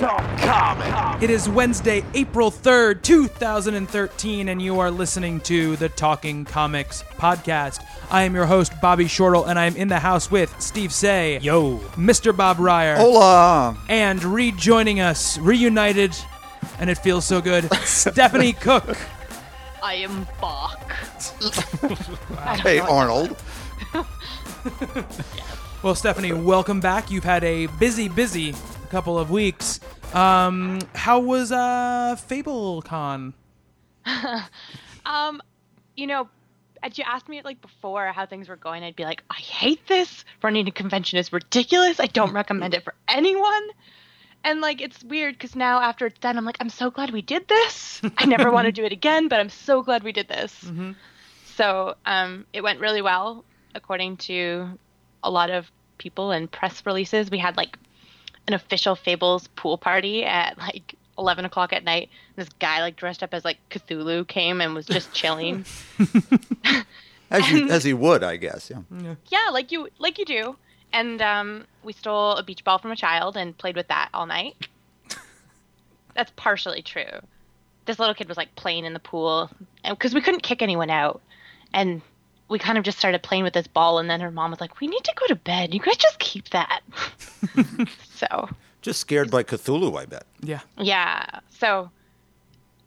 Talking comic. It is Wednesday, April 3rd, 2013, and you are listening to the Talking Comics podcast. I am your host, Bobby Shortle, and I am in the house with Steve Seigh, Yo. Mr. Bob Reyer, Hola. and rejoining us, reunited, and it feels so good, Stephanie Cooke. I am Bach. Hey, Arnold. Well, Stephanie, welcome back. You've had a busy, busy couple of weeks. Um, how was uh, FableCon? Um, you know, had you asked me like before how things were going, I'd be like, I hate this. Running a convention is ridiculous. I don't recommend it for anyone. And like, it's weird because now after it's done, I'm like, I'm so glad we did this. I never want to do it again, but I'm so glad we did this. So, um, it went really well, according to a lot of people and press releases. We had like an official Fables pool party at like 11 o'clock at night. This guy like dressed up as like Cthulhu came and was just chilling. As you, as he would, I guess. Yeah. yeah, like you like you do. And um, we stole a beach ball from a child and played with that all night. That's partially true. This little kid was like playing in the pool because we couldn't kick anyone out, and we kind of just started playing with this ball. And then her mom was like, "We need to go to bed. You guys just keep that." so Just scared by Cthulhu, I bet. Yeah. Yeah. So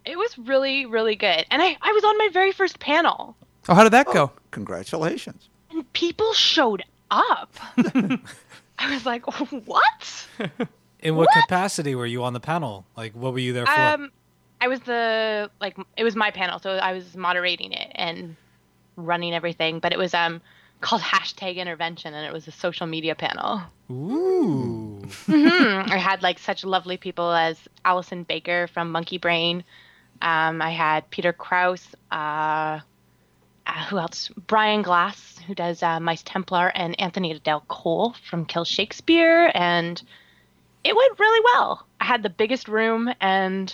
it was really, really good. And I, I was on my very first panel, Oh, how did that go? Congratulations. and people showed up. I was like, what? In what, What? capacity were you on the panel? Like, what were you there for? Um, I was the, like, it was my panel. So I was moderating it and running everything. But it was um called hashtag intervention, and it was a social media panel. Ooh. Mhm. I had like such lovely people as Allison Baker from Monkey Brain. Um, I had Peter Krause. Uh, uh, who else? Bryan Glass, who does uh, Mice Templar, and Anthony Del Col from Kill Shakespeare. And it went really well. I had the biggest room, and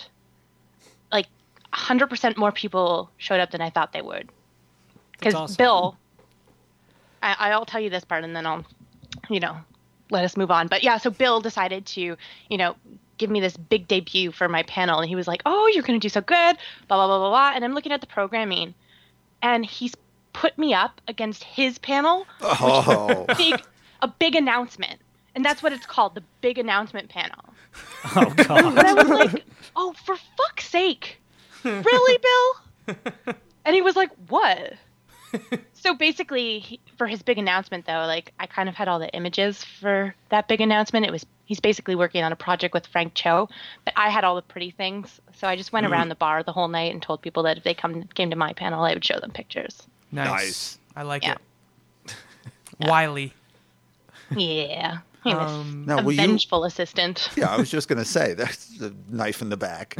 like 100% more people showed up than I thought they would. Because awesome. Bill, I, I'll tell you this part, and then I'll, you know, let us move on. But yeah, so Bill decided to, you know, give me this big debut for my panel, and he was like, "Oh, you're going to do so good," blah blah blah blah blah. And I'm looking at the programming, and he's put me up against his panel, Oh. big, a big announcement, and that's what it's called, the big announcement panel. Oh, God. And I was like, "Oh, for fuck's sake, really, Bill?" And he was like, "What?" so basically, for his big announcement, though, like I kind of had all the images for that big announcement. It was he's basically working on a project with Frank Cho, but I had all the pretty things. So I just went around the bar the whole night and told people that if they come came to my panel, I would show them pictures. Nice. Nice. I like Yeah. it. Wiley. Yeah, he was Um, Now, a will you? vengeful assistant. Yeah, I was just going to say that's the knife in the back.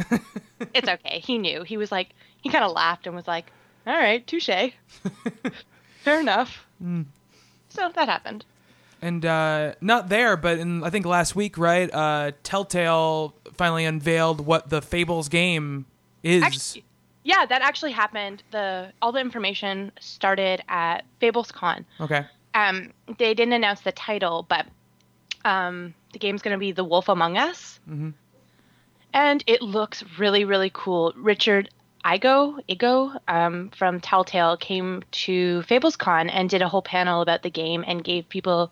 it's okay. He knew. He was like, he kind of laughed and was like, "All right, touche, fair enough." So that happened. And uh, not there, but in I think last week, right? Uh, Telltale finally unveiled what the Fables game is. Actually, yeah, that actually happened. The all the information started at FablesCon. okay. Um, they didn't announce the title, but um, the game's going to be The Wolf Among Us, and it looks really, really cool. Richard Iggo, Iggo um, from Telltale came to FablesCon and did a whole panel about the game and gave people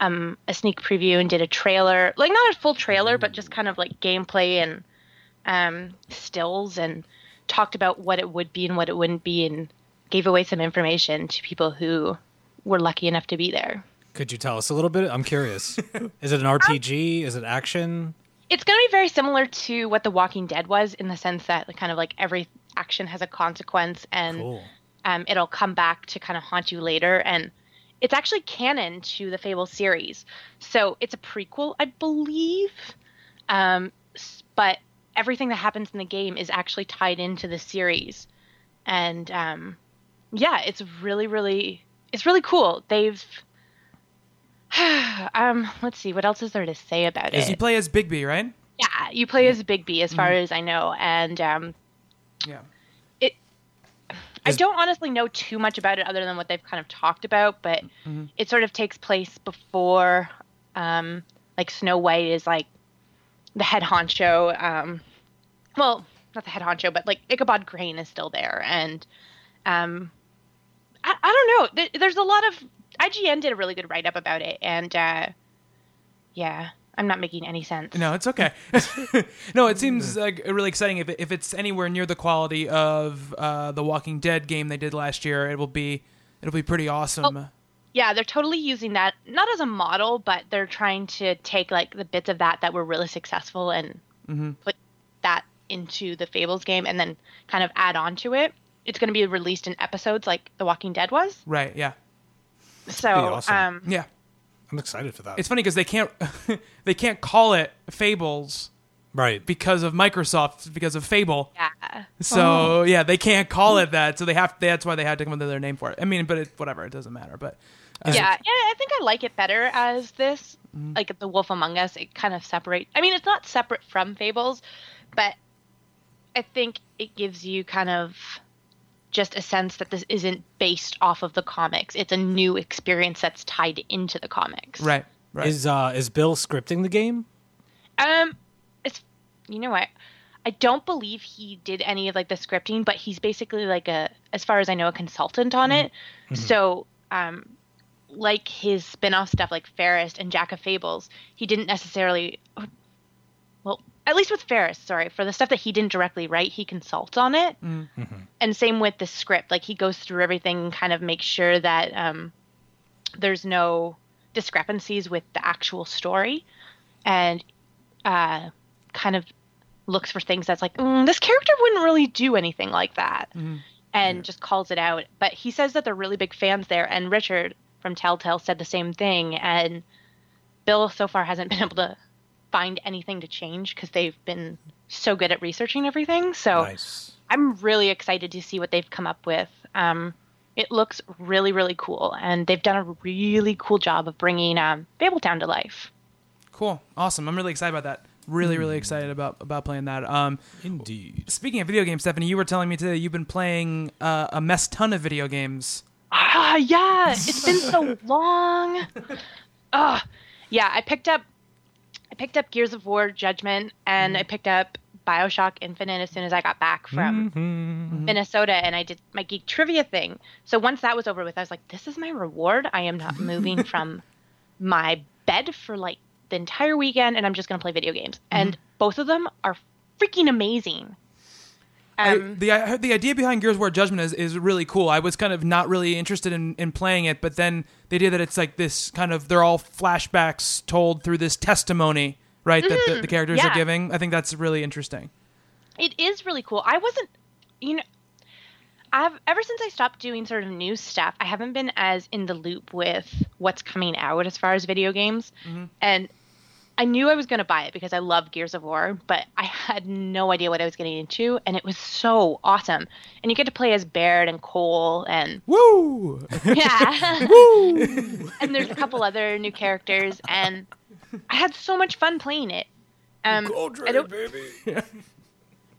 um, a sneak preview and did a trailer, like not a full trailer, but just kind of like gameplay and um, stills and talked about what it would be and what it wouldn't be and gave away some information to people who were lucky enough to be there. Could you tell us a little bit? I'm curious. Is it an RPG? Is it action? It's going to be very similar to what The Walking Dead was in the sense that kind of like every action has a consequence and Cool. um, it'll come back to kind of haunt you later. And it's actually canon to the Fable series. So it's a prequel, I believe. Um, but everything that happens in the game is actually tied into the series. And um, yeah, it's really, really, it's really cool. They've. um, let's see, what else is there to say about Is it? you play as Bigby, right? Yeah, you play as Bigby, as far as I know, and um, Yeah. I don't honestly know too much about it other than what they've kind of talked about, but it sort of takes place before, um, like Snow White is like the head honcho. Um, well, not the head honcho, but like Ichabod Crane is still there, and um, I, I don't know. There, there's a lot of IGN did a really good write up about it, and uh, yeah, I'm not making any sense. No, it's okay. no, it seems like really exciting. If, it, if it's anywhere near the quality of uh, the Walking Dead game they did last year, it will be it'll be pretty awesome. Yeah, they're totally using that not as a model, but they're trying to take like the bits of that that were really successful and put that into the Fables game, and then kind of add on to it. It's going to be released in episodes like The Walking Dead was. Right? Yeah. So, awesome. um, Yeah. I'm excited for that. It's funny because they can't they can't call it Fables right. because of Microsoft because of Fable. yeah, So yeah, they can't call it that. So they have. That's why they had to come up with their name for it. I mean, but it, whatever, it doesn't matter. But uh, yeah, yeah. I think I like it better as this, like The Wolf Among Us. It kind of separate. I mean, it's not separate from Fables, but I think it gives you kind of just a sense that this isn't based off of the comics. It's a new experience that's tied into the comics. right, right. Is uh is Bill scripting the game? Um, it's you know what. I don't believe he did any of like the scripting, but he's basically like a, as far as I know, a consultant on it. So, um, like his spin-off stuff like Fairest and Jack of Fables, he didn't necessarily, well, at least with Fairest, sorry, for the stuff that he didn't directly write, he consults on it. And same with the script, like he goes through everything and kind of makes sure that um, there's no discrepancies with the actual story, and uh, kind of looks for things that's like mm, this character wouldn't really do anything like that and just calls it out. But he says that they're really big fans there and richard from telltale said the same thing and bill so far hasn't been able to find anything to change because they've been so good at researching everything so Nice. i'm really excited to see what they've come up with um, it looks really really cool and they've done a really cool job of bringing um, Fabletown to life cool, awesome. I'm really excited about that. Really, really excited about about playing that. Um, Indeed. speaking of video games, Stephanie, you were telling me today you've been playing uh, a mess ton of video games. Ah, yeah. It's been so long. Ugh. Yeah, I picked up I picked up Gears of War Judgment and I mm. picked up BioShock Infinite as soon as I got back from mm-hmm. Mm-hmm. Minnesota and I did my geek trivia thing. So once that was over with, I was like, this is my reward. I am not moving from my bed for like the entire weekend and I'm just going to play video games. And mm-hmm. both of them are freaking amazing. I, Um, the I heard the idea behind Gears of War Judgment is, is really cool. I was kind of not really interested in, in playing it, but then the idea that it's like this kind of they're all flashbacks told through this testimony, right? That the, the characters are giving. I think that's really interesting. it is really cool. I wasn't, you know, I've ever since I stopped doing sort of new stuff, I haven't been as in the loop with what's coming out as far as video games. And I knew I was going to buy it because I love Gears of War, but I had no idea what I was getting into, and it was so awesome. And you get to play as Baird and Cole, and Woo! yeah, woo. and there's a couple other new characters, and I had so much fun playing it. Um, I don't-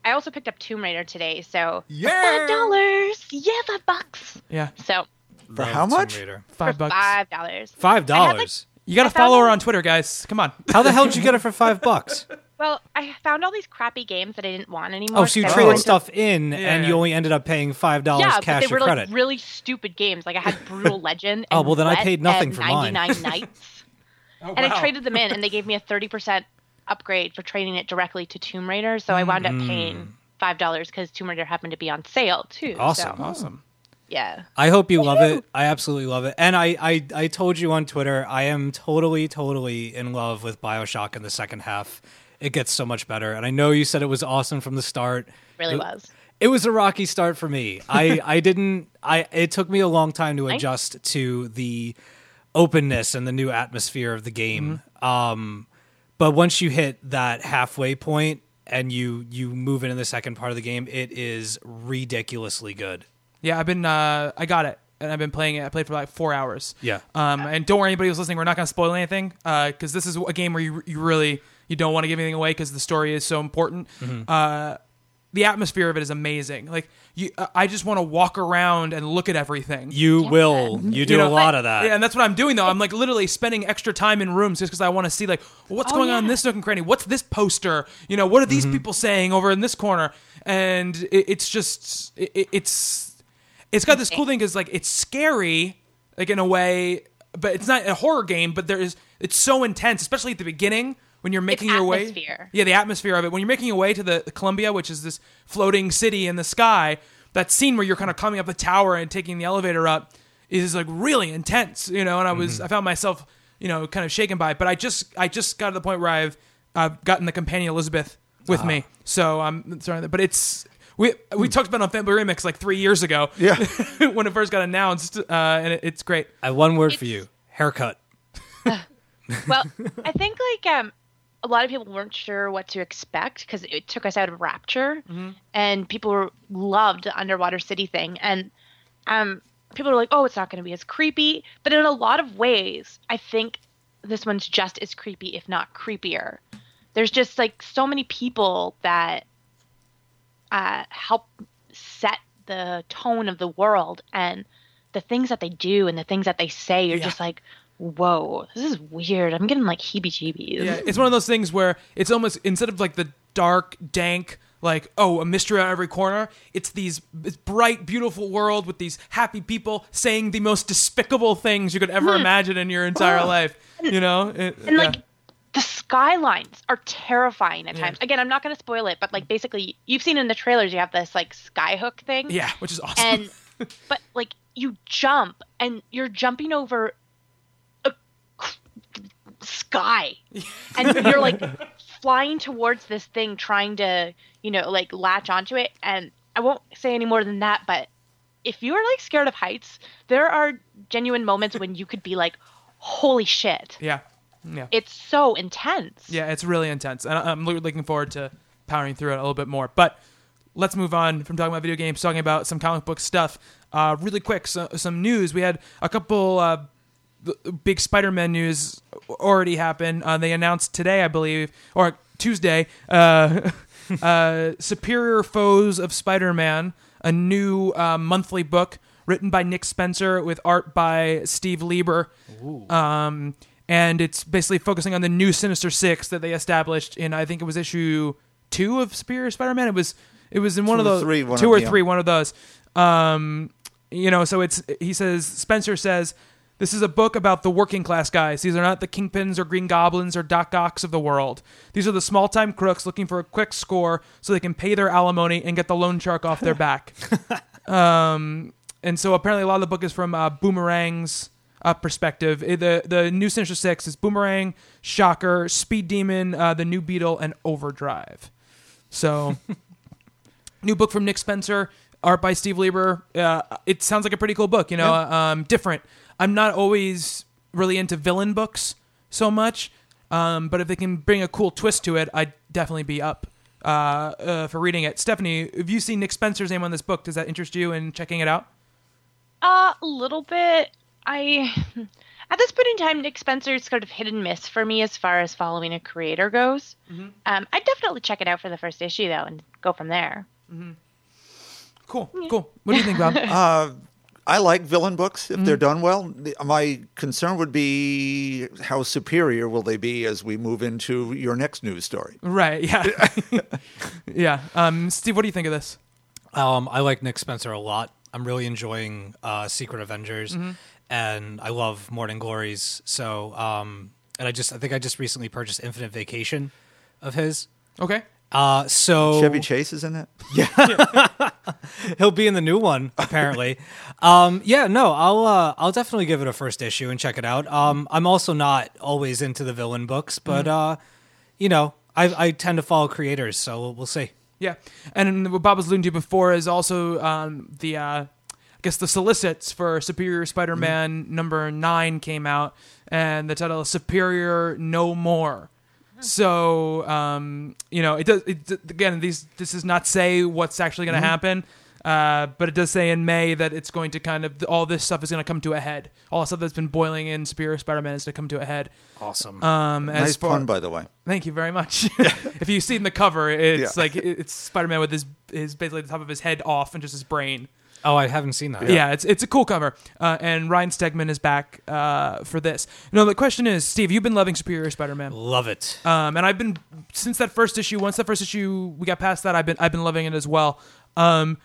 I also picked up Tomb Raider today, so yeah, five dollars, yeah, five bucks. yeah, So For Love how much? Raider. five for bucks. five dollars. Five I like- dollars. You got to follow her on Twitter, guys. Come on. How the hell did you get it for five bucks? Well, I found all these crappy games that I didn't want anymore. Oh, so you 'cause I traded wanted to- stuff in, and you only ended up paying five dollars Yeah, but cash they or were credit. like really stupid games. Like I had Brutal Legend. Oh, well, then I paid nothing and for mine. 99 Nights. Oh, and I traded them in, and they gave me a thirty percent upgrade for trading it directly to Tomb Raider. So I wound up paying mm. five dollars because Tomb Raider happened to be on sale too. Awesome. So, Awesome. Yeah. I hope you love it. I absolutely love it. And I, I, I told you on Twitter, I am totally, totally in love with Bioshock in the second half. It gets so much better. And I know you said it was awesome from the start. Really It- was. It was a rocky start for me. I, I didn't I it took me a long time to I- adjust to the openness and the new atmosphere of the game. Um but once you hit that halfway point and you you move into the second part of the game, it is ridiculously good. Yeah, I've been uh, I got it and I've been playing it. I played for like four hours. Yeah. Um, and don't worry, anybody who's listening, we're not going to spoil anything because this is a game where you you really you don't want to give anything away because the story is so important. Mm-hmm. Uh, the atmosphere of it is amazing. Like you, uh, I just want to walk around and look at everything. You will. You do You know, a lot of that. Yeah, and that's what I'm doing though. I'm like literally spending extra time in rooms just because I want to see like what's Oh, going on in this nook and cranny. What's this poster? You know, what are Mm-hmm. these people saying over in this corner? And it, it's just it, it- it's it's got this cool thing because like it's scary like in a way, but it's not a horror game. But there is it's so intense, especially at the beginning when you're making your way. Yeah, the atmosphere of it. When you're making your way to the, the Columbia, which is this floating city in the sky, that scene where you're kind of coming up the tower and taking the elevator up is like really intense, you know. And I was, mm-hmm. I found myself, you know, kind of shaken by it. But I just, I just got to the point where I've, I've gotten the companion Elizabeth with uh-huh. me. So I'm sorry, but it's. We, we talked about it on Family Remix like three years ago. Yeah. when it first got announced, uh, and it, it's great. I have one word for you. Haircut. Well, I think like um, a lot of people weren't sure what to expect because it took us out of Rapture, and people were, loved the underwater city thing, and um, people were like, "Oh, it's not going to be as creepy," but in a lot of ways, I think this one's just as creepy, if not creepier. There's just like so many people that uh, help set the tone of the world and the things that they do and the things that they say. You're Yeah. just like, whoa, this is weird. I'm getting like heebie-jeebies. Yeah, it's one of those things where it's almost instead of like the dark, dank, like oh a mystery on every corner, it's these this bright, beautiful world with these happy people saying the most despicable things you could ever imagine in your entire life. You know, It- Hmm. and like yeah. The skylines are terrifying at times. Again, I'm not going to spoil it, but like basically, you've seen in the trailers, you have this like skyhook thing. yeah, which is awesome. and but like you jump and you're jumping over a sky and you're like flying towards this thing trying to you know like latch onto it and i won't say any more than that but if you are like scared of heights there are genuine moments when you could be like holy shit yeah, yeah, it's so intense yeah, it's really intense, and I- I'm looking forward to powering through it a little bit more. But let's move on from talking about video games, talking about some comic book stuff. Uh, really quick, so, some news. We had a couple uh, big Spider-Man news already happen. Uh, they announced today, I believe, or Tuesday, uh, uh, Superior Foes of Spider-Man, a new uh, monthly book written by Nick Spencer with art by Steve Lieber. Um, and it's basically focusing on the new Sinister Six that they established in, I think it was issue two of Superior Spider-Man. It was, it was in one of Two those, three, one two or three, one of those. Um, you know, so it's he says Spencer says this is a book about the working class guys. These are not the kingpins or green goblins or Doc Ocks of the world. These are the small time crooks looking for a quick score so they can pay their alimony and get the loan shark off their back. um, and so apparently a lot of the book is from uh, Boomerang's uh, perspective. Uh, The the new Sinister Six is Boomerang, Shocker, Speed Demon, uh, the New Beetle, and Overdrive. So new book from Nick Spencer, art by Steve Lieber. Uh, it sounds like a pretty cool book, you know, um, different. I'm not always really into villain books so much, um, but if they can bring a cool twist to it, I'd definitely be up uh, uh, for reading it. Stephanie, have you seen Nick Spencer's name on this book? Does that interest you in checking it out? Uh, a little bit. I at this point in time, Nick Spencer is sort of hit and miss for me as far as following a creator goes. Um, I'd definitely check it out for the first issue though, and go from there. Cool, cool. What do you think, Bob? Uh, I like villain books if Mm-hmm. they're done well. The- My concern would be how superior will they be as we move into your next news story. right? Yeah, yeah. Um, Steve, what do you think of this? Um, I like Nick Spencer a lot. I'm really enjoying uh, Secret Avengers, and I love Morning Glories. So, um, and I just I think I just recently purchased Infinite Vacation of his. Okay. Uh, so Chevy Chase is in it. Yeah, he'll be in the new one apparently. um, yeah, no, I'll uh, I'll definitely give it a first issue and check it out. Um, I'm also not always into the villain books, but uh, you know, I I tend to follow creators, so we'll, we'll see. Yeah, and what Bob was alluding to before is also um, the, uh, I guess the solicits for Superior Spider-Man number nine came out, and the title is Superior No More. So um, you know, it does. It, again, these this does not say what's actually going to happen. Uh, but it does say in May that it's going to kind of all this stuff is going to come to a head. All the stuff that's been boiling in Superior Spider-Man is going to come to a head. Awesome. Um, as Nice far- pun, by the way. Thank you very much. if you've seen the cover, it's Yeah. like it's Spider-Man with his his basically the top of his head off and just his brain. Oh, I haven't seen that. Yeah, it's it's a cool cover. Uh, and Ryan Stegman is back uh, for this. No, the question is, Steve, you've been loving Superior Spider-Man, love it. um, and I've been since that first issue. Once that first issue we got past that, I've been I've been loving it as well. Um,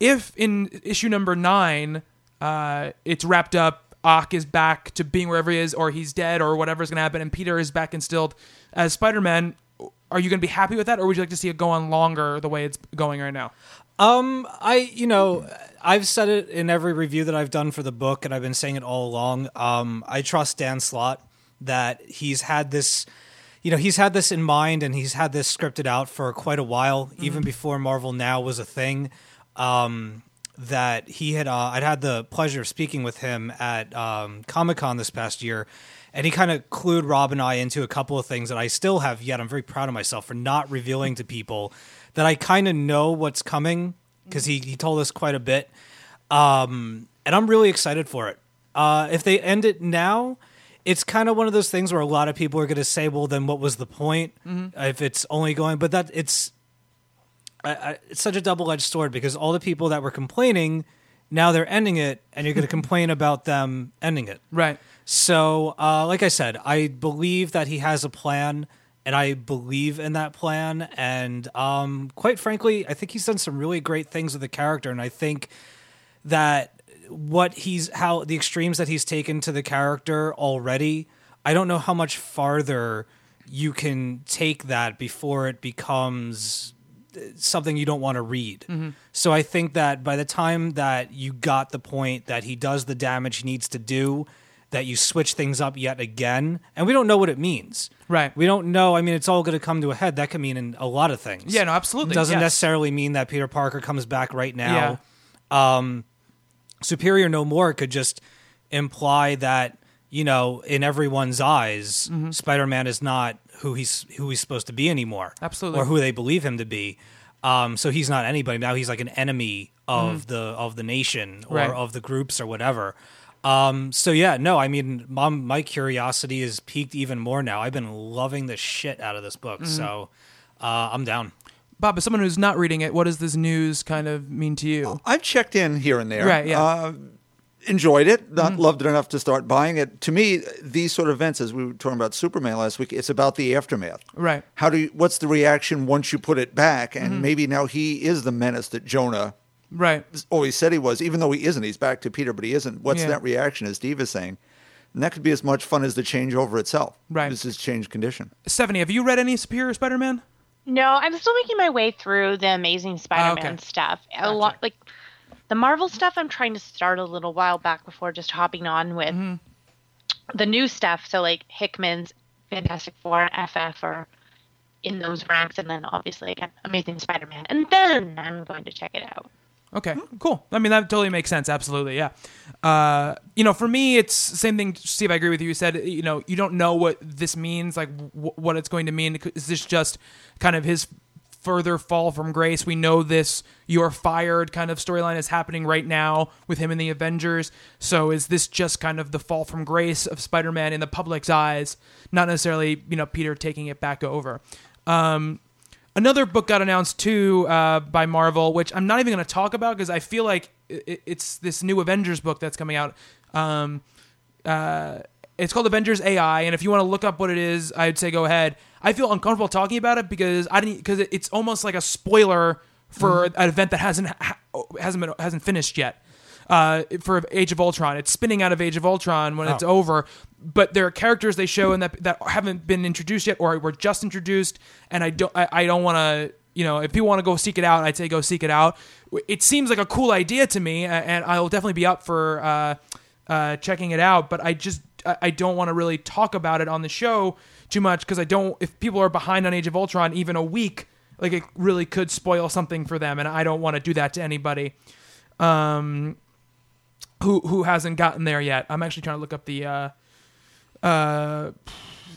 if in issue number nine, uh, it's wrapped up. Ock is back to being wherever he is, or he's dead, or whatever's going to happen, and Peter is back instilled as Spider Man. Are you going to be happy with that, or would you like to see it go on longer the way it's going right now? Um, I you know I've said it in every review that I've done for the book, and I've been saying it all along. Um, I trust Dan Slott that he's had this, you know, he's had this in mind, and he's had this scripted out for quite a while, even before Marvel Now was a thing. Um, that he had, uh, I'd had the pleasure of speaking with him at um, Comic Con this past year. And he kind of clued Rob and I into a couple of things that I still have yet. I'm very proud of myself for not revealing to people that I kind of know what's coming because he, he told us quite a bit. Um, and I'm really excited for it. Uh, if they end it now, it's kind of one of those things where a lot of people are going to say, well, then what was the point if it's only going, but that it's, I, I, it's such a double edged sword because all the people that were complaining, now they're ending it and you're going to complain about them ending it. Right. So, uh, like I said, I believe that he has a plan, and I believe in that plan. And um, quite frankly, I think he's done some really great things with the character, and I think that what he's how the extremes that he's taken to the character already. I don't know how much farther you can take that before it becomes something you don't want to read. So I think that by the time that you got the point that he does the damage he needs to do, that you switch things up yet again, and we don't know what it means. Right. We don't know. I mean, it's all going to come to a head. That could mean in a lot of things. Yeah, no, absolutely. Doesn't yes. necessarily mean that Peter Parker comes back right now. Um, Superior No More could just imply that you know, in everyone's eyes, Mm-hmm. Spider-Man is not who he's who he's supposed to be anymore. Absolutely. or who they believe him to be. Um, so he's not anybody now. He's like an enemy of the of the nation or. Right. of the groups or whatever. Um, so yeah, no, I mean, mom, my curiosity is peaked even more now. I've been loving the shit out of this book, Mm-hmm. so uh, I'm down. Bob, as someone who's not reading it, what does this news kind of mean to you? I've checked in here and there. Right, yeah. Uh, enjoyed it, not loved it enough to start buying it. To me, these sort of events, as we were talking about Superman last week, it's about the aftermath. Right. How do you, what's the reaction once you put it back? And maybe now he is the menace that Jonah Right. always said he was, even though he isn't. He's back to Peter, but he isn't. What's Yeah. that reaction, as Steve is saying? And that could be as much fun as the changeover itself. Right. This is change condition. Stephanie, have you read any Superior Spider-Man? No, I'm still making my way through the Amazing Spider-Man Ah, okay. stuff. A Gotcha. lot like the Marvel stuff. I'm trying to start a little while back before just hopping on with Mm-hmm. the new stuff. So like Hickman's Fantastic Four and FF are in those ranks, and then obviously again Amazing Spider-Man, and then I'm going to check it out. Okay, cool. I mean, that totally makes sense. Absolutely, yeah. Uh, you know, for me, it's same thing. Steve, I agree with you. You said, you know, you don't know what this means, like w- what it's going to mean. Is this just kind of his further fall from grace? We know this "you're fired" kind of storyline is happening right now with him in the Avengers. So, is this just kind of the fall from grace of Spider-Man in the public's eyes, not necessarily, you know, Peter taking it back over? Um, Another book got announced too uh, by Marvel, which I'm not even going to talk about because I feel like it, it's this new Avengers book that's coming out. Um, uh, it's called Avengers AI, and if you want to look up what it is, I'd say go ahead. I feel uncomfortable talking about it because I didn't because it's almost like a spoiler for an event that hasn't hasn't been hasn't finished yet. Uh, for Age of Ultron. It's spinning out of Age of Ultron when it's Oh. over. But there are characters they show in that that haven't been introduced yet or were just introduced, and I don't I, I don't want to you know if people want to go seek it out, I'd say go seek it out. It seems like a cool idea to me, and I'll definitely be up for uh, uh, checking it out. But I just I I don't want to really talk about it on the show too much because I don't. If people are behind on Age of Ultron even a week, like it really could spoil something for them, and I don't want to do that to anybody um, who who hasn't gotten there yet. I'm actually trying to look up the uh, uh,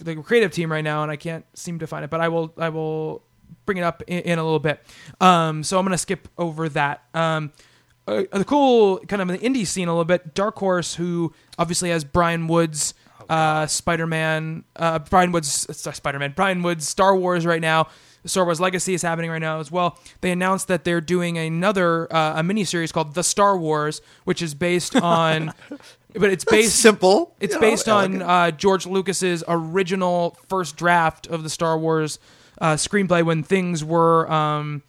the creative team right now, and I can't seem to find it. But I will I will bring it up in, in a little bit. Um, so I'm gonna skip over that. Um, uh, the cool kind of the indie scene a little bit. Dark Horse, who obviously has Brian Woods, uh, Spider Man, uh, Brian Woods, Spider Man, Brian Woods, Star Wars right now. Star Wars Legacy is happening right now as well. They announced that they're doing another uh, a mini series called The Star Wars, which is based on, but it's based simple. it's you know, based on uh, George Lucas's original first draft of the Star Wars uh, screenplay when things were um,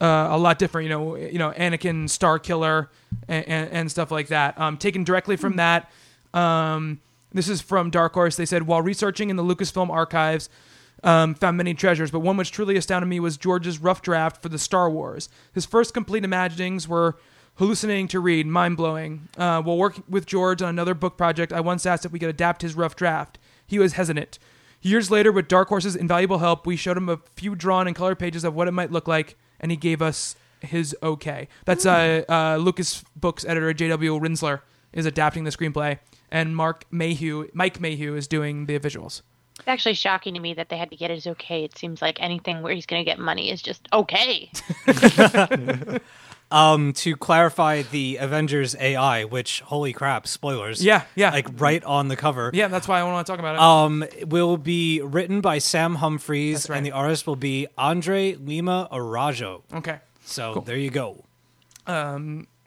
uh, a lot different. You know, you know, Anakin, Star Killer, and, and, and stuff like that. Um, taken directly from that. Um, this is from Dark Horse. They said while researching in the Lucasfilm archives. Um, found many treasures, but one which truly astounded me was George's rough draft for the Star Wars. His first complete imaginings were hallucinating to read, mind blowing. Uh, while working with George on another book project, I once asked if we could adapt his rough draft. He was hesitant. Years later, with Dark Horse's invaluable help, we showed him a few drawn and color pages of what it might look like, and he gave us his okay. That's uh, uh, Lucas Books editor J.W. Rinzler is adapting the screenplay, and Mark Mayhew, Mike Mayhew, is doing the visuals. It's actually shocking to me that they had to get his okay. It seems like anything where he's going to get money is just okay. Um, to clarify the Avengers AI, which holy crap, spoilers. Yeah, yeah. Like right on the cover. Yeah, that's why I want to talk about it. Um, will be written by Sam Humphries, That's right. and the artist will be Andre Lima Araújo. okay. So there you go.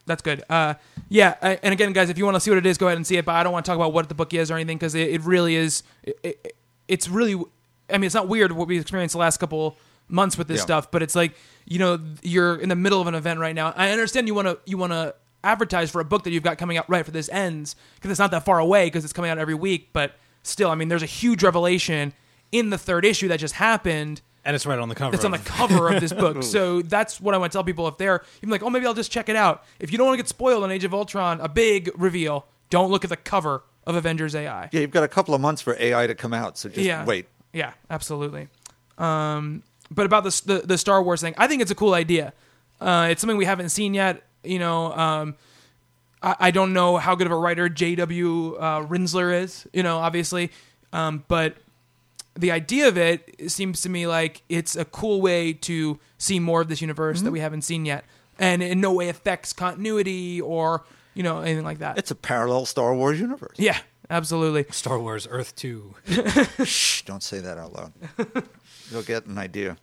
That's good. Uh, yeah, I, and again, guys, if you want to see what it is, go ahead and see it. But I don't want to talk about what the book is or anything because it, it really is. It, it, it's really. I mean, it's not weird what we experienced the last couple months with this Yeah. stuff, but it's like you know you're in the middle of an event right now. I understand you want to you want to advertise for a book that you've got coming out right for this ends because it's not that far away because it's coming out every week. But still, I mean, there's a huge revelation in the third issue that just happened And it's right on the cover. It's on the cover of this book. So that's what I want to tell people if they're even like, oh, maybe I'll just check it out. If you don't want to get spoiled on Age of Ultron, a big reveal, don't look at the cover of Avengers AI. Yeah, you've got a couple of months for AI to come out, so just Yeah. wait. Yeah, absolutely. Um, but about the, the the Star Wars thing, I think it's a cool idea. Uh, it's something we haven't seen yet. You know, um, I, I don't know how good of a writer J.W. Uh, Rinzler is. You know, obviously, um, but the idea of it seems to me like it's a cool way to see more of this universe Mm-hmm. that we haven't seen yet, and in no way affects continuity or you know anything like that. It's a parallel Star Wars universe. yeah, absolutely. Star Wars Earth 2. Shh, don't say that out loud. You'll get an idea.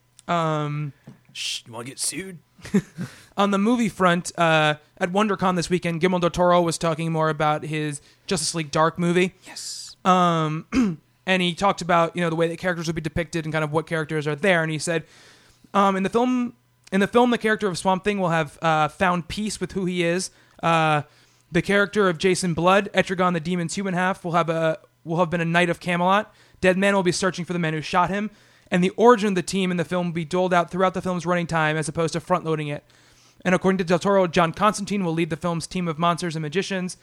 Shh, you want to get sued? on the movie front, uh, at WonderCon this weekend, Guillermo del Toro was talking more about his Justice League Dark movie. Yes. Um, and he talked about you know the way that characters would be depicted and kind of what characters are there. And he said, um, in the film, in the film, the character of Swamp Thing will have uh, found peace with who he is. Uh, the character of Jason Blood, Etrigan, the demon's human half, will have a will have been a knight of Camelot. Dead Man will be searching for the man who shot him, and the origin of the team in the film will be doled out throughout the film's running time, as opposed to front loading it. And according to Del Toro, John Constantine will lead the film's team of monsters and magicians.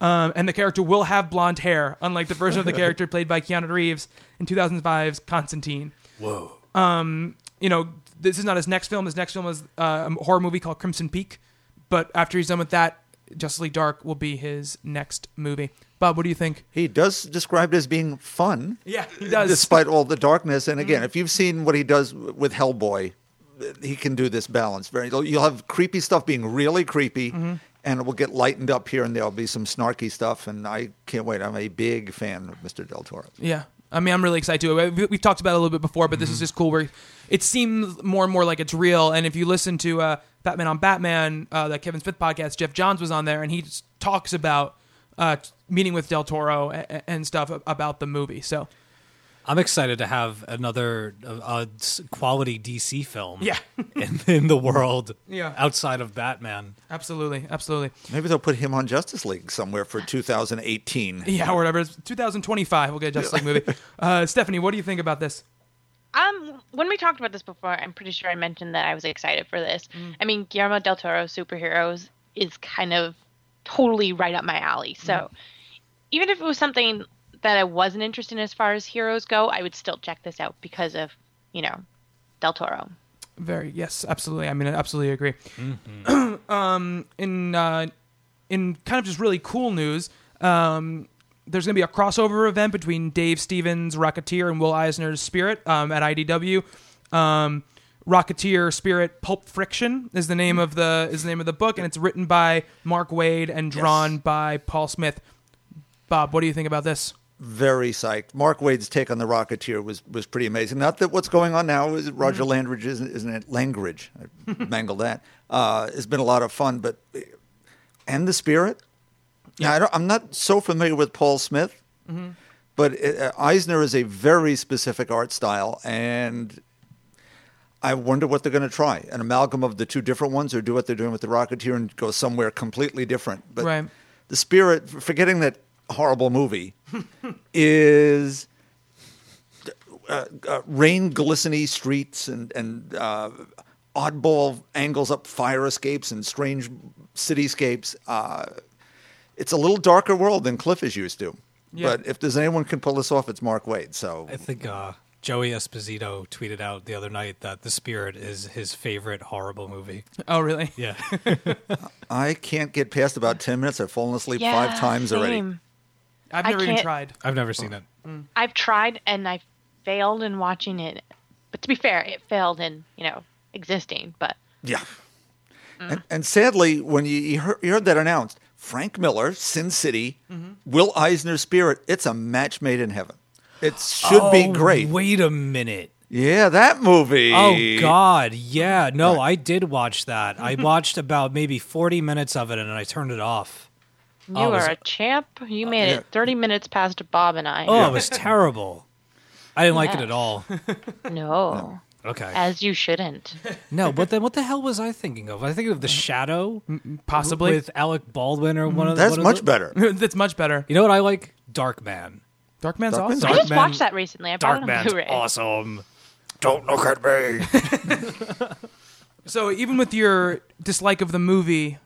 Um, and the character will have blonde hair, unlike the version of the character played by Keanu Reeves in 2005's Constantine. Whoa. Um, You know, this is not his next film. His next film is uh, a horror movie called Crimson Peak. But after he's done with that, Justice League Dark will be his next movie. Bob, what do you think? He does describe it as being fun. Yeah, he does. Despite all the darkness. And mm-hmm. again, if you've seen what he does with Hellboy, he can do this balance. Very you'll have creepy stuff being really creepy mm-hmm. and it will get lightened up here and there'll be some snarky stuff and I can't wait. I'm a big fan of Mr. Del Toro. Yeah. I mean, I'm really excited too. We- We've talked about it a little bit before, but this is mm-hmm. just cool. Where it seems more and more like it's real. And if you listen to uh, Batman on Batman, uh, that Kevin Smith podcast, Geoff Johns was on there, and he just talks about uh, meeting with Del Toro and, and stuff about the movie. So I'm excited to have another uh, uh, quality DC film. Yeah. in, in the world. Yeah. outside of Batman. Absolutely, absolutely. Maybe they'll put him on Justice League somewhere for 2018. Yeah, or whatever. It's 2025. We'll get a Justice League movie. Uh, Stephanie, what do you think about this? Um, when we talked about this before, I'm pretty sure I mentioned that I was excited for this. I mean, Guillermo del Toro superheroes is kind of totally right up my alley. So even if it was something that I wasn't interested in as far as heroes go, I would still check this out because of, you know, del Toro. Very yes, absolutely. I mean, I absolutely agree. um, in uh, in kind of just really cool news, um, there's going to be a crossover event between Dave Stevens' Rocketeer and Will Eisner's Spirit um, at IDW. Um, Rocketeer Spirit Pulp Friction is the name of the is the name of the book, and it's written by Mark Waid and drawn by Paul Smith. Bob, what do you think about this? Very psyched. Mark Waid's take on the Rocketeer was was pretty amazing. Not that what's going on now is Roger Landridge, isn't, isn't it? Langridge, I mangled that. Uh, it's been a lot of fun, but and the Spirit. Yeah, I don't, I'm not so familiar with Paul Smith, but uh, Eisner is a very specific art style, and I wonder what they're going to try. An amalgam of the two different ones, or do what they're doing with the Rocketeer and go somewhere completely different. But Right. the Spirit, forgetting that horrible movie, is uh, uh, rain glistening streets and and uh, oddball angles up fire escapes and strange cityscapes. It's a little darker world than Cliff is used to. Yeah. But if there's anyone can pull this off, it's Mark Waid. So I think uh, Joey Esposito tweeted out the other night that The Spirit is his favorite horrible movie. Oh, really? Yeah, I can't get past about ten minutes. I've fallen asleep Yeah, five times already. I've never even tried. I've never seen it. I've tried and I failed in watching it. But to be fair, it failed in, you know, existing. But Yeah. And, and sadly, when you, you, heard, you heard that announced, Frank Miller, Sin City, Will Eisner Spirit, it's a match made in heaven. It should be Oh, great. Wait a minute. Yeah, that movie. Oh God, yeah. No, I did watch that. I watched about maybe forty minutes of it, and I turned it off. you Oh, was are a champ. You made yeah. it 30 minutes past Bob and I. Oh, it was terrible. I didn't like it at all. No, Okay. as you shouldn't. No, but then what the hell was I thinking of? I think of The Shadow, mm, mm, Possibly. with Alec Baldwin or one mm. of the. That's one of much the- better. That's much better. You know what I like? Dark Man. Darkman's Darkman's awesome. I just Darkman- watched that recently. I bought Dark it on Man's Blu-ray. awesome. Don't look at me. So even with your dislike of the movie,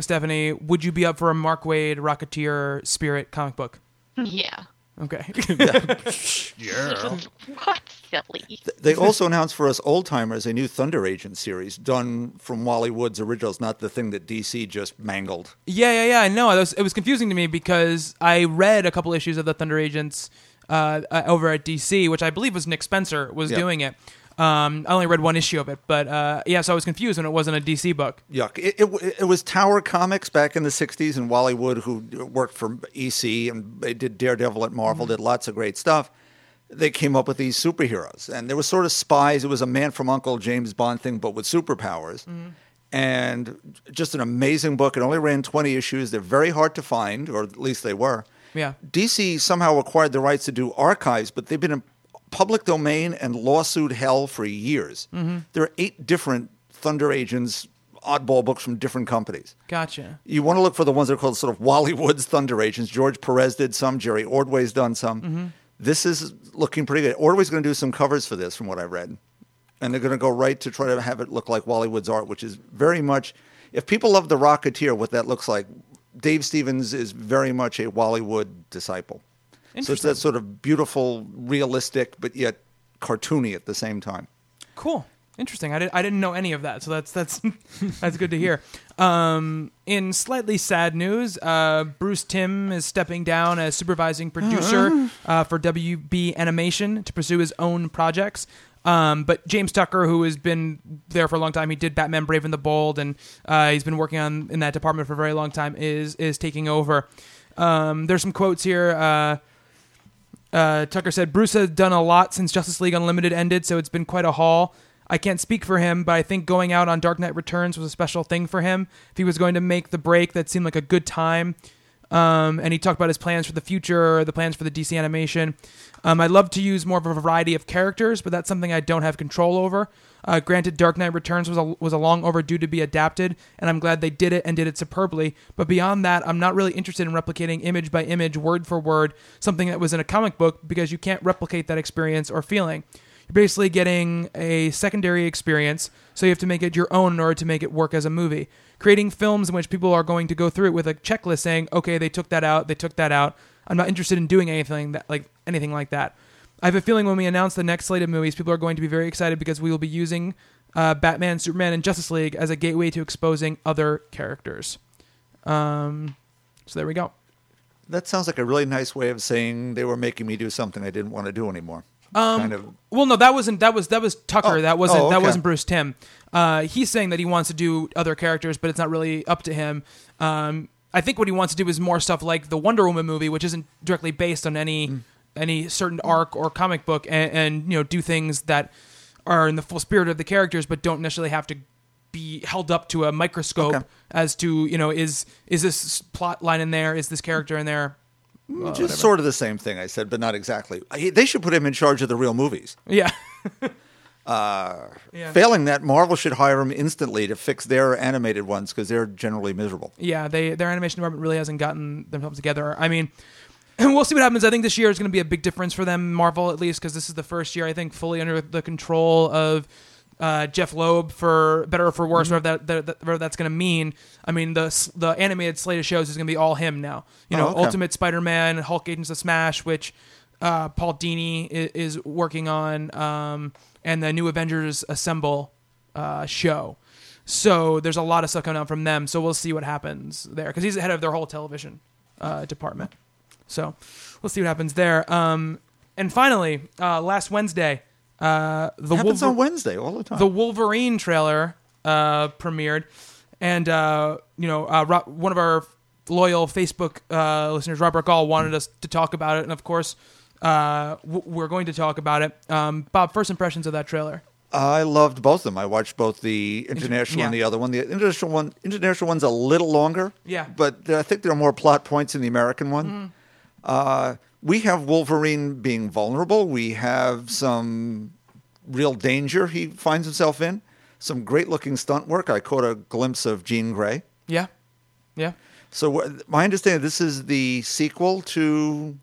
Stephanie, would you be up for a Mark Waid Rocketeer Spirit comic book? Yeah. Okay. yeah. What silly? They also announced for us old timers a new Thunder Agent series done from Wally Wood's originals, not the thing that DC just mangled. yeah, yeah, yeah. I know. It was, it was confusing to me because I read a couple issues of the Thunder Agents uh, uh, over at DC, which I believe was Nick Spencer was Yeah. doing it. Um, I only read one issue of it, but uh, yeah, so I was confused when it wasn't a DC book. Yuck. It, it, it was Tower Comics back in the 60s, and Wally Wood, who worked for EC and they did Daredevil at Marvel, did lots of great stuff. They came up with these superheroes, and they were sort of spies. It was a man from Uncle James Bond thing, but with superpowers. And just an amazing book. It only ran 20 issues. They're very hard to find, or at least they were. Yeah. DC somehow acquired the rights to do archives, but they've been in public domain and lawsuit hell for years. Mm-hmm. There are eight different Thunder Agents oddball books from different companies. Gotcha. You want to look for the ones that are called sort of Wally Wood's Thunder Agents. George Perez did some. Jerry Ordway's done some. Mm-hmm. This is looking pretty good. Ordway's going to do some covers for this, from what I've read, and they're going to go right to try to have it look like Wally Wood's art, which is very much. If people love the Rocketeer, what that looks like, Dave Stevens is very much a Wally Wood disciple. So it's that sort of beautiful, realistic, but yet cartoony at the same time. Cool. Interesting. I, did, I didn't know any of that, so that's that's that's good to hear. Um, in slightly sad news, uh, Bruce Timm is stepping down as supervising producer uh, for WB Animation to pursue his own projects. Um, but James Tucker, who has been there for a long time, he did Batman: Brave and the Bold, and uh, he's been working on in that department for a very long time. Is is taking over. Um, there's some quotes here. Uh, Tucker said Bruce has done a lot since Justice League Unlimited ended, so it's been quite a haul. I can't speak for him, but I think going out on Dark Knight Returns was a special thing for him. If he was going to make the break, that seemed like a good time. Um, and he talked about his plans for the future, the plans for the DC animation. Um, I'd love to use more of a variety of characters, but that's something I don't have control over. Uh, granted, Dark Knight Returns was a, was a long overdue to be adapted, and I'm glad they did it and did it superbly. But beyond that, I'm not really interested in replicating image by image, word for word, something that was in a comic book because you can't replicate that experience or feeling. You're basically getting a secondary experience, so you have to make it your own in order to make it work as a movie. Creating films in which people are going to go through it with a checklist saying, "Okay, they took that out, they took that out." I'm not interested in doing anything that like anything like that. I have a feeling when we announce the next slate of movies, people are going to be very excited because we will be using uh, Batman, Superman, and Justice League as a gateway to exposing other characters. Um, so there we go. That sounds like a really nice way of saying they were making me do something I didn't want to do anymore. Kind of. Well, no, that wasn't that was that was Tucker. Oh, that wasn't oh, that wasn't Bruce Timm. Uh, he's saying that he wants to do other characters, but it's not really up to him. Um, I think what he wants to do is more stuff like the Wonder Woman movie, which isn't directly based on any Mm. any certain arc or comic book, and, and you know do things that are in the full spirit of the characters, but don't necessarily have to be held up to a microscope Okay. as to you know is is this plot line in there, is this character in there? Well, Just whatever. sort of the same thing I said, but not exactly. They should put him in charge of the real movies. Yeah. Uh, Yeah. Failing that, Marvel should hire him instantly to fix their animated ones because they're generally miserable. yeah, they their animation department really hasn't gotten themselves together. I mean, we'll see what happens. I think this year is going to be a big difference for them, Marvel at least, because this is the first year I think fully under the control of uh, Jeph Loeb for better or for worse, Mm-hmm. whatever, that, that, that- whatever that's going to mean. I mean, the the animated slate of shows is going to be all him now. You know, Oh, okay. Ultimate Spider-Man, Hulk Agents of Smash, which uh, Paul Dini is, is working on, um, and the new Avengers Assemble uh, show. So there's a lot of stuff coming out from them. So we'll see what happens there because he's the head of their whole television uh, department. So we'll see what happens there. Um, and finally, uh, last Wednesday, uh, the happens Wolver- on Wednesday all the time. the Wolverine trailer uh, premiered, and uh, you know, uh, Ro- one of our loyal Facebook uh, listeners, Robert Gall, wanted us to talk about it, and of course, uh, w- we're going to talk about it. Um, Bob, first impressions of that trailer? I loved both of them. I watched both the international and yeah. the other one. The international one, international one's a little longer. Yeah. But I think there are more plot points in the American one. Uh, we have Wolverine being vulnerable. We have some real danger he finds himself in. Some great looking stunt work. I caught a glimpse of Jean Grey. Yeah, yeah. So my understanding, this is the sequel to.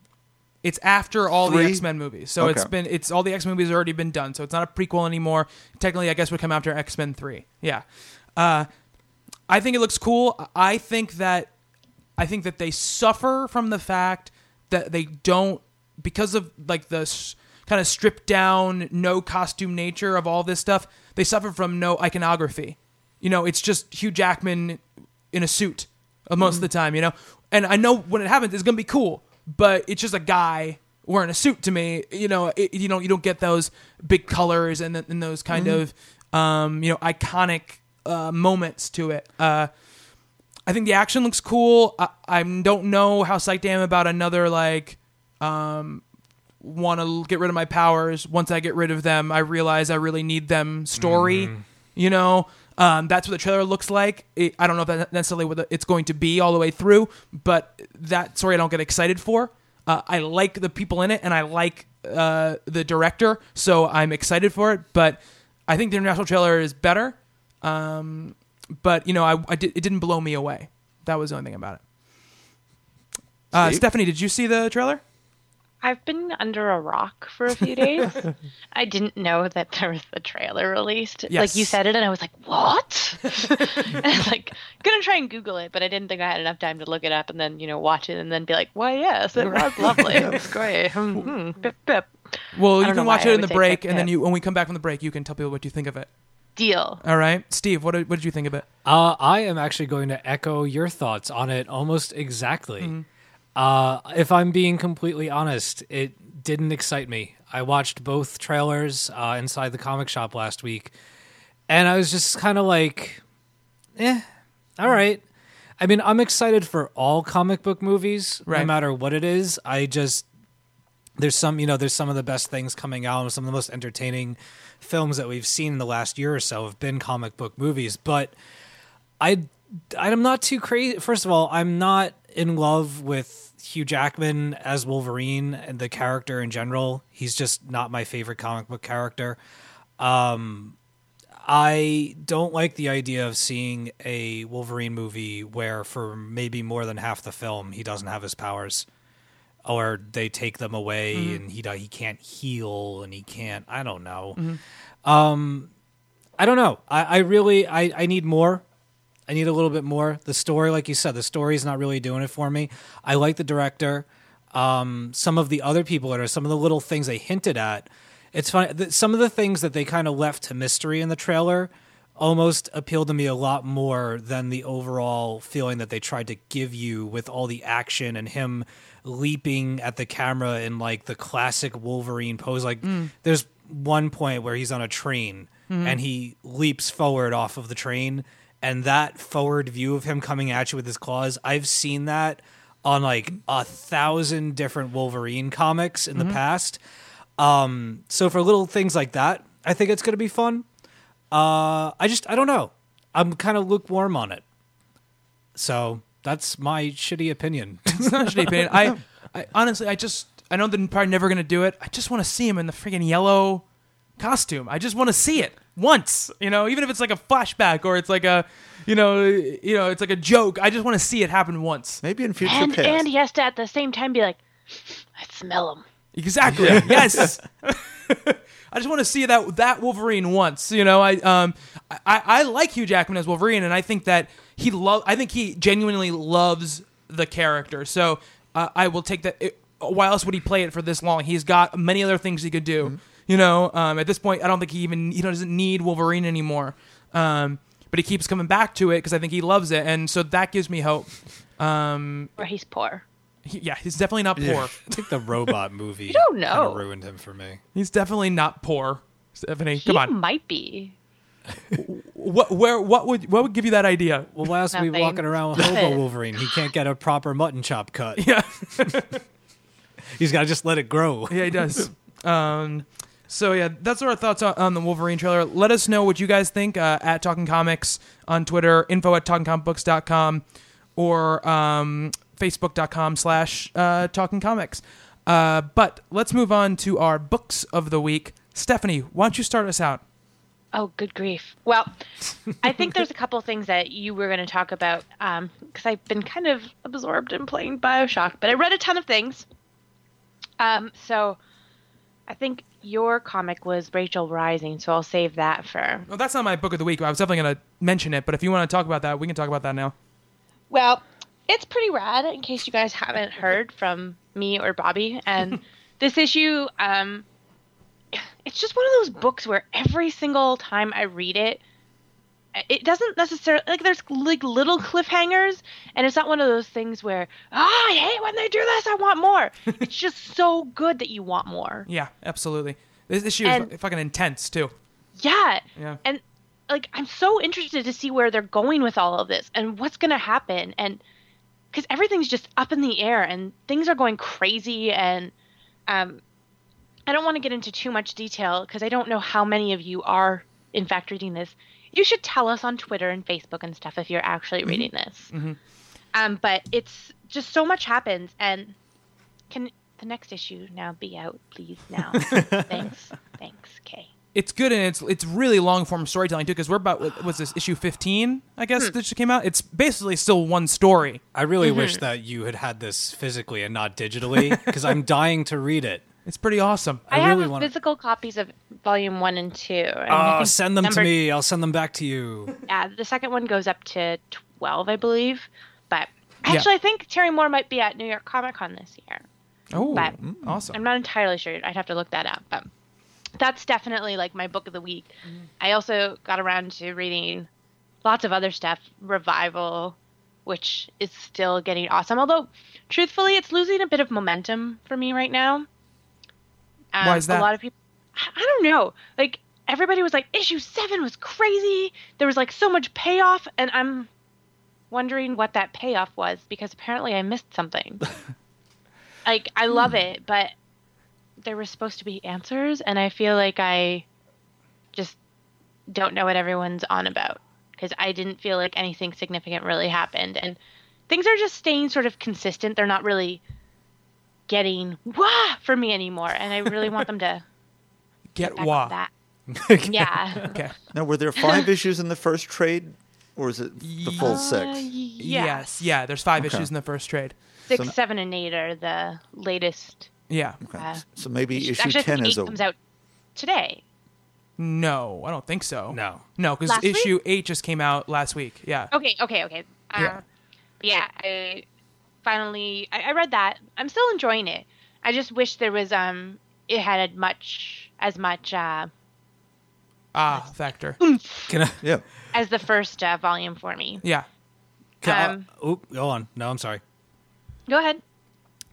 It's after all the X Men movies, so it's been it's all the X Men movies have already been done. So it's not a prequel anymore. Technically, I guess would come after X Men Three. Yeah, uh, I think it looks cool. I think that I think that they suffer from the fact that they don't because of like the s- kind of stripped down, no costume nature of all this stuff. They suffer from no iconography. You know, it's just Hugh Jackman in a suit most of the time. You know, and I know when it happens, it's gonna be cool, but it's just a guy wearing a suit to me. You know, it, you know, you don't get those big colors and, and those kind of um, you know iconic uh, moments to it. Uh, I think the action looks cool. I, I don't know how psyched I am about another like um, want to get rid of my powers. Once I get rid of them, I realize I really need them. Story, you know. Um, that's what the trailer looks like. It, I don't know if that's necessarily what it's going to be all the way through, but that story I don't get excited for. Uh, I like the people in it, and I like uh, the director, so I'm excited for it. But I think the international trailer is better. Um, but you know, I, I did, it didn't blow me away. That was the only thing about it. Uh, Stephanie, did you see the trailer? I've been under a rock for a few days. I didn't know that there was the trailer released. Yes. Like you said it, and I was like, "What?" and I was like, gonna try and Google it, but I didn't think I had enough time to look it up and then you know watch it and then be like, "Why, yes, it was lovely. It was great." Hmm, pip, pip. Well, you can watch it in the break, pip, and then you, when we come back from the break, you can tell people what you think of it. Deal. All right, Steve, what did, what did you think of it? Uh, I am actually going to echo your thoughts on it almost exactly. Uh, if I'm being completely honest, it didn't excite me. I watched both trailers uh, inside the comic shop last week, and I was just kind of like, eh, all right. I mean, I'm excited for all comic book movies, no matter what it is. I just there's some you know there's some of the best things coming out and some of the most entertaining films that we've seen in the last year or so have been comic book movies but I I'm not too crazy. First of all, I'm not in love with Hugh Jackman as Wolverine and the character in general. He's just not my favorite comic book character. Um, I don't like the idea of seeing a Wolverine movie where for maybe more than half the film he doesn't have his powers. Or they take them away and he he can't heal and he can't I don't know. Um I don't know. I, I really I, I need more. I need a little bit more. The story, like you said, the story's not really doing it for me. I like the director. Um, some of the other people that are some of the little things they hinted at. It's funny. th- Some of the things that they kind of left to mystery in the trailer almost appealed to me a lot more than the overall feeling that they tried to give you with all the action and him leaping at the camera in like the classic Wolverine pose. Like there's one point where he's on a train and he leaps forward off of the train and that forward view of him coming at you with his claws, I've seen that on like a thousand different Wolverine comics in the past. Um, so for little things like that, I think it's going to be fun. Uh, I just I don't know. I'm kind of lukewarm on it. So that's my shitty opinion. It's not a shitty opinion. I, I honestly, I just, I know they're probably never going to do it. I just want to see him in the freaking yellow costume. I just want to see it once. You know, even if it's like a flashback or it's like a, you know, you know, it's like a joke. I just want to see it happen once. Maybe in future And past. and he has to at the same time be like, I smell him. Exactly. Yes. I just want to see that that Wolverine once. You know, I um I, I like Hugh Jackman as Wolverine, and I think that he love. I think he genuinely loves the character. So uh, I will take that. It, why else would he play it for this long? He's got many other things he could do. You know, um, at this point, I don't think he even he doesn't need Wolverine anymore. Um, but he keeps coming back to it because I think he loves it, and so that gives me hope. Um, Or he's poor. he- yeah, he's definitely not poor. I think the robot movie don't know. ruined him for me. He's definitely not poor. Stephanie, He come on. might be. What where what would what would give you that idea? Well, why else are we Nothing. walking around with Hobo Wolverine? He can't get a proper mutton chop cut. Yeah, He's got to just let it grow. yeah, he does. um, so yeah, that's our thoughts on, on the Wolverine trailer. Let us know what you guys think uh, at Talking Comics on Twitter, info at talkingcomicbooks.com, or um, facebook.com slash uh, Talking Comics. Uh, but let's move on to our books of the week. Stephanie, why don't you start us out? Oh, good grief. Well, I think there's a couple things that you were going to talk about because I've been kind of absorbed in playing Bioshock, but I read a ton of things. Um, so I think your comic was Rachel Rising, so I'll save that for. Well, that's not my book of the week. I was definitely going to mention it, but if you want to talk about that, we can talk about that now. Well, it's pretty rad. In case you guys haven't heard from me or Bobby, and this issue, um, it's just one of those books where every single time I read it, it doesn't necessarily like there's like little cliffhangers, and it's not one of those things where ah, I hate when they do this. I want more. it's just so good that you want more. Yeah, absolutely. This issue And- is fucking intense too. Yeah. Yeah. And like I'm so interested to see where they're going with all of this and what's going to happen and cuz everything's just up in the air and things are going crazy and um I don't want to get into too much detail cuz I don't know how many of you are in fact reading this. You should tell us on Twitter and Facebook and stuff if you're actually mm-hmm. reading this. Mm-hmm. Um but it's just so much happens and can the next issue now be out please now. Thanks. Thanks. Kay. It's good and it's it's really long form storytelling too because we're about what was this issue 15 I guess hmm. that just came out. It's basically still one story. I really mm-hmm. wish that you had had this physically and not digitally because I'm dying to read it. It's pretty awesome. I, I really have wanna- physical copies of volume one and two. and ah, I Oh, think send them to me. I'll send them back to you. Yeah, the second one goes up to twelve, I believe. But actually, I think Terry Moore might be at New York Comic Con this year. Oh, But mm, awesome. I'm not entirely sure. I'd have to look that up. But that's definitely like my book of the week. Mm-hmm. I also got around to reading lots of other stuff. Revival, which is still getting awesome. Although, truthfully, it's losing a bit of momentum for me right now. Um, Why is that? A lot of people. I I don't know. Like everybody was like, issue seven was crazy. There was like so much payoff, and I'm wondering what that payoff was because apparently I missed something. like I love it, but there were supposed to be answers, and I feel like I just don't know what everyone's on about. because I didn't feel like anything significant really happened, and things are just staying sort of consistent. They're not really getting wah for me anymore, and I really want them to Get back wah. up that. Yeah. Okay. Now, were there five issues in the first trade, or is it the full Uh, six? yeah. Yes. Yeah. There's five Okay. issues in the first trade. Six, So- seven, and eight are the latest. Yeah. Okay. Uh, So maybe issue Actually, I ten is eight a. comes out today. No, I don't think so. No. No, because Last week? issue eight just came out last week. Yeah. Okay, okay, okay. Uh, Yeah. yeah. I finally I, I read that. I'm still enjoying it. I just wish there was um it had much as much uh Ah, factor. Can I? Yeah. as the first uh, volume for me. Yeah. Can I- Um, oop, go on. No, I'm sorry. Go ahead.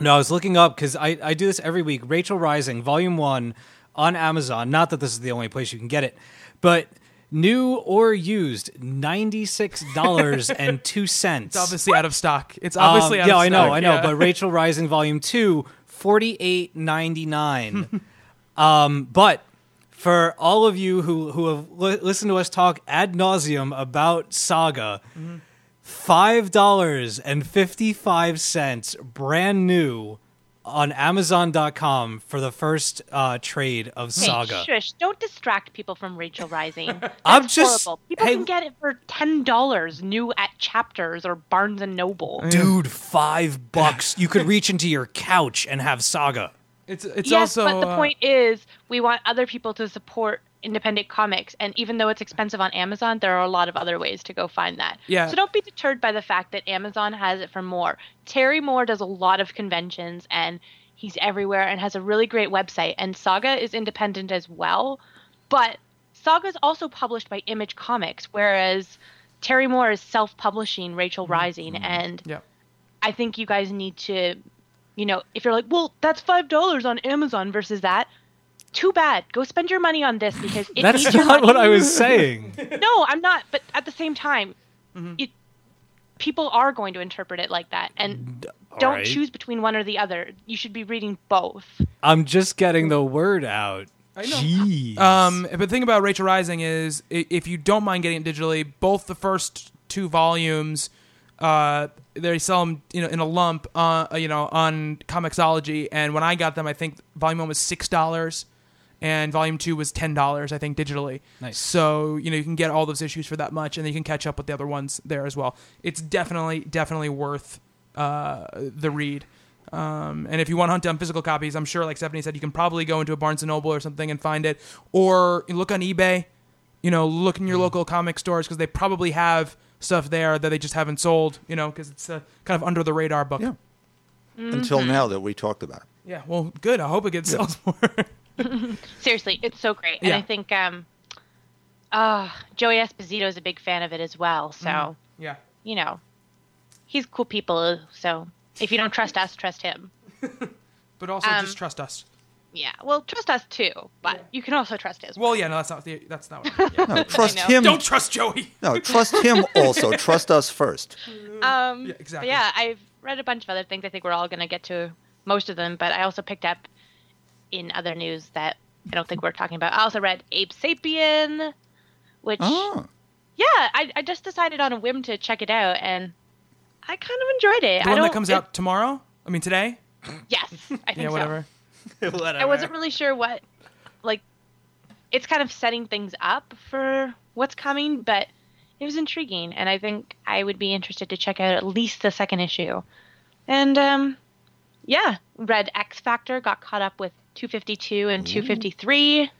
No, I was looking up because I, I do this every week. Rachel Rising, Volume 1 on Amazon. Not that this is the only place you can get it, but new or used, $96.02. It's obviously out of stock. It's obviously Um, out yeah, I stock. know, I know. yeah. But Rachel Rising Volume Two, forty eight ninety nine. um, but for all of you who who have li- listened to us talk ad nauseum about Saga, Mm-hmm. five dollars and fifty five cents, brand new. On Amazon.com for the first uh, trade of Hey, Saga. shush! Don't distract people from Rachel Rising. That's I'm just- horrible. People hey- can get it for ten dollars new at Chapters or Barnes and Noble. Dude, five bucks. You could reach into your couch and have Saga. It's it's yes, also but the uh, point is, we want other people to support independent comics, and even though it's expensive on Amazon, there are a lot of other ways to go find that. Yeah. So don't be deterred by the fact that Amazon has it for more. Terry Moore does a lot of conventions, and he's everywhere, and has a really great website. And Saga is independent as well, but Saga is also published by Image Comics, whereas Terry Moore is self-publishing Rachel mm-hmm. Rising, and Yeah. I think you guys need to, you know, if you're like, well, that's five dollars on Amazon versus that. Too bad. Go spend your money on this because it That's needs not money. what I was saying. No, I'm not. But at the same time, Mm-hmm. it, people are going to interpret it like that, and don't Alright. choose between one or the other. You should be reading both. I'm just getting the word out. I know. Jeez. Um, but the thing about Rachel Rising is, if you don't mind getting it digitally, both the first two volumes, uh, they sell them, you know, in a lump, uh, you know, on Comixology. And when I got them, I think volume one was six dollars, and volume two was ten dollars, I think, digitally. Nice. So you know, you can get all those issues for that much, and then you can catch up with the other ones there as well. It's definitely, definitely worth uh, the read. Um, and if you want to hunt down physical copies, I'm sure, like Stephanie said, you can probably go into a Barnes and Noble or something and find it, or you look on eBay. You know, look in your local comic stores because they probably have stuff there that they just haven't sold. You know, because it's a kind of under the radar book. Yeah. Until now that we talked about. Yeah, Well, good. I hope it gets sells more. Seriously, it's so great, and I think um, uh, Joey Esposito is a big fan of it as well. So yeah. you know, he's cool people. So if you don't trust us, trust him. But also Um, just trust us. Yeah, well, trust us too, but you can also trust his. Well, yeah, no, that's not the that's not. What yeah. No, trust know. him. Don't trust Joey. No, trust him also. trust us first. Um, Yeah, exactly. Yeah, I've read a bunch of other things. I think we're all going to get to most of them, but I also picked up in other news that I don't think we're talking about. I also read Ape Sapien, which Oh. yeah, I, I just decided on a whim to check it out, and I kind of enjoyed it. The I one don't, that comes it- out tomorrow. I mean today. Yes, I think Yeah, so. whatever. I wasn't really sure what, like, it's kind of setting things up for what's coming, but it was intriguing, and I think I would be interested to check out at least the second issue. And um, yeah, read X Factor, got caught up with 252 and 253.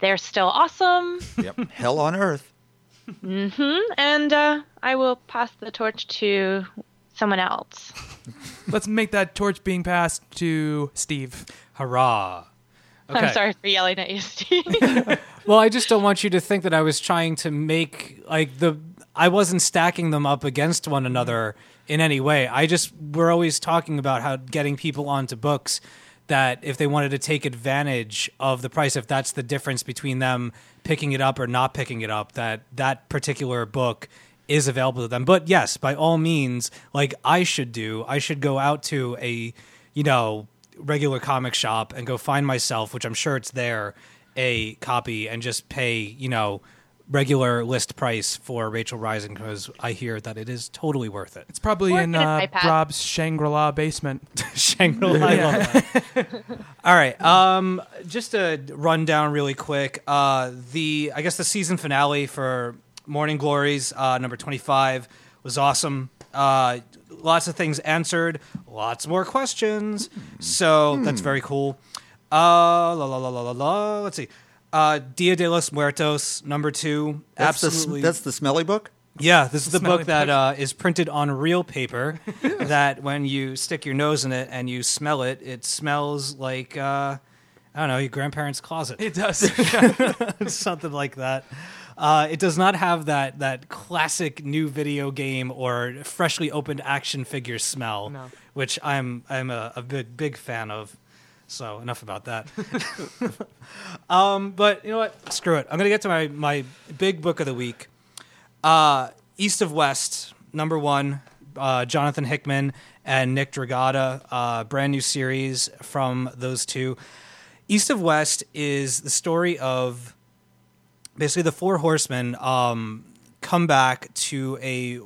They're still awesome, Yep. Hell on earth. Mm-hmm. And uh, I will pass the torch to someone else. Let's make that torch being passed to Steve. Hurrah. Okay. I'm sorry for yelling at you, Steve. Well, I just don't want you to think that I was trying to make like the I wasn't stacking them up against one another in any way. I just we're always talking about how getting people onto books that if they wanted to take advantage of the price if that's the difference between them picking it up or not picking it up that that particular book is available to them. But yes, by all means, like I should do, I should go out to a you know regular comic shop and go find myself, which I'm sure it's there, a copy and just pay, you know, regular list price for Rachel Rising because I hear that it is totally worth it. It's probably Or in get an uh, iPad. Rob's Shangri-La basement. Shangri-La. I. All right. Um, just a rundown really quick. Uh, the I guess the season finale for Morning Glories, uh, number twenty-five, was awesome. Uh, lots of things answered, lots more questions. So that's very cool. Uh, la la la la la la. Let's see. Uh, Dia de los Muertos, number two. That's absolutely. sm- that's the smelly book. Yeah, this is the book that uh, is printed on real paper. that when you stick your nose in it and you smell it, it smells like uh, I don't know your grandparents' closet. It does. something like that. Uh, it does not have that that classic new video game or freshly opened action figure smell, No. which I'm I'm a, a big big fan of. So enough about that. um, but you know what? Screw it. I'm gonna get to my my big book of the week. Uh, East of West, number one, uh, Jonathan Hickman and Nick Dragotta, uh, brand new series from those two. East of West is the story of basically the four horsemen um, come back to a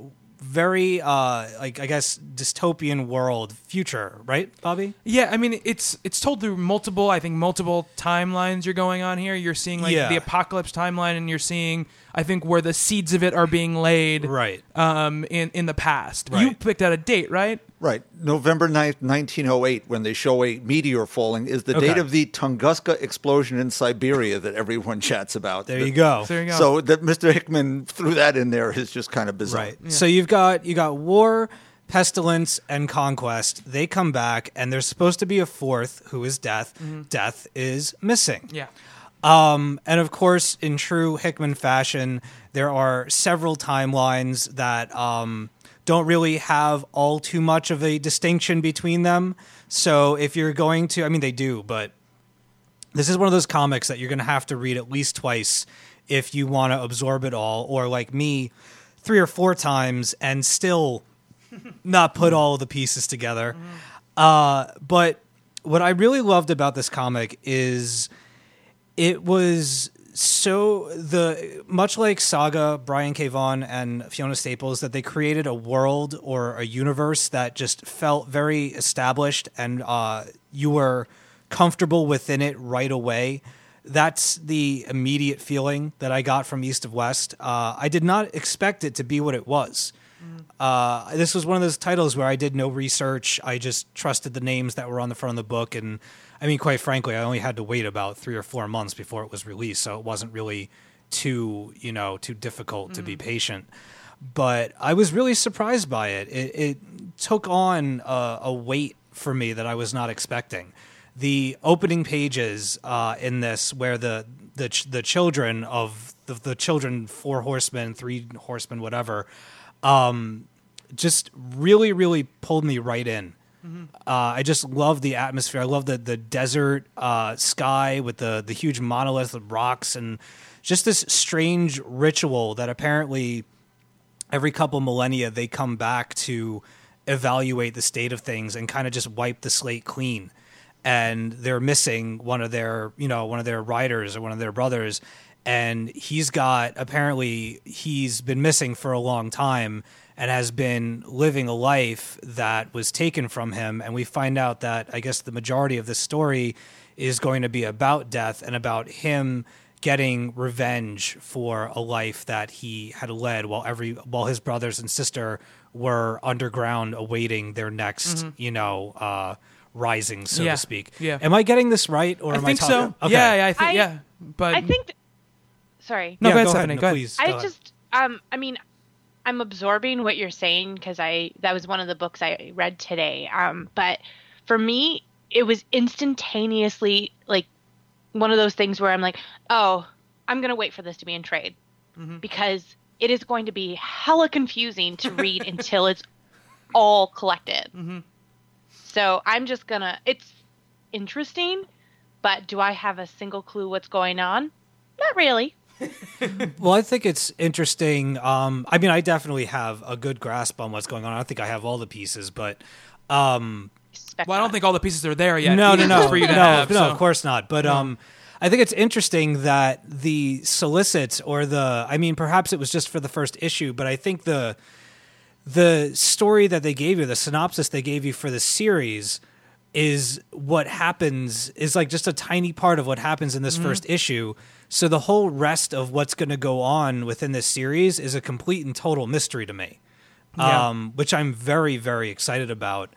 very uh, like I guess dystopian world future, right, Bobby? Yeah, I mean it's it's told through multiple, I think multiple timelines you're going on here. You're seeing like Yeah. the apocalypse timeline and you're seeing I think where the seeds of it are being laid Right. um in in the past. You Right. picked out a date, right? Right. November 9th, 1908, when they show a meteor falling, is the Okay. date of the Tunguska explosion in Siberia that everyone chats about. There you go. So there you go. So that Mr. Hickman threw that in there is just kind of bizarre. Right. So you've got you got war, pestilence, and conquest. They come back, and there's supposed to be a fourth, who is death. Death is missing. yeah. Um, and of course, in true Hickman fashion, there are several timelines that um, don't really have all too much of a distinction between them. So if you're going to, I mean, they do, but this is one of those comics that you're going to have to read at least twice if you want to absorb it all, or like me, three or four times and still not put all the pieces together. Uh, but what I really loved about this comic is it was so the much like Saga, Brian K. Vaughan and Fiona Staples, that they created a world or a universe that just felt very established and uh, you were comfortable within it right away. That's the immediate feeling that I got from East of West. Uh, I did not expect it to be what it was. Uh, this was one of those titles where I did no research. I just trusted the names that were on the front of the book, and I mean, quite frankly, I only had to wait about three or four months before it was released, so it wasn't really too, you know, too difficult to be patient. But I was really surprised by it. It, it took on a, a weight for me that I was not expecting. The opening pages uh, in this, where the the ch- the children of the, the children, four horsemen, three horsemen, whatever, um, just really, really pulled me right in. Uh, I just love the atmosphere. I love the the desert uh, sky with the the huge monolith of rocks and just this strange ritual that apparently every couple millennia they come back to evaluate the state of things and kind of just wipe the slate clean. And they're missing one of their, you know, one of their riders or one of their brothers. And he's got apparently he's been missing for a long time and has been living a life that was taken from him. And we find out that I guess the majority of this story is going to be about death and about him getting revenge for a life that he had led while every while his brothers and sister were underground awaiting their next, you know, uh, rising, so Yeah. to speak. Yeah. Am I getting this right, or I am think I so. Okay. Yeah, yeah, I think yeah. But I think. th- sorry. No, Yeah, go ahead, Stephanie. ahead. Go No, ahead. please. go I ahead. just um I mean I'm absorbing what you're saying because I that was one of the books I read today. Um but for me it was instantaneously like one of those things where I'm like, "Oh, I'm going to wait for this to be in trade." Because it is going to be hella confusing to read until it's all collected. So I'm just going to it's interesting, but do I have a single clue what's going on? Not really. Well, I think it's interesting. Um, I mean, I definitely have a good grasp on what's going on. I don't think I have all the pieces, but um, well, I don't think all the pieces are there yet. no, no, no, for you to no, have. no, so- of course not. But um, I think it's interesting that the solicits or the I mean perhaps it was just for the first issue, but I think the the story that they gave you, the synopsis they gave you for the series is what happens is like just a tiny part of what happens in this first issue. So the whole rest of what's going to go on within this series is a complete and total mystery to me. Yeah. Um, which I'm very very excited about.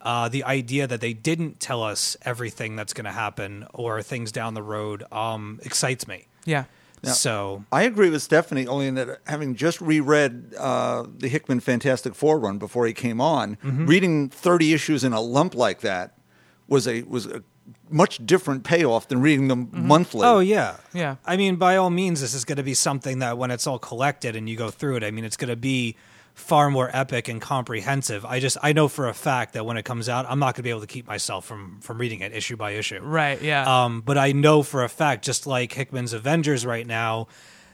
Uh, the idea that they didn't tell us everything that's going to happen or things down the road um, excites me. Yeah. So I agree with Stephanie, only in that having just reread uh, the Hickman Fantastic Four run before he came on, Mm-hmm. reading thirty issues in a lump like that was a was a much different payoff than reading them monthly. Oh yeah, Yeah. I mean, by all means, this is going to be something that when it's all collected and you go through it, I mean, it's going to be far more epic and comprehensive. I just I know for a fact that when it comes out, I'm not going to be able to keep myself from from reading it issue by issue. Right. Yeah. Um, but I know for a fact, just like Hickman's Avengers right now,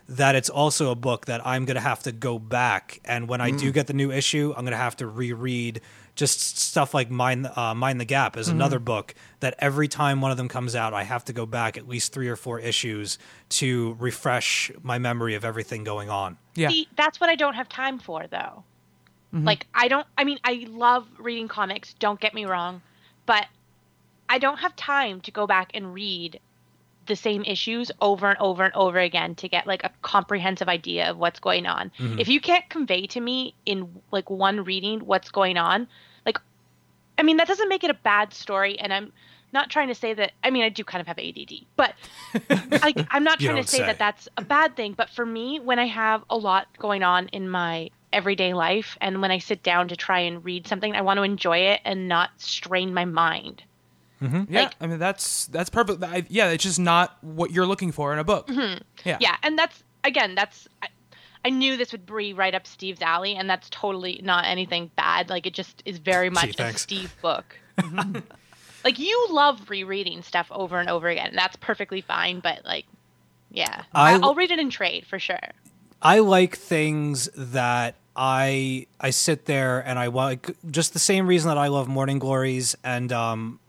that it's also a book that I'm going to have to go back. And when I do get the new issue, I'm going to have to reread just stuff like Mind, uh, Mind the Gap is another book that every time one of them comes out, I have to go back at least three or four issues to refresh my memory of everything going on. yeah. See, that's what I don't have time for, though. Like, I don't, I mean, I love reading comics, don't get me wrong, but I don't have time to go back and read the same issues over and over and over again to get like a comprehensive idea of what's going on. If you can't convey to me in like one reading what's going on, like, I mean, that doesn't make it a bad story. And I'm not trying to say that, I mean, I do kind of have ADD, but like, I'm not trying to say, say. that that's a bad thing. But for me, when I have a lot going on in my everyday life and when I sit down to try and read something, I want to enjoy it and not strain my mind. Yeah. like- I mean, that's that's perfect. I, yeah. It's just not what you're looking for in a book. Yeah. Yeah, and that's again, that's I, I knew this would be right up Steve's alley, and that's totally not anything bad. Like it just is very much a. Steve book. like you love rereading stuff over and over again, and that's perfectly fine. But like, yeah, I- I, I'll read it in trade for sure. I like things that I I sit there and I like just the same reason that I love Morning Glories and um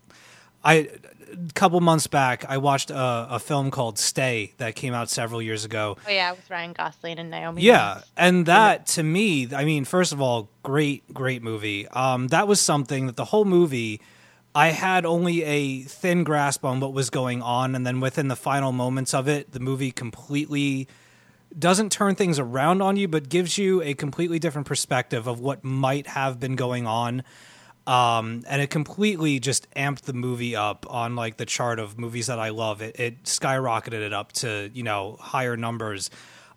I a couple months back I watched a, a film called Stay that came out several years ago. Oh yeah, with Ryan Gosling and Naomi. Yeah, and that to me, I mean, first of all, great, great movie. Um, that was something that the whole movie, I had only a thin grasp on what was going on, and then within the final moments of it, the movie completely doesn't turn things around on you, but gives you a completely different perspective of what might have been going on. Um, and it completely just amped the movie up on like the chart of movies that I love. It, it skyrocketed it up to you know higher numbers.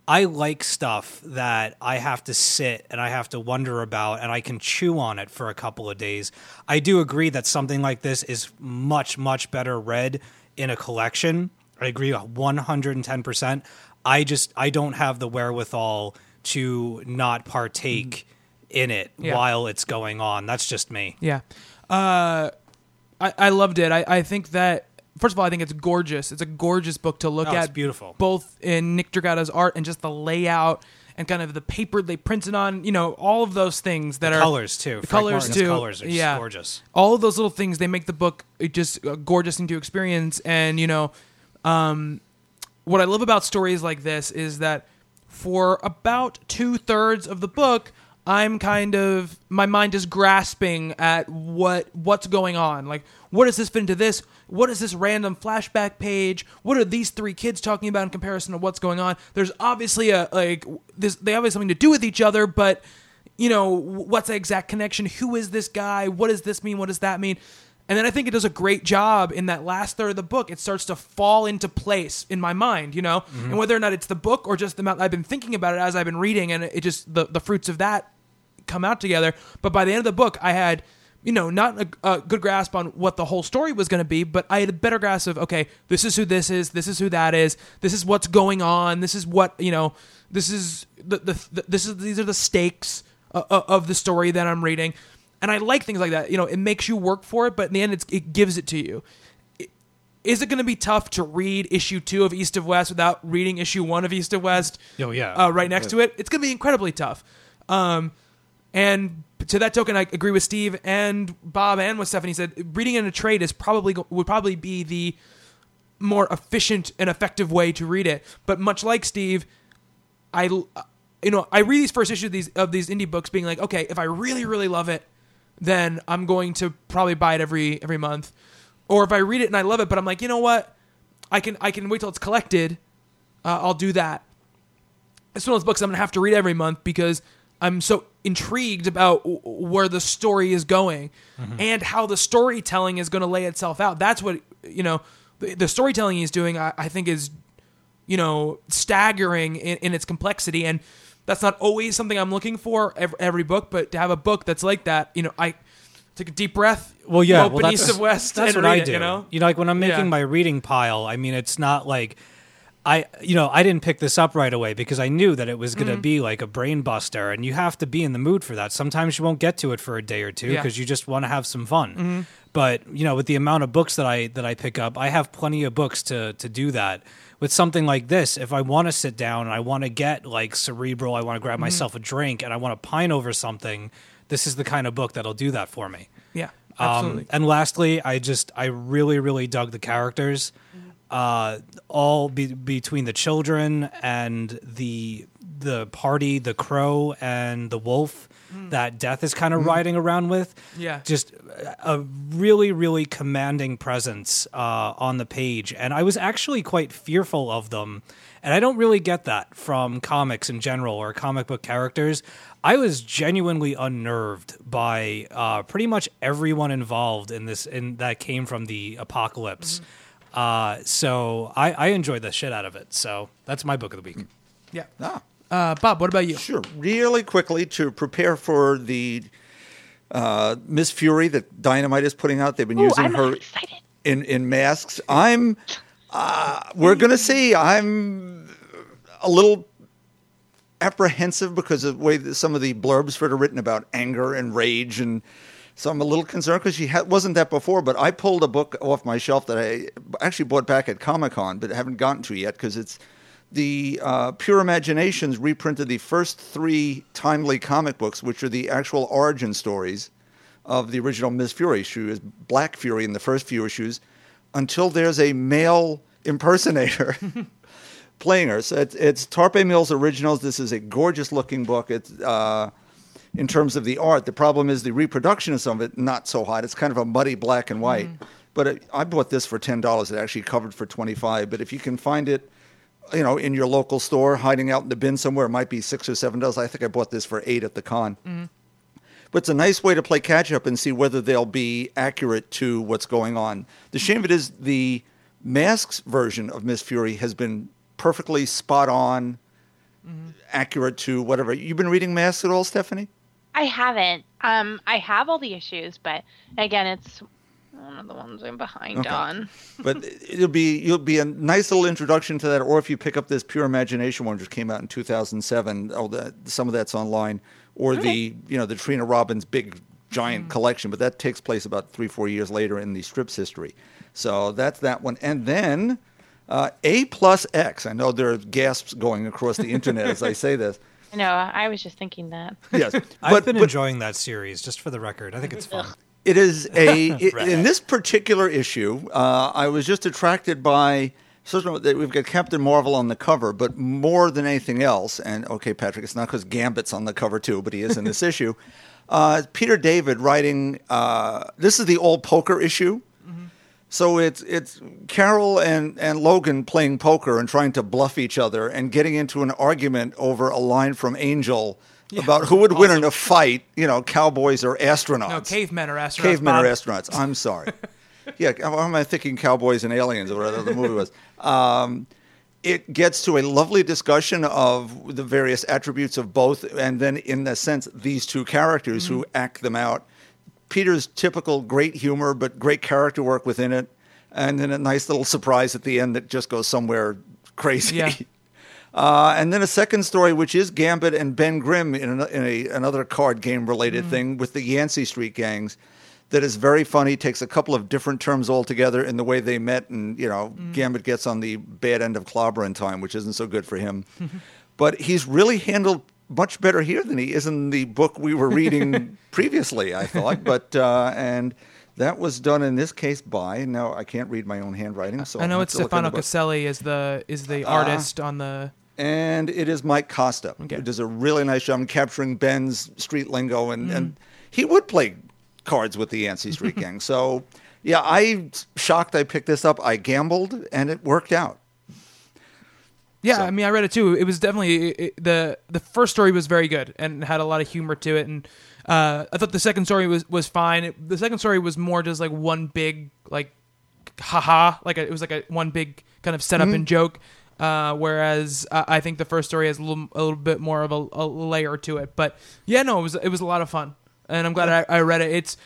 I like stuff that I have to sit and I have to wonder about and I can chew on it for a couple of days. I do agree that something like this is much, much better read in a collection. I agree 110%. I just, I don't have the wherewithal to not partake in it Yeah. while it's going on. That's just me. Yeah. Uh, I, I loved it. I, I think that, first of all, I think it's gorgeous. It's a gorgeous book to look Oh, at. it's beautiful. Both in Nick Dragotta's art and just the layout and kind of the paper they printed on, you know, all of those things that are. colors too. The Frank colors Martin's too. colors are yeah. gorgeous. All of those little things, they make the book just a gorgeous thing to experience. And, you know, um, what I love about stories like this is that for about two thirds of the book, I'm kind of my mind is grasping at what what's going on. Like, what does this fit into this? What is this random flashback page? What are these three kids talking about in comparison to what's going on? There's obviously a like this. They obviously have something to do with each other, but you know what's the exact connection? Who is this guy? What does this mean? What does that mean? And then I think it does a great job in that last third of the book. It starts to fall into place in my mind, you know, mm-hmm. and whether or not it's the book or just the amount I've been thinking about it as I've been reading, and it just the the fruits of that come out together. But by the end of the book, I had, you know, not a, a good grasp on what the whole story was going to be, but I had a better grasp of, okay, this is who this is, this is who that is, this is what's going on, this is what you know, this is the, the, the this is these are the stakes uh, uh, of the story that I'm reading, and I like things like that. You know, it makes you work for it, but in the end, it's, it gives it to you. Is it going to be tough to read issue two of East of West without reading issue one of East of West? Oh, yeah. uh, right next to it. It's going to be incredibly tough. Um, and to that token, I agree with Steve and Bob and with Stephanie said reading in a trade is probably would probably be the more efficient and effective way to read it. But much like Steve, I you know I read these first issues of these of these indie books, being like, okay, if I really really love it, then I'm going to probably buy it every every month. Or if I read it and I love it, but I'm like, you know what, I can I can wait till it's collected. Uh, I'll do that. It's one of those books I'm gonna have to read every month because I'm so intrigued about where the story is going mm-hmm. and how the storytelling is going to lay itself out. That's what you know. The, the storytelling he's doing, I, I think, is you know staggering in, in its complexity, and that's not always something I'm looking for every, every book. But to have a book that's like that, you know, I take a deep breath. Well, yeah, open well, east of west. That's what I it, do. You know, like when I'm making Yeah. my reading pile. I mean, it's not like I, you know, I didn't pick this up right away because I knew that it was Mm-hmm. going to be like a brain buster, and you have to be in the mood for that. Sometimes you won't get to it for a day or two Yeah. Mm-hmm. because you just want to have some fun. But you know, with the amount of books that I that I pick up, I have plenty of books to to do that. With something like this, if I want to sit down and I want to get like cerebral, I want to Mm-hmm. grab myself a drink and I want to pine over something, this is the kind of book that'll do that for me. yeah, Um, absolutely. and lastly, I just I really really dug the characters, uh, all be, between the children and the the party, the crow and the wolf that Death is kind of riding around with. Yeah. just a really really commanding presence uh, on the page, and I was actually quite fearful of them. And I don't really get that from comics in general or comic book characters. I was genuinely unnerved by uh, pretty much everyone involved in this, in that came from the apocalypse. Uh, so I, I enjoyed the shit out of it. So that's my book of the week. yeah. Ah. Uh, Bob, what about you? Sure. Really quickly to prepare for the uh, Miss Fury that Dynamite is putting out. They've been Ooh, using I'm her in in masks. I'm. Uh, we're gonna see. I'm a little apprehensive because of the way that some of the blurbs that are written about anger and rage and. So I'm a little concerned because she ha- wasn't that before, but I pulled a book off my shelf that I actually bought back at Comic Con, but haven't gotten to yet because it's the uh, Pure Imaginations reprinted the first three timely comic books, which are the actual origin stories of the original Miss Fury. She was Black Fury in the first few issues, until there's a male impersonator playing her. So it's, it's Tarpe Mills Originals. This is a gorgeous looking book. It's uh, in terms of the art. The problem is the reproduction of some of it not so hot. It's kind of a muddy black and white. Mm-hmm. But it, I bought this for ten dollars. It actually covered for twenty five. But if you can find it, you know, in your local store, hiding out in the bin somewhere, it might be six or seven dollars. I think I bought this for eight at the con. Mm-hmm. But it's a nice way to play catch up and see whether they'll be accurate to what's going on. The shame of it is the masks version of Miss Fury has been perfectly spot on, mm-hmm. accurate to whatever. You've been reading Masks at all, Stephanie? I haven't. Um, I have all the issues, but again, it's one of the ones I'm behind Okay. on. but it'll be you'll be a nice little introduction to that. Or if you pick up this Pure Imagination one, which came out in 2007, oh, that some of that's online, or the you know the Trina Robbins big giant collection, but that takes place about three four years later in the strips history. So that's that one, and then uh, A plus X. I know there are gasps going across the internet as I say this. I know. I was just thinking that. Yes, I've but, been but enjoying that series, just for the record. I think it's fun. It is a i- in this particular issue. Uh, I was just attracted by so that we've got Captain Marvel on the cover, but more than anything else, and okay, Patrick, it's not because Gambit's on the cover too, but he is in this issue. Uh, Peter David writing. Uh, this is the old poker issue. So it's it's Carol and, and Logan playing poker and trying to bluff each other and getting into an argument over a line from Angel about who would win in a fight, you know, cowboys or astronauts. No, cavemen are astronauts. Cavemen Bob. are astronauts. I'm sorry. yeah, why am I thinking cowboys and aliens or whatever the movie was? Um, it gets to a lovely discussion of the various attributes of both, and then, in a sense, these two characters who Mm-hmm. act them out. Peter's typical great humor, but great character work within it, and then a nice little surprise at the end that just goes somewhere crazy. Yeah. Uh, and then a second story, which is Gambit and Ben Grimm in, an, in a, another card game related thing with the Yancey Street gangs, that is very funny. Takes a couple of different terms altogether in the way they met, and you know, Gambit gets on the bad end of clobbering time, which isn't so good for him. but he's really handled much better here than he is in the book we were reading previously. I thought, but uh, and That was done in this case by now I can't read my own handwriting, so I know it's to look in Stefano. Caselli is the is the Uh, artist on the. and it is Mike Costa, Okay. who does a really nice job in capturing Ben's street lingo, and, Mm-hmm. and he would play cards with the Yancey Street Gang. So, yeah, I shocked I picked this up. I gambled, and it worked out. Yeah, So- I mean, I read it too. It was definitely it, the the first story was very good and had a lot of humor to it, and uh, I thought the second story was was fine. It, the second story was more just like one big like haha, like a, it was like a one big kind of setup and joke. Uh, whereas uh, I think the first story has a little, a little bit more of a, a layer to it. But yeah, no, it was it was a lot of fun, and I'm glad I, I read it. It's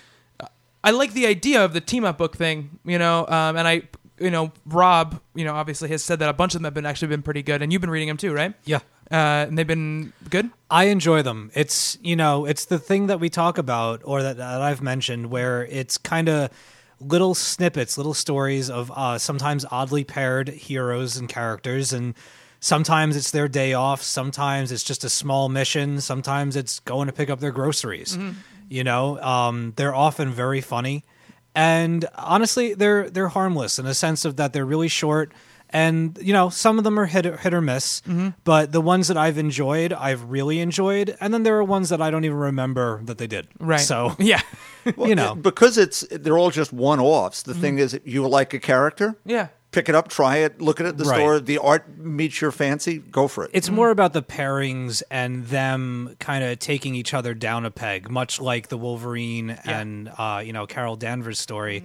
I like the idea of the team up book thing, you know, um, and I, you know, Rob, you know, obviously has said that a bunch of them have been actually been pretty good, and you've been reading them too, right? Yeah. Uh, and they've been good. I enjoy them. It's you know, it's the thing that we talk about or that, that I've mentioned where it's kind of little snippets, little stories of uh, sometimes oddly paired heroes and characters, and sometimes it's their day off, sometimes it's just a small mission, sometimes it's going to pick up their groceries. You know, um, they're often very funny, and honestly, they're they're harmless in a sense of that they're really short. And you know, some of them are hit, hit or miss, but the ones that I've enjoyed, I've really enjoyed. And then there are ones that I don't even remember that they did. Right. So Yeah. you know, because it's they're all just one-offs. The Mm-hmm. thing is, you like a character, yeah. Pick it up, try it, look at it at the Right. store. The art meets your fancy, go for it. it's more about the pairings and them kind of taking each other down a peg, much like the Wolverine and uh, you know Carol Danvers story.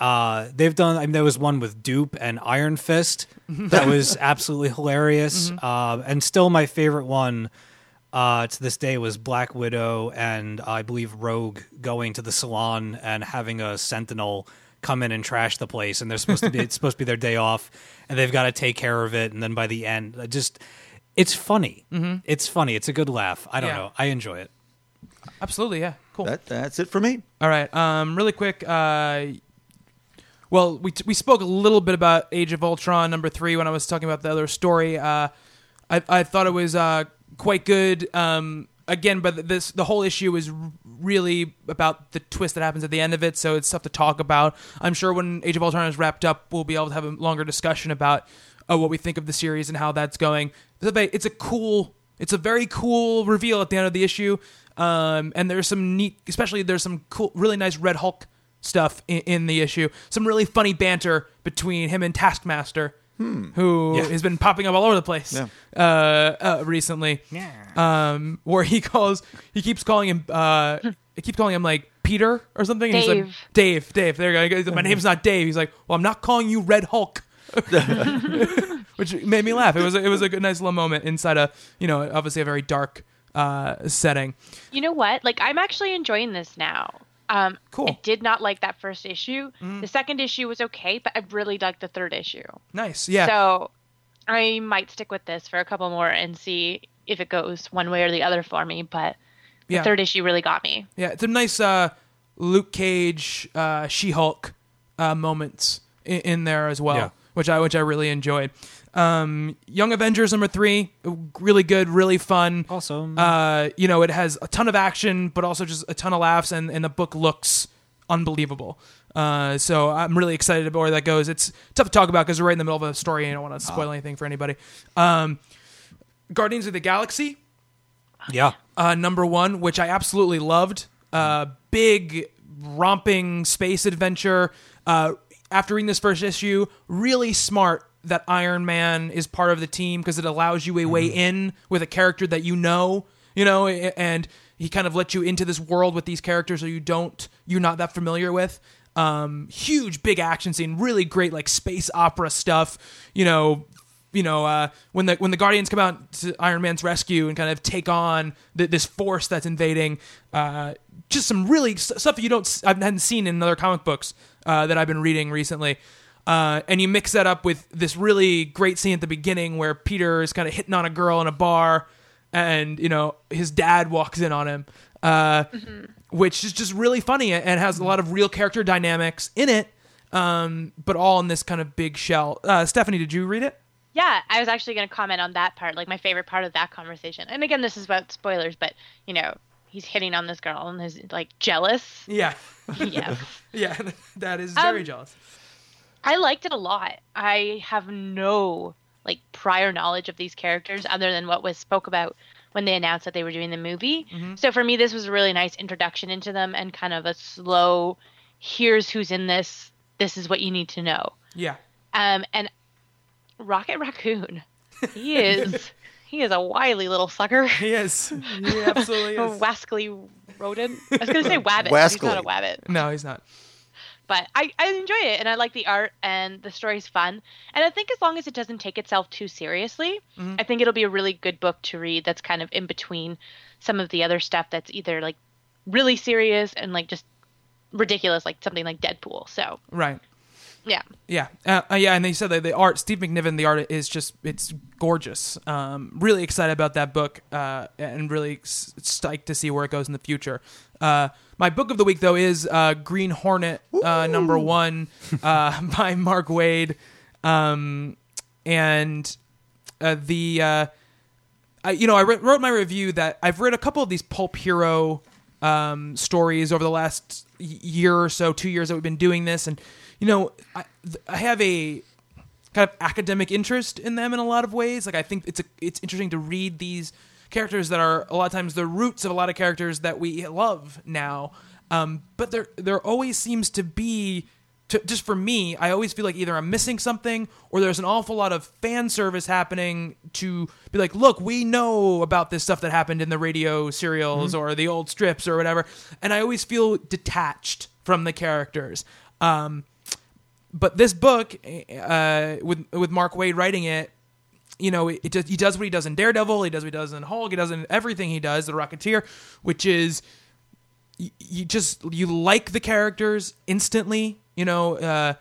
Uh, they've done. I mean, there was one with Doop and Iron Fist that was absolutely hilarious, uh, and still my favorite one uh, to this day was Black Widow and I believe Rogue going to the salon and having a Sentinel come in and trash the place, and they're supposed to be it's supposed to be their day off, and they've got to take care of it, and then by the end, it just it's funny. Mm-hmm. It's funny. It's a good laugh. I don't Yeah. know. I enjoy it. Absolutely. Yeah. Cool. that, that's it for me. All right. Um, really quick. Uh, well, we we spoke a little bit about Age of Ultron number three when I was talking about the other story. Uh, I I thought it was uh, quite good. Um, again, but this the whole issue is really about the twist that happens at the end of it, so it's tough to talk about. I'm sure when Age of Ultron is wrapped up, we'll be able to have a longer discussion about uh, what we think of the series and how that's going. It's a- It's a cool, it's a very cool reveal at the end of the issue, um, and there's some neat, especially there's some cool, really nice Red Hulk stuff in, in the issue. Some really funny banter between him and Taskmaster. Who Yeah. has been popping up all over the place Yeah. uh, uh, recently? um, where he calls, he keeps calling him, uh, he keeps calling him like Peter or something. and he's like, Dave. Dave, Dave. There you go. He goes, My name's not Dave. He's like, well, I'm not calling you Red Hulk. Which made me laugh. It was a, it was a good, nice little moment inside a you know obviously a very dark uh, setting. You know what? Like I'm actually enjoying this now. Um, Cool. I did not like that first issue. The second issue was okay, but I really liked the third issue. Nice, yeah. So I might stick with this for a couple more and see if it goes one way or the other for me. But the Yeah. third issue really got me. Yeah, it's a nice uh, Luke Cage, uh, She Hulk uh, moments in, in there as well, Yeah. which I which I really enjoyed. Um, Young Avengers number three, really good, really fun. Awesome. Uh, you know, it has a ton of action, but also just a ton of laughs, and, and the book looks unbelievable. Uh, so I'm really excited about where that goes. It's tough to talk about because we're right in the middle of a story, and I don't want to spoil anything for anybody. Um, Guardians of the Galaxy, yeah. uh, number one, which I absolutely loved. Uh, big, romping space adventure. Uh, after reading this first issue, really smart that Iron Man is part of the team because it allows you a way in with a character that you know, you know, and he kind of lets you into this world with these characters that you don't, you're not that familiar with. Um, huge, big action scene, really great, like space opera stuff. You know, you know, uh, when the when the Guardians come out to Iron Man's rescue and kind of take on th- this force that's invading, uh, just some really stuff that you don't s- I hadn't seen in other comic books uh, that I've been reading recently. Uh, and you mix that up with this really great scene at the beginning where Peter is kind of hitting on a girl in a bar, and you know his dad walks in on him, uh, which is just really funny and has a lot of real character dynamics in it, um, but all in this kind of big shell. Uh, Stephanie, did you read it? Yeah, I was actually going to comment on that part, like my favorite part of that conversation. And again, this is about spoilers, but you know, he's hitting on this girl and is like jealous. Yeah. yeah. yeah. That is very Um, jealous. I liked it a lot. I have no like prior knowledge of these characters other than what was spoke about when they announced that they were doing the movie. So for me this was a really nice introduction into them and kind of a slow here's who's in this. This is what you need to know. Yeah. Um and Rocket Raccoon. He is he is a wily little sucker. He is. He absolutely A is. wascally rodent. I was gonna say wabbit. but He's not a wabbit. No, he's not. But I, I enjoy it and I like the art and the story's fun. And I think as long as it doesn't take itself too seriously, mm-hmm. I think it'll be a really good book to read that's kind of in between some of the other stuff that's either like really serious and like just ridiculous, like something like Deadpool. So Right. Yeah. Yeah, uh, uh, yeah, and they said that the art, Steve McNiven, the art is just it's gorgeous. Um, really excited about that book, uh, and really s- stoked to see where it goes in the future. Uh, my book of the week though is uh, Green Hornet, uh, number one, uh, by Mark Waid, um, and uh, the uh, I, you know I wrote wrote my review that I've read a couple of these pulp hero um, stories over the last year or so, two years that we've been doing this, and you know I, I have a kind of academic interest in them in a lot of ways. Like I think it's a, it's interesting to read these characters that are a lot of times the roots of a lot of characters that we love now. Um, but there there always seems to be to, just for me, I always feel like either I'm missing something or there's an awful lot of fan service happening to be like, look, we know about this stuff that happened in the radio serials or the old strips or whatever. And I always feel detached from the characters. Um, but this book, uh, with with Mark Waid writing it, you know, it, it he does what he does in Daredevil, he does what he does in Hulk, he does in everything he does, the Rocketeer, which is you, you just you like the characters instantly, you know, uh,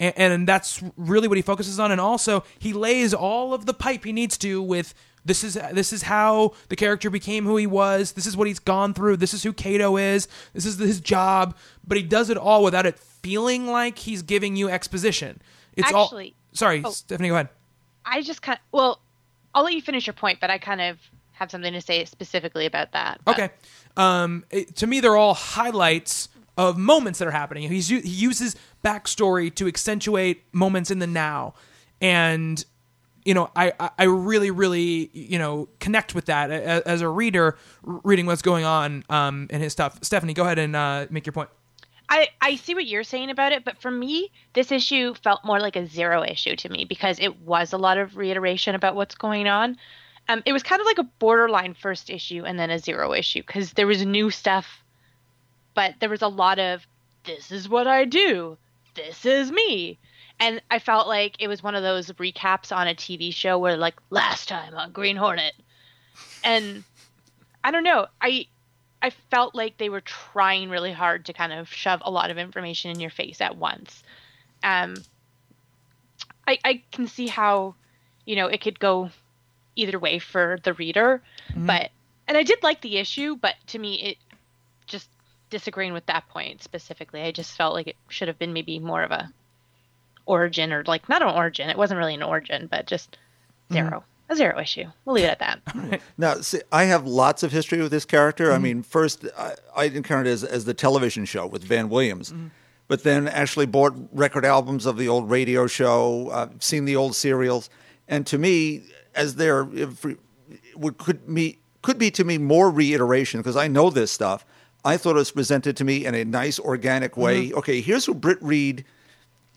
and, and that's really what he focuses on. And also, he lays all of the pipe he needs to with this is this is how the character became who he was. This is what he's gone through. This is who Kato is. This is his job. But he does it all without it feeling like he's giving you exposition. It's all. Sorry, oh. Stephanie, go ahead. I just kind of, well, I'll let you finish your point, but I kind of have something to say specifically about that. But- Okay. Um, it- to me, they're all highlights of moments that are happening. He's he uses backstory to accentuate moments in the now, and you know, I I- really really you know connect with that a- as a reader reading what's going on um in his stuff. Stephanie, go ahead and uh, make your point. I, I see what you're saying about it, but for me, this issue felt more like a zero issue to me because it was a lot of reiteration about what's going on. Um, it was kind of like a borderline first issue and then a zero issue because there was new stuff, but there was a lot of this is what I do, this is me. And I felt like it was one of those recaps on a TV show where, like, last time on Green Hornet. And I don't know. I I felt like they were trying really hard to kind of shove a lot of information in your face at once. Um, I I can see how, you know, it could go either way for the reader, but and I did like the issue, but to me it just disagreeing with that point specifically. I just felt like it should have been maybe more of a origin or like not an origin. It wasn't really an origin, but just 0 A zero issue. We'll leave it at that. Now, see, I have lots of history with this character. I mm-hmm. mean, first, I, I encountered it as, as the television show with Van Williams, mm-hmm. but then actually bought record albums of the old radio show, uh, seen the old serials, and to me, as there would could me could be to me more reiteration because I know this stuff. I thought it was presented to me in a nice, organic way. Mm-hmm. Okay, here's who Britt Reed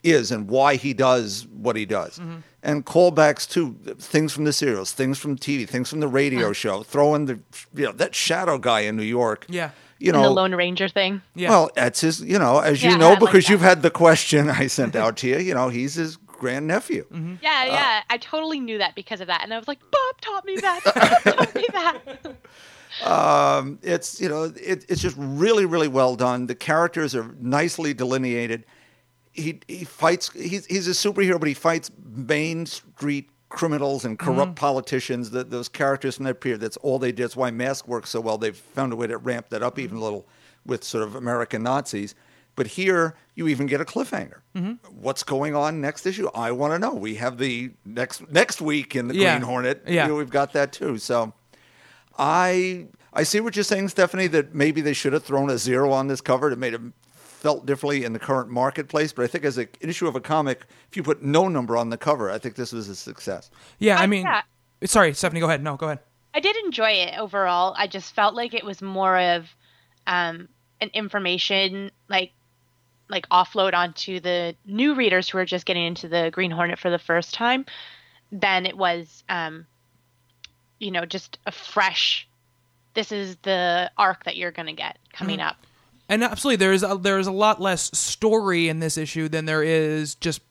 is and why he does what he does. Mm-hmm. And callbacks to things from the serials, things from TV, things from the radio show. Throw in the you know that shadow guy in New York. Yeah. You And know, the Lone Ranger thing. Yeah. well, that's his. You know, as you Yeah, I know, like because that. you've had the question I sent out to you. You know, he's his grandnephew. Mm-hmm. Yeah, yeah. I totally knew that because of that. And I was like, Bob taught me that. Bob taught me that. Um, it's you know, it, it's just really, really well done. The characters are nicely delineated. He he fights. He's he's a superhero, but he fights Main Street criminals and corrupt mm-hmm. politicians. That those characters from that period. That's all they did. That's why Mask works so well. They've found a way to ramp that up even a little with sort of American Nazis. But here, you even get a cliffhanger. Mm-hmm. What's going on next issue? I want to know. We have the next next week in the Yeah. Green Hornet. Yeah. you know, we've got that too. So. I I see what you're saying, Stephanie. That maybe they should have thrown a zero on this cover to made it felt differently in the current marketplace. But I think as an issue of a comic, if you put no number on the cover, I think this was a success. Yeah, I I- mean, yeah. sorry, Stephanie, go ahead. No, go ahead. I did enjoy it overall. I just felt like it was more of um, an information like like offload onto the new readers who are just getting into the Green Hornet for the first time than it was um, you know just a fresh. This is the arc that you're gonna get coming up. And absolutely, there's a, there's a lot less story in this issue than there is just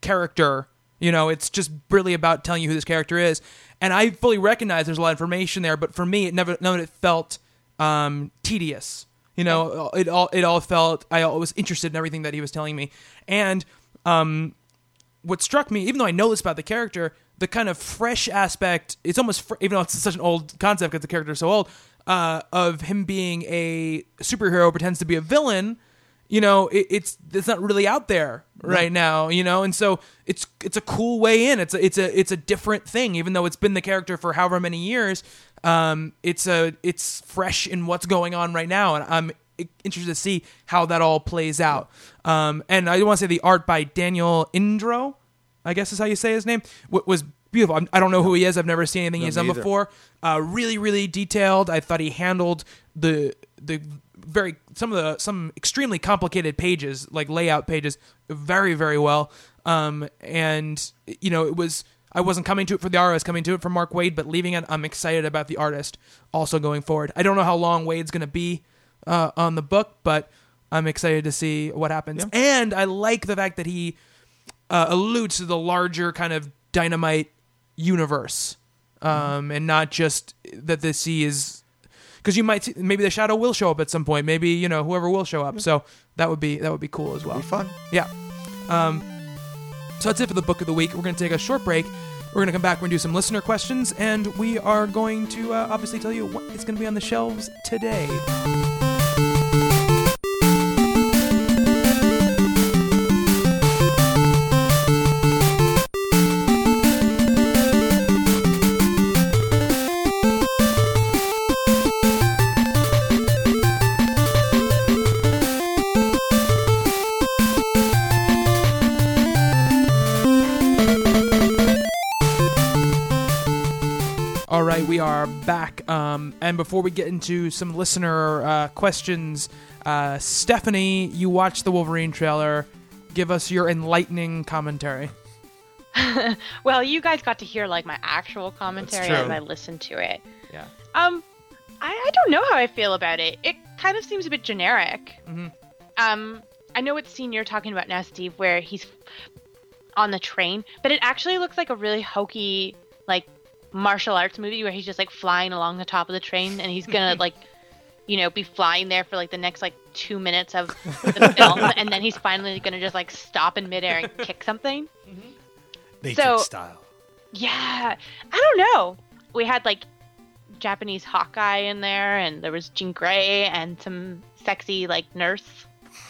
character. You know, it's just really about telling you who this character is. And I fully recognize there's a lot of information there, but for me, it never none it felt um, tedious. You know, it all it all felt I was interested in everything that he was telling me, and um, what struck me, even though I know this about the character, the kind of fresh aspect, it's almost, fr- even though it's such an old concept because the character is so old, uh, of him being a superhero pretends to be a villain, you know, it, it's it's not really out there right now, you know, and so it's it's a cool way in. It's a, it's a it's a different thing, even though it's been the character for however many years. Um, it's a it's fresh in what's going on right now, and I'm interested to see how that all plays out. Um, and I want to say the art by Daniel Indro, I guess is how you say his name, was beautiful. I'm, I don't know who he is. I've never seen anything he's done either. before. Uh, really, really detailed. I thought he handled the the very some of the some extremely complicated pages, like layout pages, very, very well. Um, and you know, it was. I wasn't coming to it for the art. I was coming to it for Mark Waid, but leaving it, I'm excited about the artist also going forward. I don't know how long Waid's going to be uh, on the book, but I'm excited to see what happens. And I like the fact that he uh, alludes to the larger kind of dynamite universe, um, and not just that the sea is because you might see, maybe the shadow will show up at some point. Maybe you know whoever will show up. So that would be that would be cool as well. Be fun. Yeah. Um, so that's it for the book of the week. We're going to take a short break. We're going to come back. We're going to do some listener questions, and we are going to uh, obviously tell you what is going to be on the shelves today. Um, and before we get into some listener uh, questions, uh, Stephanie, you watched the Wolverine trailer. Give us your enlightening commentary. Well, you guys got to hear like my actual commentary as I listened to it. Yeah. Um, I, I don't know how I feel about it. It kind of seems a bit generic. Mhm. Um, I know what scene you're talking about now, Steve, where he's on the train, but it actually looks like a really hokey, like martial arts movie where he's just like flying along the top of the train and he's gonna like, you know, be flying there for like the next like two minutes of the film, and then he's finally gonna just like stop in midair and kick something. Matrix So- style. Yeah, I don't know. We had like Japanese Hawkeye in there, and there was Jean Grey and some sexy like nurse,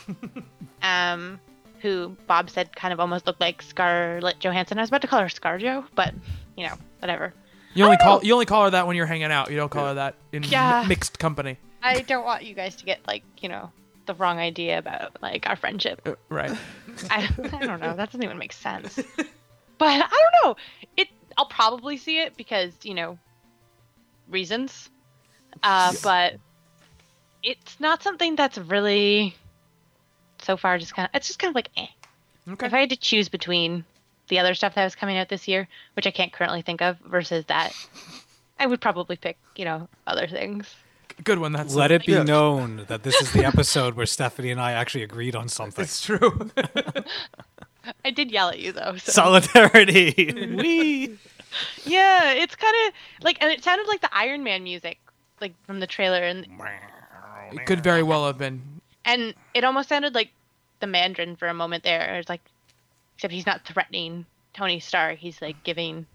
um, who Bob said kind of almost looked like Scarlett Johansson. I was about to call her ScarJo, but you know, whatever. You only call you only call her that when you're hanging out. You don't call her that in Yeah. mi- mixed company. I don't want you guys to get like you know the wrong idea about like our friendship. Uh, right. I, I don't know. That doesn't even make sense. But I don't know. It. I'll probably see it because you know reasons. Uh, but it's not something that's really so far just kind of. It's just kind of like eh. Okay. If I had to choose between the other stuff that was coming out this year, which I can't currently think of, versus that, I would probably pick you know other things. Good one. That's Let it be Yeah. known that this is the episode where Stephanie and I actually agreed on something. It's true. I did yell at you though. So. Solidarity. we. Yeah, it's kind of like, and it sounded like the Iron Man music, like from the trailer, and it could very well have been. and it almost sounded like the Mandarin for a moment there. It's like, except he's not threatening Tony Stark. He's like giving.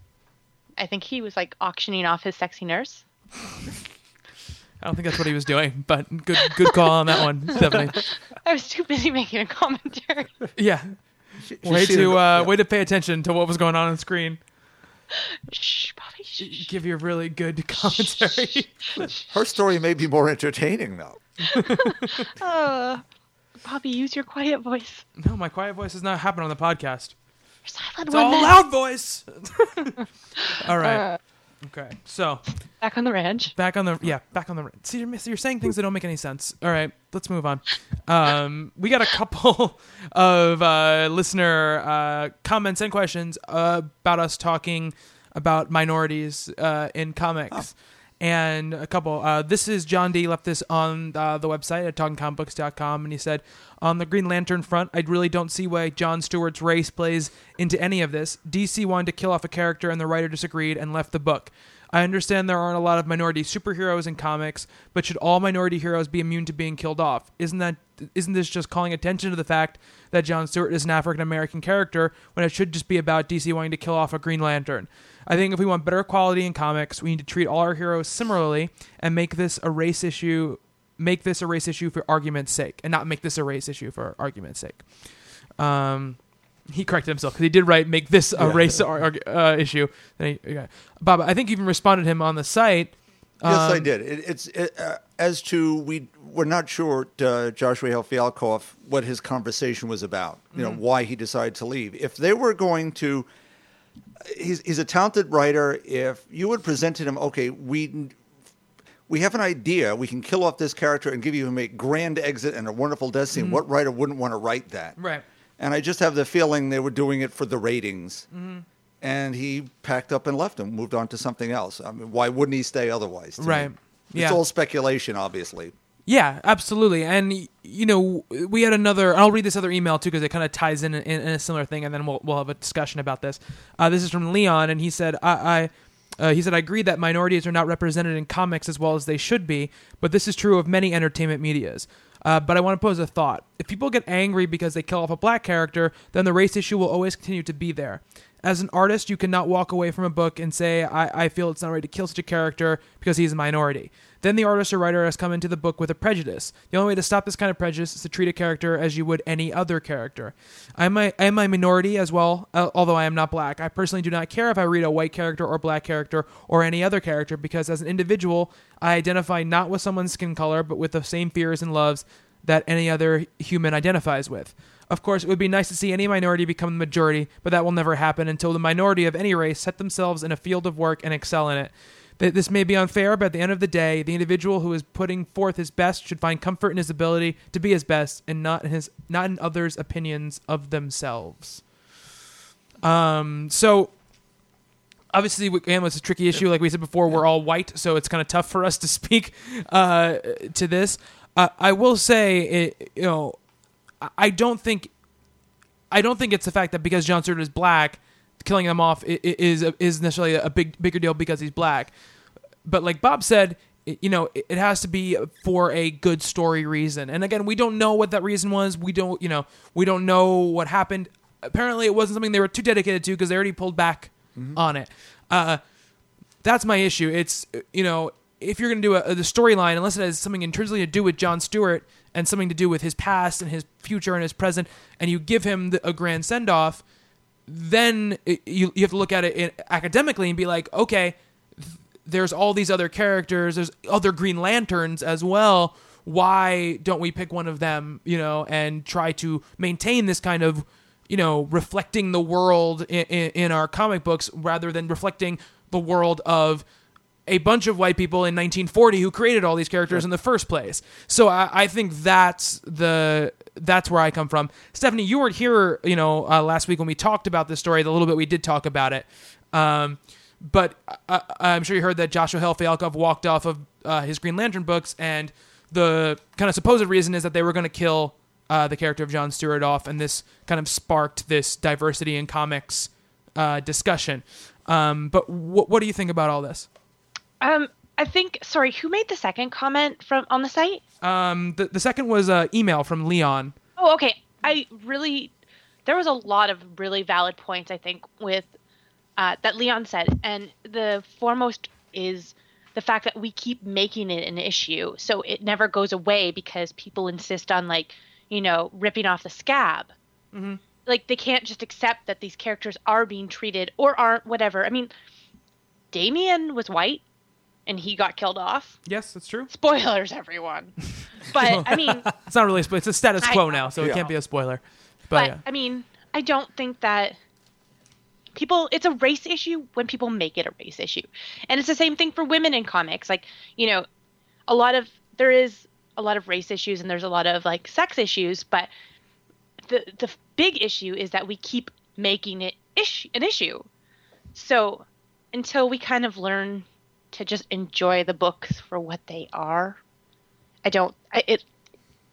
I think he was like auctioning off his sexy nurse. I don't think that's what he was doing, but good good call on that one, Stephanie. I was too busy making a commentary. Yeah. She- Way she's to it- uh, yeah. way to pay attention to what was going on on screen. shh, Bobby, give you a really good commentary. Her story may be more entertaining though. Uh, Bobby, use your quiet voice. no, my quiet voice does not happen on the podcast. Your silent It's one. all then. loud voice. all right. Uh, Okay. So back on the ranch. back on the yeah back on the ranch. see you're, you're saying things that don't make any sense. All right, let's move on. Um, we got a couple of uh, listener uh, comments and questions uh, about us talking about minorities uh, in comics. And a couple. Uh, this is John D. left this on uh, the website at talkingcomicbooks.com, and he said, "On the Green Lantern front, I really don't see why John Stewart's race plays into any of this. DC wanted to kill off a character, and the writer disagreed and left the book. I understand there aren't a lot of minority superheroes in comics, but should all minority heroes be immune to being killed off? Isn't that isn't this just calling attention to the fact that John Stewart is an African American character when it should just be about DC wanting to kill off a Green Lantern? I think if we want better quality in comics, we need to treat all our heroes similarly and make this a race issue make this a race issue for argument's sake and not make this a race issue for argument's sake. Um he corrected himself because he did write make this a race ar- arg- uh, issue. Then he, yeah. Bob, I think you even responded to him on the site. Yes, I Um, did. It, it's it, uh, as to we we're not sure uh, Joshua Hale what his conversation was about. You know why he decided to leave. If they were going to, he's he's a talented writer. If you had presented him, okay, we we have an idea. We can kill off this character and give you him a grand exit and a wonderful death scene. What writer wouldn't want to write that? Right. And I just have the feeling they were doing it for the ratings. Mm-hmm. And he packed up and left and moved on to something else. I mean, why wouldn't he stay otherwise? to me? It's Yeah. all speculation, obviously. Yeah, absolutely. And you know, we had another. I'll read this other email too because it kind of ties in, in in a similar thing, and then we'll we'll have a discussion about this. Uh, this is from Leon, and he said, "I." I uh, he said, I agree that minorities are not represented in comics as well as they should be, but this is true of many entertainment medias. Uh, but I want to pose a thought. If people get angry because they kill off a black character, then the race issue will always continue to be there. As an artist, you cannot walk away from a book and say, I, I feel it's not right to kill such a character because he's a minority. Then the artist or writer has come into the book with a prejudice. The only way to stop this kind of prejudice is to treat a character as you would any other character. I am a, I am a minority as well, uh, although I am not black. I personally do not care if I read a white character or black character or any other character because as an individual, I identify not with someone's skin color, but with the same fears and loves that any other human identifies with. Of course, it would be nice to see any minority become the majority, but that will never happen until the minority of any race set themselves in a field of work and excel in it. Th- This may be unfair, but at the end of the day, the individual who is putting forth his best should find comfort in his ability to be his best, and not in his not in others' opinions of themselves. Um. So obviously again it's a tricky issue like we said before we're all white so it's kind of tough for us to speak uh, to this uh, i will say it, you know I- i don't think i don't think it's the fact that because john stewart is black killing him off is is necessarily a big bigger deal because he's black. But like bob said you know it has to be for a good story reason. And again we don't know what that reason was. We don't you know we don't know what happened. Apparently it wasn't something they were too dedicated to because they already pulled back on it. Uh, that's my issue. It's you know if you're going to do a, the storyline unless it has something intrinsically to do with john stewart and something to do with his past and his future and his present and you give him the, a grand send-off then it, you, you have to look at it in, academically and be like okay there's all these other characters there's other green lanterns as well. Why don't we pick one of them you know and try to maintain this kind of you know reflecting the world in, in, in our comic books rather than reflecting the world of a bunch of white people in 1940 who created all these characters in the first place. So I, I think that's the that's where I come from. Stephanie, you weren't here, you know, uh, last week when we talked about this story. The little bit we did talk about it, um, but I, I'm sure you heard that Joshua Hale Fialkov walked off of uh, his Green Lantern books, and the kind of supposed reason is that they were going to kill uh, the character of John Stewart off, and this kind of sparked this diversity in comics uh, discussion. Um, but wh- what do you think about all this? Um, I think. Sorry, who made the second comment from on the site? Um, the, the second was an email from Leon. Oh, okay. I really, there was a lot of really valid points. I think with uh, that Leon said, and the foremost is the fact that we keep making it an issue, so it never goes away because people insist on like, you know, ripping off the scab. Like they can't just accept that these characters are being treated or aren't, whatever. I mean, Damien was white and he got killed off. Yes, that's true. Spoilers, everyone. But I mean, It's not really a spoiler. It's a status quo know. now, so it can't be a spoiler. But, but yeah. I mean, I don't think that people it's a race issue when people make it a race issue. And it's the same thing for women in comics. Like, you know, a lot of there is a lot of race issues and there's a lot of like sex issues, but the the big issue is that we keep making it ish, an issue. So, until we kind of learn to just enjoy the books for what they are, I don't I, it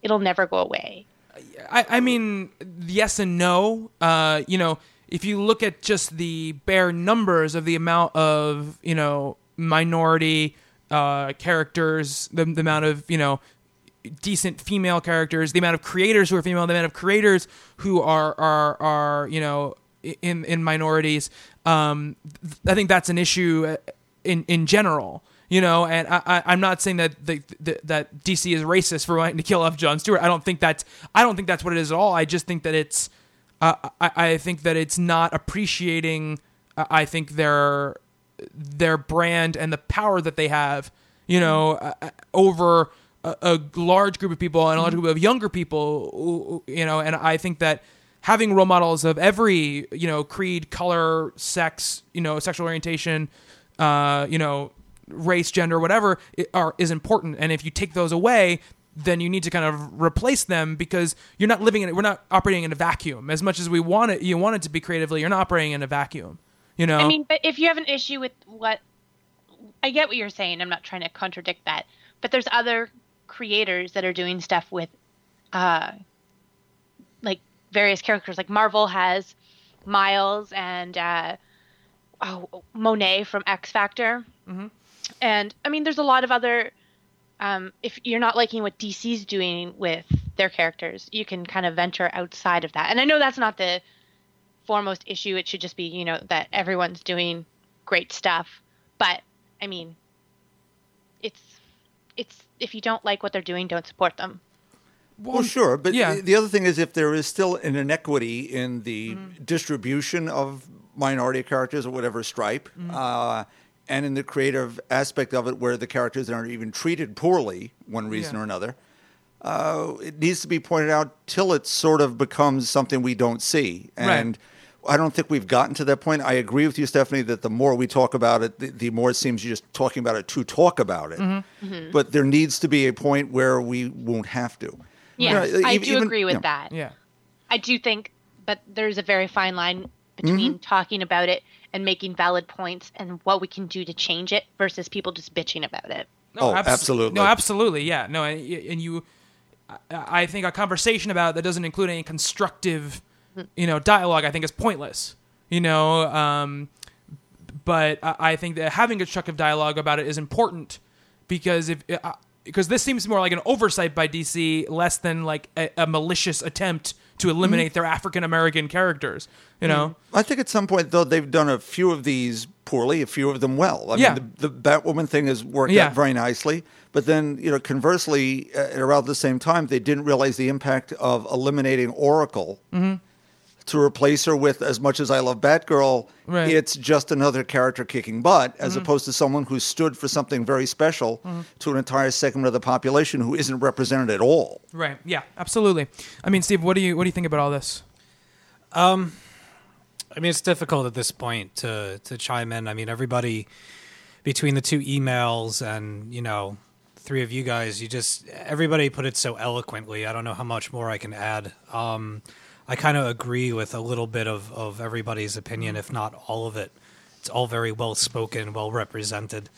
it'll never go away. I, I mean, yes and no. Uh, you know, if you look at just the bare numbers of the amount of you know minority uh, characters, the, the amount of you know decent female characters, the amount of creators who are female, the amount of creators who are are are you know in in minorities. Um, I think that's an issue uh, in in general. You know, and I, I, I'm not saying that the, the, that DC is racist for wanting to kill off John Stewart. I don't think that's I don't think that's what it is at all. I just think that it's uh, I, I think that it's not appreciating. uh, I think their their brand and the power that they have, you know, uh, uh, over a, a large group of people and a large group of younger people, you know, and I think that having role models of every, you know, creed, color, sex, you know, sexual orientation, uh, you know, race, gender, whatever, are is important. And if you take those away, then you need to kind of replace them because you're not living in it. We're not operating in a vacuum as much as we want it. You want it to be creatively. You're not operating in a vacuum. You know. I mean, but if you have an issue with what I get what you're saying, I'm not trying to contradict that. But there's other creators that are doing stuff with uh like various characters like Marvel has Miles and uh oh Monet from X Factor. Mm-hmm. And I mean there's a lot of other um if you're not liking what DC's doing with their characters, you can kind of venture outside of that. And I know that's not the foremost issue. It should just be, you know, that everyone's doing great stuff. But I mean, it's it's if you don't like what they're doing, don't support them. Well, sure, but yeah. the other thing is if there is still an inequity in the Mm-hmm. distribution of minority characters or whatever stripe, Mm-hmm. uh, and in the creative aspect of it, where the characters aren't even treated poorly, one reason Yeah. or another, uh, it needs to be pointed out till it sort of becomes something we don't see. Right. And I don't think we've gotten to that point. I agree with you, Stephanie, that the more we talk about it, the, the more it seems you're just talking about it to talk about it. Mm-hmm. But there needs to be a point where we won't have to. Yeah, You know, I ev- do agree with yeah. that. yeah. I do think, but there's a very fine line between talking about it and making valid points and what we can do to change it versus people just bitching about it. Oh, abs- absolutely. No, absolutely. Yeah. No, and, and you, I, I think a conversation about it that doesn't include any constructive, you know, dialogue, I think is pointless. You know, um, but I, I think that having a constructive dialogue about it is important because if uh, because this seems more like an oversight by DC, less than like a, a malicious attempt to eliminate their African American characters. You know. I think at some point, though, they've done a few of these poorly, a few of them well. I Yeah. mean, the, the Batwoman thing has worked Yeah. out very nicely. But then, you know, conversely, at around the same time, they didn't realize the impact of eliminating Oracle Mm-hmm. To replace her with, as much as I love Batgirl, Right. Mm-hmm. it's just another character kicking butt, as opposed to someone who stood for something very special to an entire segment of the population who isn't represented at all. Right. Yeah. Absolutely. I mean, Steve, what do you what do you think about all this? Um, I mean, it's difficult at this point to to chime in. I mean, everybody between the two emails and you know, three of you guys, you just everybody put it so eloquently. I don't know how much more I can add. Um, I kind of agree with a little bit of of everybody's opinion, if not all of it. It's all very well spoken, well represented.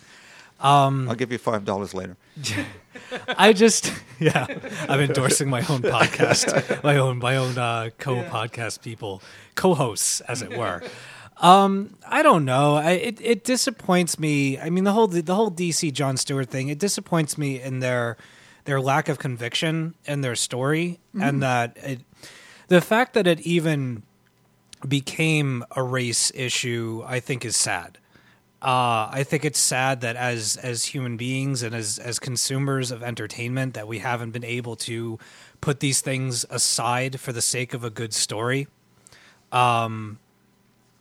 I'll give you $5 later. I just yeah, I'm endorsing my own podcast, my own my own uh, co-podcast people, co-hosts as it were. Um, I don't know. I, it it disappoints me. I mean, the whole the whole DC John Stewart thing. It disappoints me in their their lack of conviction in their story, and that it, the fact that it even became a race issue, I think, is sad. Uh, I think it's sad that as as human beings and as as consumers of entertainment that we haven't been able to put these things aside for the sake of a good story. Um,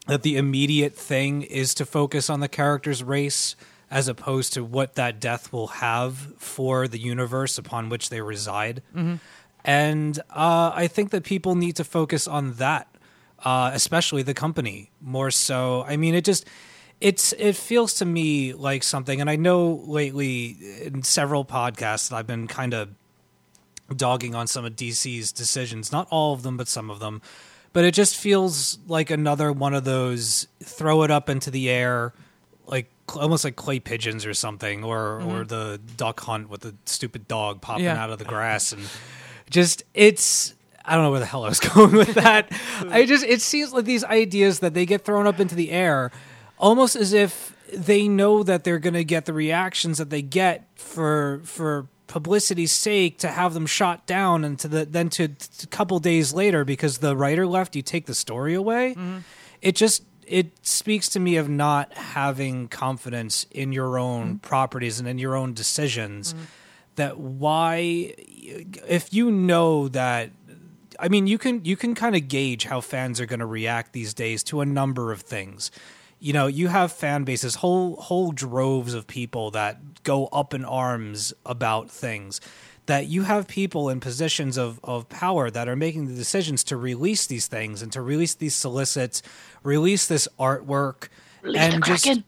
that the immediate thing is to focus on the character's race as opposed to what that death will have for the universe upon which they reside. And uh, I think that people need to focus on that, uh, especially the company more so. I mean, it just it's it feels to me like something, and I know lately in several podcasts that I've been kind of dogging on some of DC's decisions, not all of them, but some of them. But it just feels like another one of those throw it up into the air, like almost like clay pigeons or something, or or the duck hunt with the stupid dog popping Yeah. out of the grass, and just it's. I don't know where the hell I was going with that. I just it seems like these ideas that they get thrown up into the air, almost as if they know that they're going to get the reactions that they get for for publicity's sake to have them shot down and to the then to, to a couple days later because the writer left you take the story away mm-hmm. it just it speaks to me of not having confidence in your own mm-hmm. properties and in your own decisions mm-hmm. That why if you know that I mean, you can you can kind of gauge how fans are going to react these days to a number of things. You know, you have fan bases, whole whole droves of people that go up in arms about things. That you have people in positions of, of power that are making the decisions to release these things and to release these solicits, release this artwork, Release and just Kraken.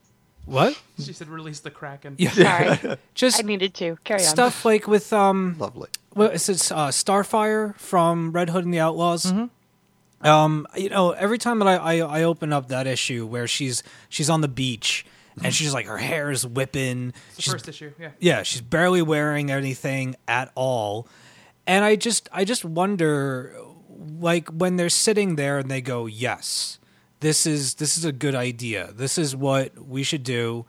What? She said, "Release the Kraken." Yeah, Sorry, just I needed to carry on. stuff like with um Lovely. what is it? Uh, Starfire from Red Hood and the Outlaws. Um, you know, every time that I, I I open up that issue where she's she's on the beach and she's like her hair is whipping. The she's, first issue. Yeah. yeah, she's barely wearing anything at all, and I just I just wonder, like when they're sitting there and they go, yes, this is this is a good idea. This is what we should do,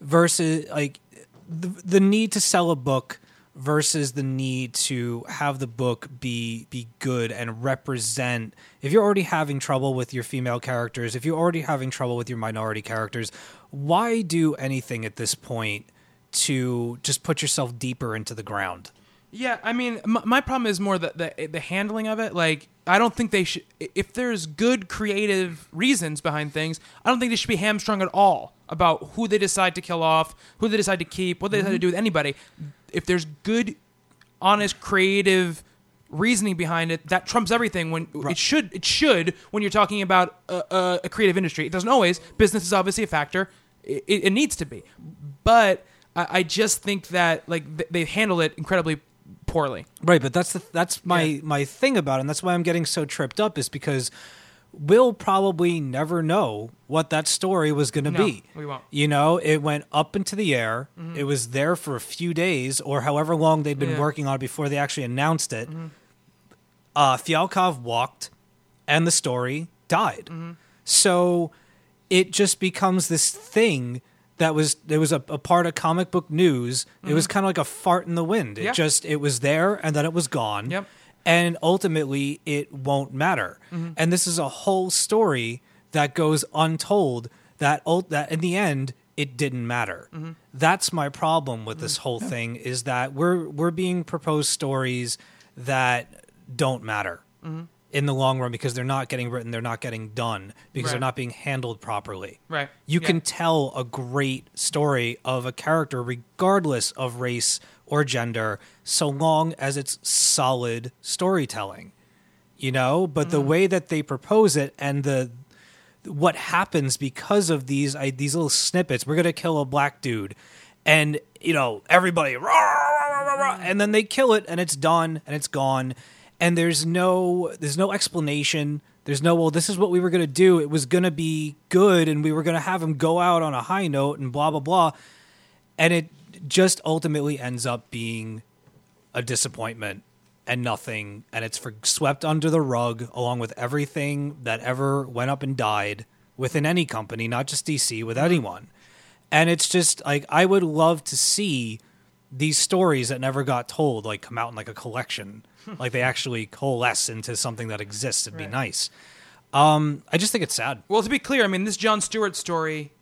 versus like the the need to sell a book versus the need to have the book be be good and represent if you're already having trouble with your female characters if you're already having trouble with your minority characters why do anything at this point to just put yourself deeper into the ground Yeah, I mean, my, problem is more the, the the handling of it. Like, I don't think they should. If there's good creative reasons behind things, I don't think they should be hamstrung at all about who they decide to kill off, who they decide to keep, what they decide to mm-hmm. do with anybody. If there's good, honest, creative reasoning behind it, that trumps everything. When it should, it should when you're talking about a, a, creative industry. It doesn't always. Business is obviously a factor. It, it needs to be, but I, I just think that like th- they handle it incredibly poorly. Right, but that's the, that's my Yeah. my thing about it, and that's why I'm getting so tripped up is because we'll probably never know what that story was going to No, be. we won't. You know, it went up into the air. Mm-hmm. It was there for a few days or however long they'd been Yeah. working on it before they actually announced it. Mm-hmm. Uh, Fialkov walked, and the story died. Mm-hmm. So it just becomes this thing that was it was a, a part of comic book news. It was mm-hmm. kind of like a fart in the wind. It Yeah. just it was there and then it was gone. Yep. And ultimately it won't matter. Mm-hmm. And this is a whole story that goes untold that that in the end it didn't matter. Mm-hmm. That's my problem with this whole thing is that we're we're being proposed stories that don't matter in the long run because they're not getting written, they're not getting done because they're not being handled properly. Right. You Yeah. can tell a great story of a character regardless of race or gender so long as it's solid storytelling. You know, but the mm-hmm. way that they propose it and the what happens because of these I, these little snippets. We're gonna kill a black dude, and you know everybody, rah, rah, rah, rah, rah, mm-hmm. and then they kill it, and it's done, and it's gone, and there's no there's no explanation. There's no well, this is what we were gonna do. It was gonna be good, and we were gonna have him go out on a high note, and blah blah blah, and it just ultimately ends up being a disappointment and nothing and it's for swept under the rug along with everything that ever went up and died within any company not just DC with anyone and it's just like I would love to see these stories that never got told like come out in like a collection like they actually coalesce into something that exists it'd be Right. nice um I just think it's sad Well, to be clear, I mean, this John Stewart story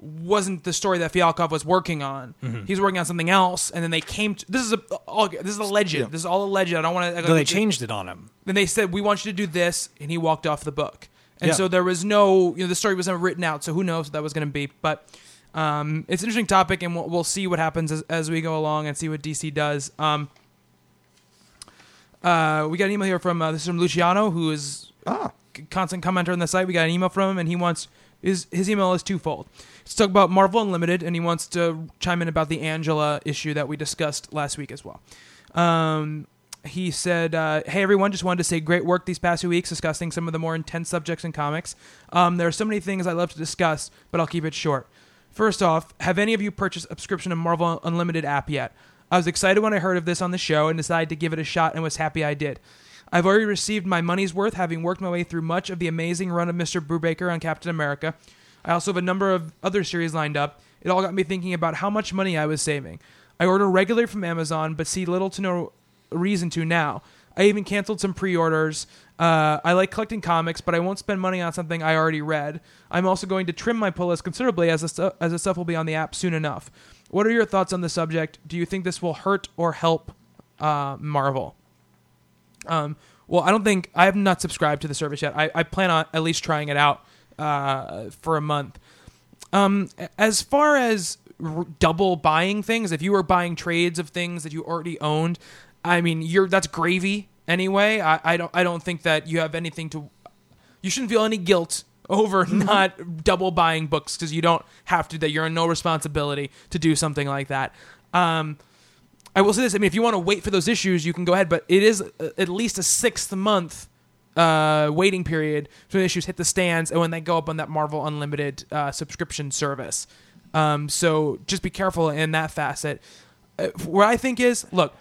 wasn't the story that Fialkov was working on. Mm-hmm. He's working on something else, and then they came. To, this is a all, this is a legend. This is all alleged. I don't want to. though they changed it on him Then they said, "We want you to do this," and he walked off the book. and Yeah. so there was no you know the story was never written out, so who knows what that was going to be, but. Um, it's an interesting topic, and we'll, we'll see what happens as, as we go along and see what DC does. Um, uh, we got an email here from uh, this is from Luciano, who is Ah, c- constant commenter on the site. We got an email from him, and he wants his his email is twofold. Let's talk about Marvel Unlimited, and he wants to chime in about the Angela issue that we discussed last week as well. Um, he said, uh, "Hey everyone, just wanted to say great work these past few weeks discussing some of the more intense subjects in comics. Um, there are so many things I love to discuss, but I'll keep it short. First off, have any of you purchased a subscription to Marvel Unlimited app yet? I was excited when I heard of this on the show and decided to give it a shot and was happy I did. I've already received my money's worth, having worked my way through much of the amazing run of Mr. Brubaker on Captain America. I also have a number of other series lined up. It all got me thinking about how much money I was saving. I order regularly from Amazon, but see little to no reason to now. I even canceled some pre-orders. Uh, I like collecting comics, but I won't spend money on something I already read. I'm also going to trim my pull list considerably as the, stu- as the stuff will be on the app soon enough. What are your thoughts on the subject? Do you think this will hurt or help uh, Marvel? Um, well, I don't think I have not subscribed to the service yet. I, I plan on at least trying it out uh, for a month. Um, as far as r- double buying things, if you were buying trades of things that you already owned, I mean, you're that's gravy anyway. I, I don't I don't think that you have anything to. You shouldn't feel any guilt over not double buying books because you don't have to. That you're in no responsibility to do something like that. Um, I will say this. I mean, if you want to wait for those issues, you can go ahead, but it is uh, at least a sixth month uh, waiting period for the issues hit the stands and when they go up on that Marvel Unlimited uh, subscription service. Um, so just be careful in that facet. Uh, what I think is, look,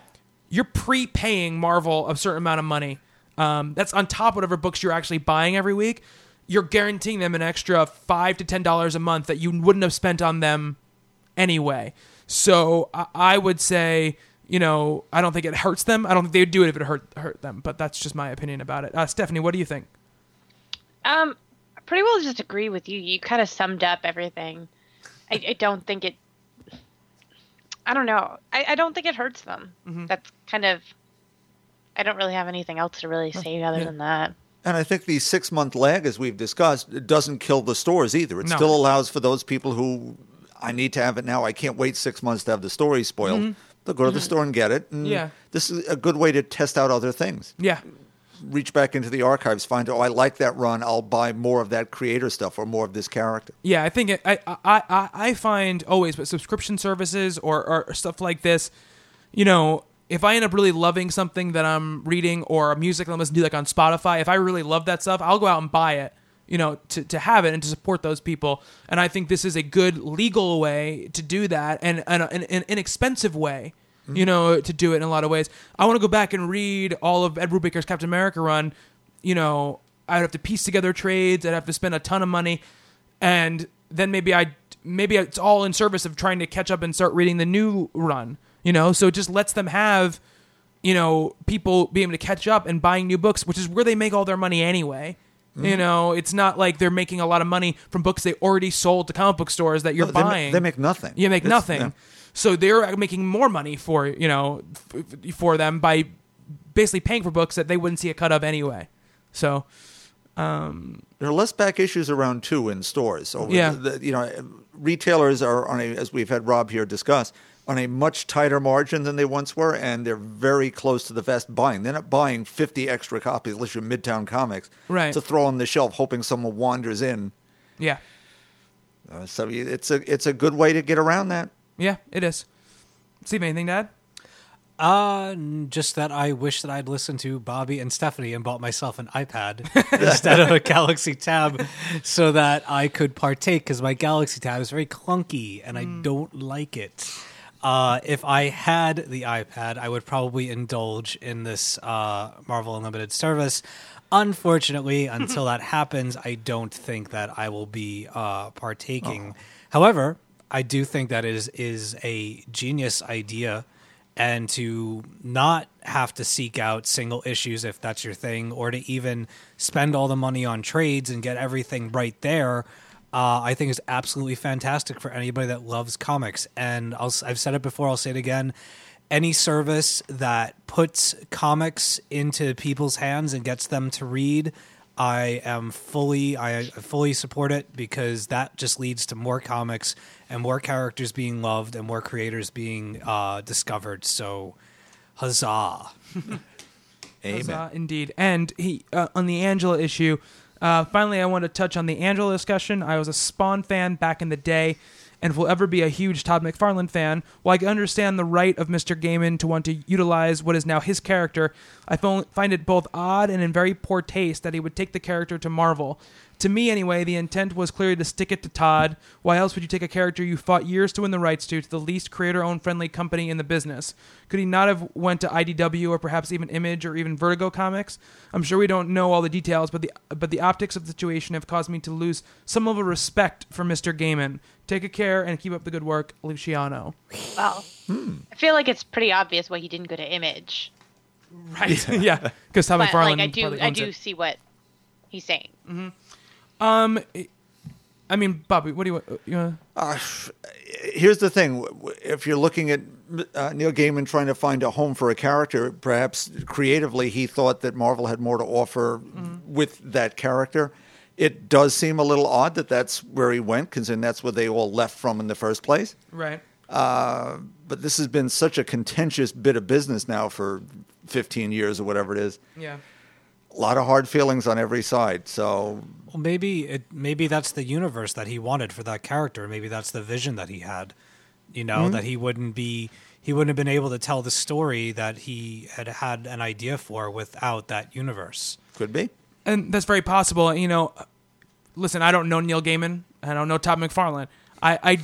you're prepaying Marvel a certain amount of money. Um, that's on top of whatever books you're actually buying every week. You're guaranteeing them an extra five to ten dollars a month that you wouldn't have spent on them anyway. So I, I would say, you know, I don't think it hurts them. I don't think they would do it if it hurt hurt them. But that's just my opinion about it. Uh, Stephanie, what do you think? Um, I pretty well just agree with you. You kind of summed up everything. I, I don't think it. I don't know. I, I don't think it hurts them. That's kind of. I don't really have anything else to really say other yeah. than that. And I think the six month lag, as we've discussed, doesn't kill the stores either. It No. still allows for those people who I need to have it now. I can't wait six months to have the story spoiled. They'll go to the store and get it. And Mm-hmm. Yeah. This is a good way to test out other things. Yeah, Reach back into the archives, find, oh, I like that run. I'll buy more of that creator stuff or more of this character. yeah. I think it, I, I I I find always but subscription services or, or stuff like this, you know. If I end up really loving something that I'm reading or music that I'm listening to, like on Spotify, if I really love that stuff, I'll go out and buy it, you know, to, to have it and to support those people. And I think this is a good legal way to do that and and an, an inexpensive way, you mm-hmm. know, to do it in a lot of ways. I want to go back and read all of Ed Brubaker's Captain America run. You know, I'd have to piece together trades. I'd have to spend a ton of money, and then maybe I maybe it's all in service of trying to catch up and start reading the new run. You know, so it just lets them have, you know, people being able to catch up and buying new books, which is where they make all their money anyway. You mm-hmm. know, it's not like they're making a lot of money from books they already sold to comic book stores that you're No, they ma- buying. they make nothing. You make It's- nothing. yeah. So they're making more money for you know f- for them by basically paying for books that they wouldn't see a cut of anyway. So um, There are less back issues around too in stores. So Yeah. the, you know, retailers are on a, as we've had Rob here discuss, on a much tighter margin than they once were, and they're very close to the vest buying. They're not buying fifty extra copies, unless you're Midtown Comics, Right. to throw on the shelf, hoping someone wanders in. yeah, Uh, so it's a it's a good way to get around that. yeah, it is. Steve, anything to add? Uh, just that I wish that I'd listened to Bobby and Stephanie and bought myself an iPad instead of a Galaxy Tab, so that I could partake because my Galaxy Tab is very clunky and I don't like it. Uh, if I had the iPad, I would probably indulge in this uh, Marvel Unlimited service. Unfortunately, until that happens, I don't think that I will be uh, partaking. However, I do think that is is a genius idea and to not have to seek out single issues if that's your thing, or to even spend all the money on trades and get everything right there, uh, I think is absolutely fantastic for anybody that loves comics. And I'll, I've said it before, I'll say it again. Any service that puts comics into people's hands and gets them to read, I am fully I fully support it because that just leads to more comics and more characters being loved and more creators being uh, discovered. So, huzzah! Amen. Huzzah, indeed. And he uh, on the Angela issue. Uh, finally, I want to touch on the Angela discussion. I was a Spawn fan back in the day, and will ever be a huge Todd McFarlane fan. While I can understand the right of Mr. Gaiman to want to utilize what is now his character, I find it both odd and in very poor taste that he would take the character to Marvel. To me, anyway, the intent was clearly to stick it to Todd. Why else would you take a character you fought years to win the rights to to the least creator-owned friendly company in the business? Could he not have went to IDW or perhaps even Image or even Vertigo Comics? I'm sure we don't know all the details, but the but the optics of the situation have caused me to lose some level of respect for Mr. Gaiman. Take a care and keep up the good work, Luciano. Well, hmm. I feel like it's pretty obvious why he didn't go to Image. Right? yeah, because Todd But McFarlane like, I do, I do it. see what he's saying. Mm-hmm. Um, I mean, Bobby, what do you? you wanna- Uh, here's the thing: if you're looking at uh, Neil Gaiman trying to find a home for a character, perhaps creatively he thought that Marvel had more to offer with that character. It does seem a little odd that that's where he went, considering that's where they all left from in the first place. right. Uh, but this has been such a contentious bit of business now for 15 years or whatever it is. Yeah. A lot of hard feelings on every side. So Well, maybe it maybe that's the universe that he wanted for that character. Maybe that's the vision that he had. You know hmm? that he wouldn't be he wouldn't have been able to tell the story that he had had an idea for without that universe. could be. and that's very possible. You know, listen, I don't know Neil Gaiman. I don't know Todd McFarlane. I, I,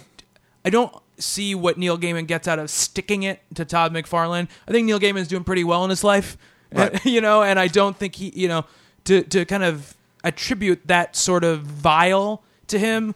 I don't see what Neil Gaiman gets out of sticking it to Todd McFarlane. I think Neil Gaiman's doing pretty well in his life, Right. you know, and I don't think he, you know, to to kind of attribute that sort of vile to him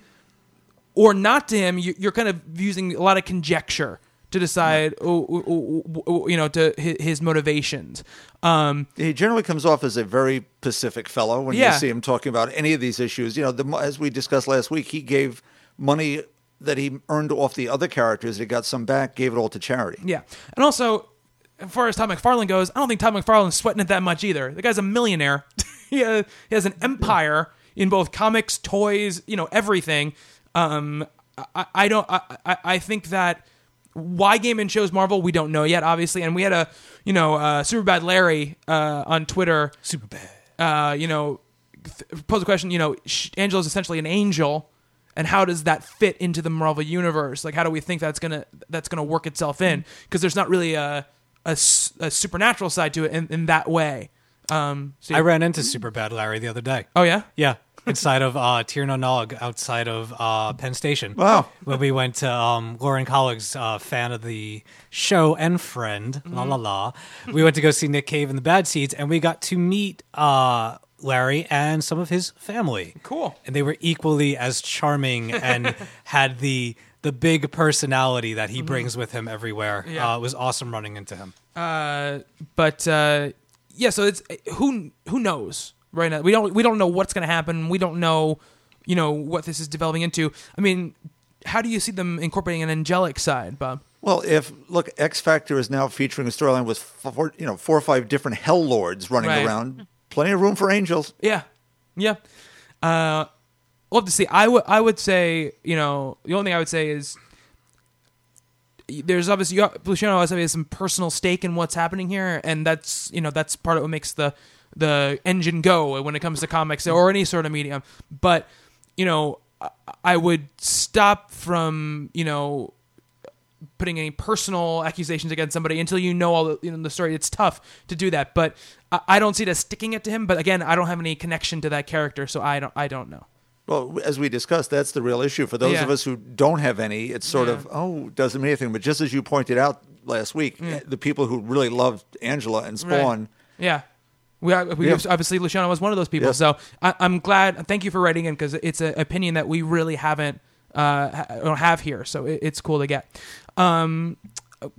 or not to him, you, you're kind of using a lot of conjecture to decide, oh, oh, oh, you know, to his, his motivations. Um, He generally comes off as a very pacific fellow when Yeah. you see him talking about any of these issues. You know, the, as we discussed last week, he gave money that he earned off the other characters. He got some back, gave it all to charity. Yeah, and also, as far as Todd McFarlane goes, I don't think Todd McFarlane's sweating it that much either. The guy's a millionaire. he, uh, he has an empire in both comics, toys, you know, everything. Um, I, I don't. I, I, I think that why Gaiman chose Marvel, we don't know yet, obviously. And we had a, you know, uh, Superbad Larry uh, on Twitter Super bad. uh, you know, th- pose a question. You know, sh- Angela's essentially an angel, and how does that fit into the Marvel universe? Like, how do we think that's gonna that's gonna work itself in? Because there's not really a, a s- a supernatural side to it in, in that way. Um, so I ran into Super Bad Larry the other day. oh yeah, Yeah, inside of uh, Tirna Nog, outside of uh, Penn Station. Wow. When we went to um, Lauren Colleague's uh, fan of the show and friend, la la la, we went to go see Nick Cave and the Bad Seeds, and we got to meet uh, Larry and some of his family. Cool. And they were equally as charming and had the the big personality that he brings with him everywhere. Yeah. Uh, it was awesome running into him. uh, but uh, yeah. So it's who who knows right now. We don't we don't know what's gonna happen. We don't know, you know, what this is developing into. I mean, how do you see them incorporating an angelic side, Bob? Well, if look, X Factor is now featuring a storyline with four, you know four or five different Hell Lords running Right. around. Plenty of room for angels. Yeah, yeah. Uh, we'll have to see. I would I would say you know the only thing I would say is there's obviously Luciano has some personal stake in what's happening here, and that's you know that's part of what makes the the engine go when it comes to comics or any sort of medium. But you know, I, I would stop from you know putting any personal accusations against somebody until you know all the, you know, the story. It's tough to do that, but I, I don't see it as sticking it to him. But again, I don't have any connection to that character, so I don't. I don't know. Well, as we discussed, that's the real issue. For those Yeah. of us who don't have any, it's sort Yeah. of, oh, doesn't mean anything. But just as you pointed out last week, eh, the people who really loved Angela and Right. Spawn, Yeah. We, are, we Yeah. obviously Luciano was one of those people, Yes. so I, I'm glad. Thank you for writing in because it's an opinion that we really haven't uh, ha- don't have here, so it, it's cool to get. Um,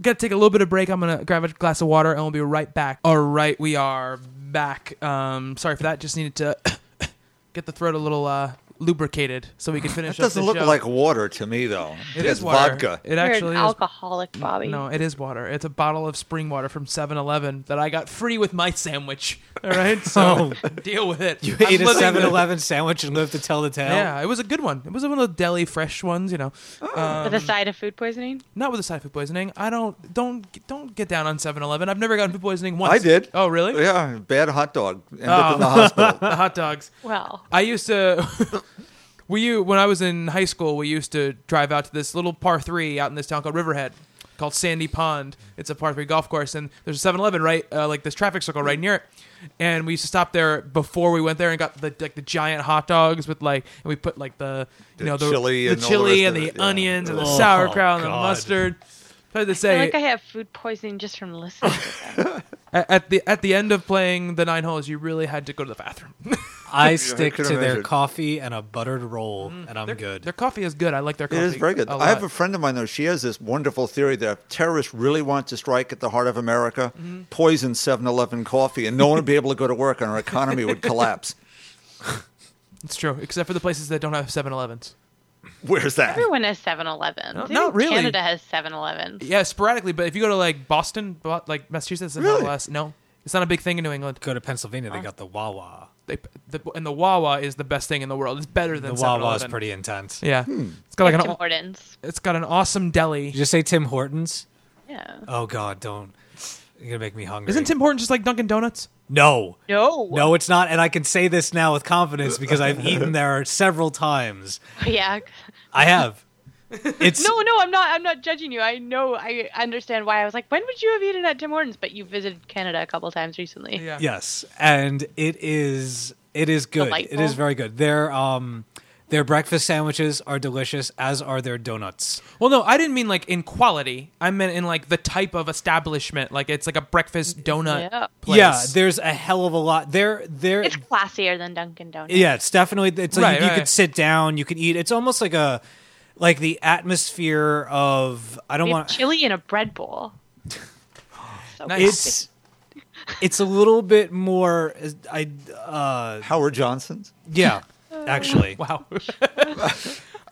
got to take a little bit of break. I'm gonna grab a glass of water and we'll be right back. All right, we are back. Um, sorry for that. Just needed to get the throat a little uh, lubricated so we could finish. That doesn't up look show. like water to me, though. It it's is water. vodka. It You're actually an is. alcoholic, Bobby. No, it is water. It's a bottle of spring water from 7-Eleven that I got free with my sandwich. All right, so deal with it. You I'm ate a living the- 7-Eleven sandwich and lived to tell the tale. Yeah, it was a good one. It was one of the deli fresh ones, you know. With Um, a side of food poisoning. not with a side of food poisoning. I don't don't don't get down on 7-Eleven. I've never gotten food poisoning once. I did. Oh, really? Yeah, bad hot dog. Ended Oh. up in the hospital. The hot dogs. Well, I used to. we u- when I was in high school, we used to drive out to this little par three out in this town called Riverhead, called Sandy Pond. It's a par three golf course, and there's a 7-Eleven right, uh, like this traffic circle right near it. And we used to stop there before we went there and got the like the giant hot dogs with like, and we put like the you The know the chili the and all the chili and of the yeah. onions and the Oh, sauerkraut and the mustard. Hard to I feel like I have food poisoning just from listening to them. at, at the at the end of playing the nine holes, you really had to go to the bathroom. I stick can to their coffee and a buttered roll, and I'm their, good. Their coffee is good. I like their coffee. It is very good. I have a friend of mine, though. She has this wonderful theory that if terrorists really want to strike at the heart of America, Mm-hmm. poison 7 Eleven coffee, and no one would be able to go to work, and our economy would collapse. It's true, except for the places that don't have 7-Elevens. Where's that? Everyone has 7-Eleven. No, not really. Canada has 7-Elevens. Yeah, sporadically, but if you go to like Boston, Bo- like Massachusetts, and Really? MLS, no, it's not a big thing in New England. Go to Pennsylvania, they got the Wawa. They, the, and the Wawa is the best thing in the world. It's better than The Wawa is pretty intense. Yeah, Hmm. it's got like an Tim Hortons. it's got an awesome deli. Did you just say Tim Hortons? Yeah. Oh God, don't. You're gonna make me hungry. Isn't Tim Hortons just like Dunkin' Donuts? No, No. no, it's not. And I can say this now with confidence because I've eaten there several times. Yeah. I have. It's No, no, I'm not. I'm not judging you. I know. I understand why. I was like, when would you have eaten at Tim Hortons? But you visited Canada a couple times recently. Yeah. Yes, and it is it is good. It Delightful. is very good. There um their breakfast sandwiches are delicious, as are their donuts. Well, no, I didn't mean like in quality. I meant in like the type of establishment. Like it's like a breakfast donut Yeah. place. Yeah, there's a hell of a lot. They're they're It's classier than Dunkin' Donuts. yeah, it's definitely it's like Right, you, you right. could sit down, you can eat. It's almost like a like the atmosphere of I don't We have want chili in a bread bowl. So Nice. it's it's a little bit more I uh Howard Johnson's? yeah, actually. Wow.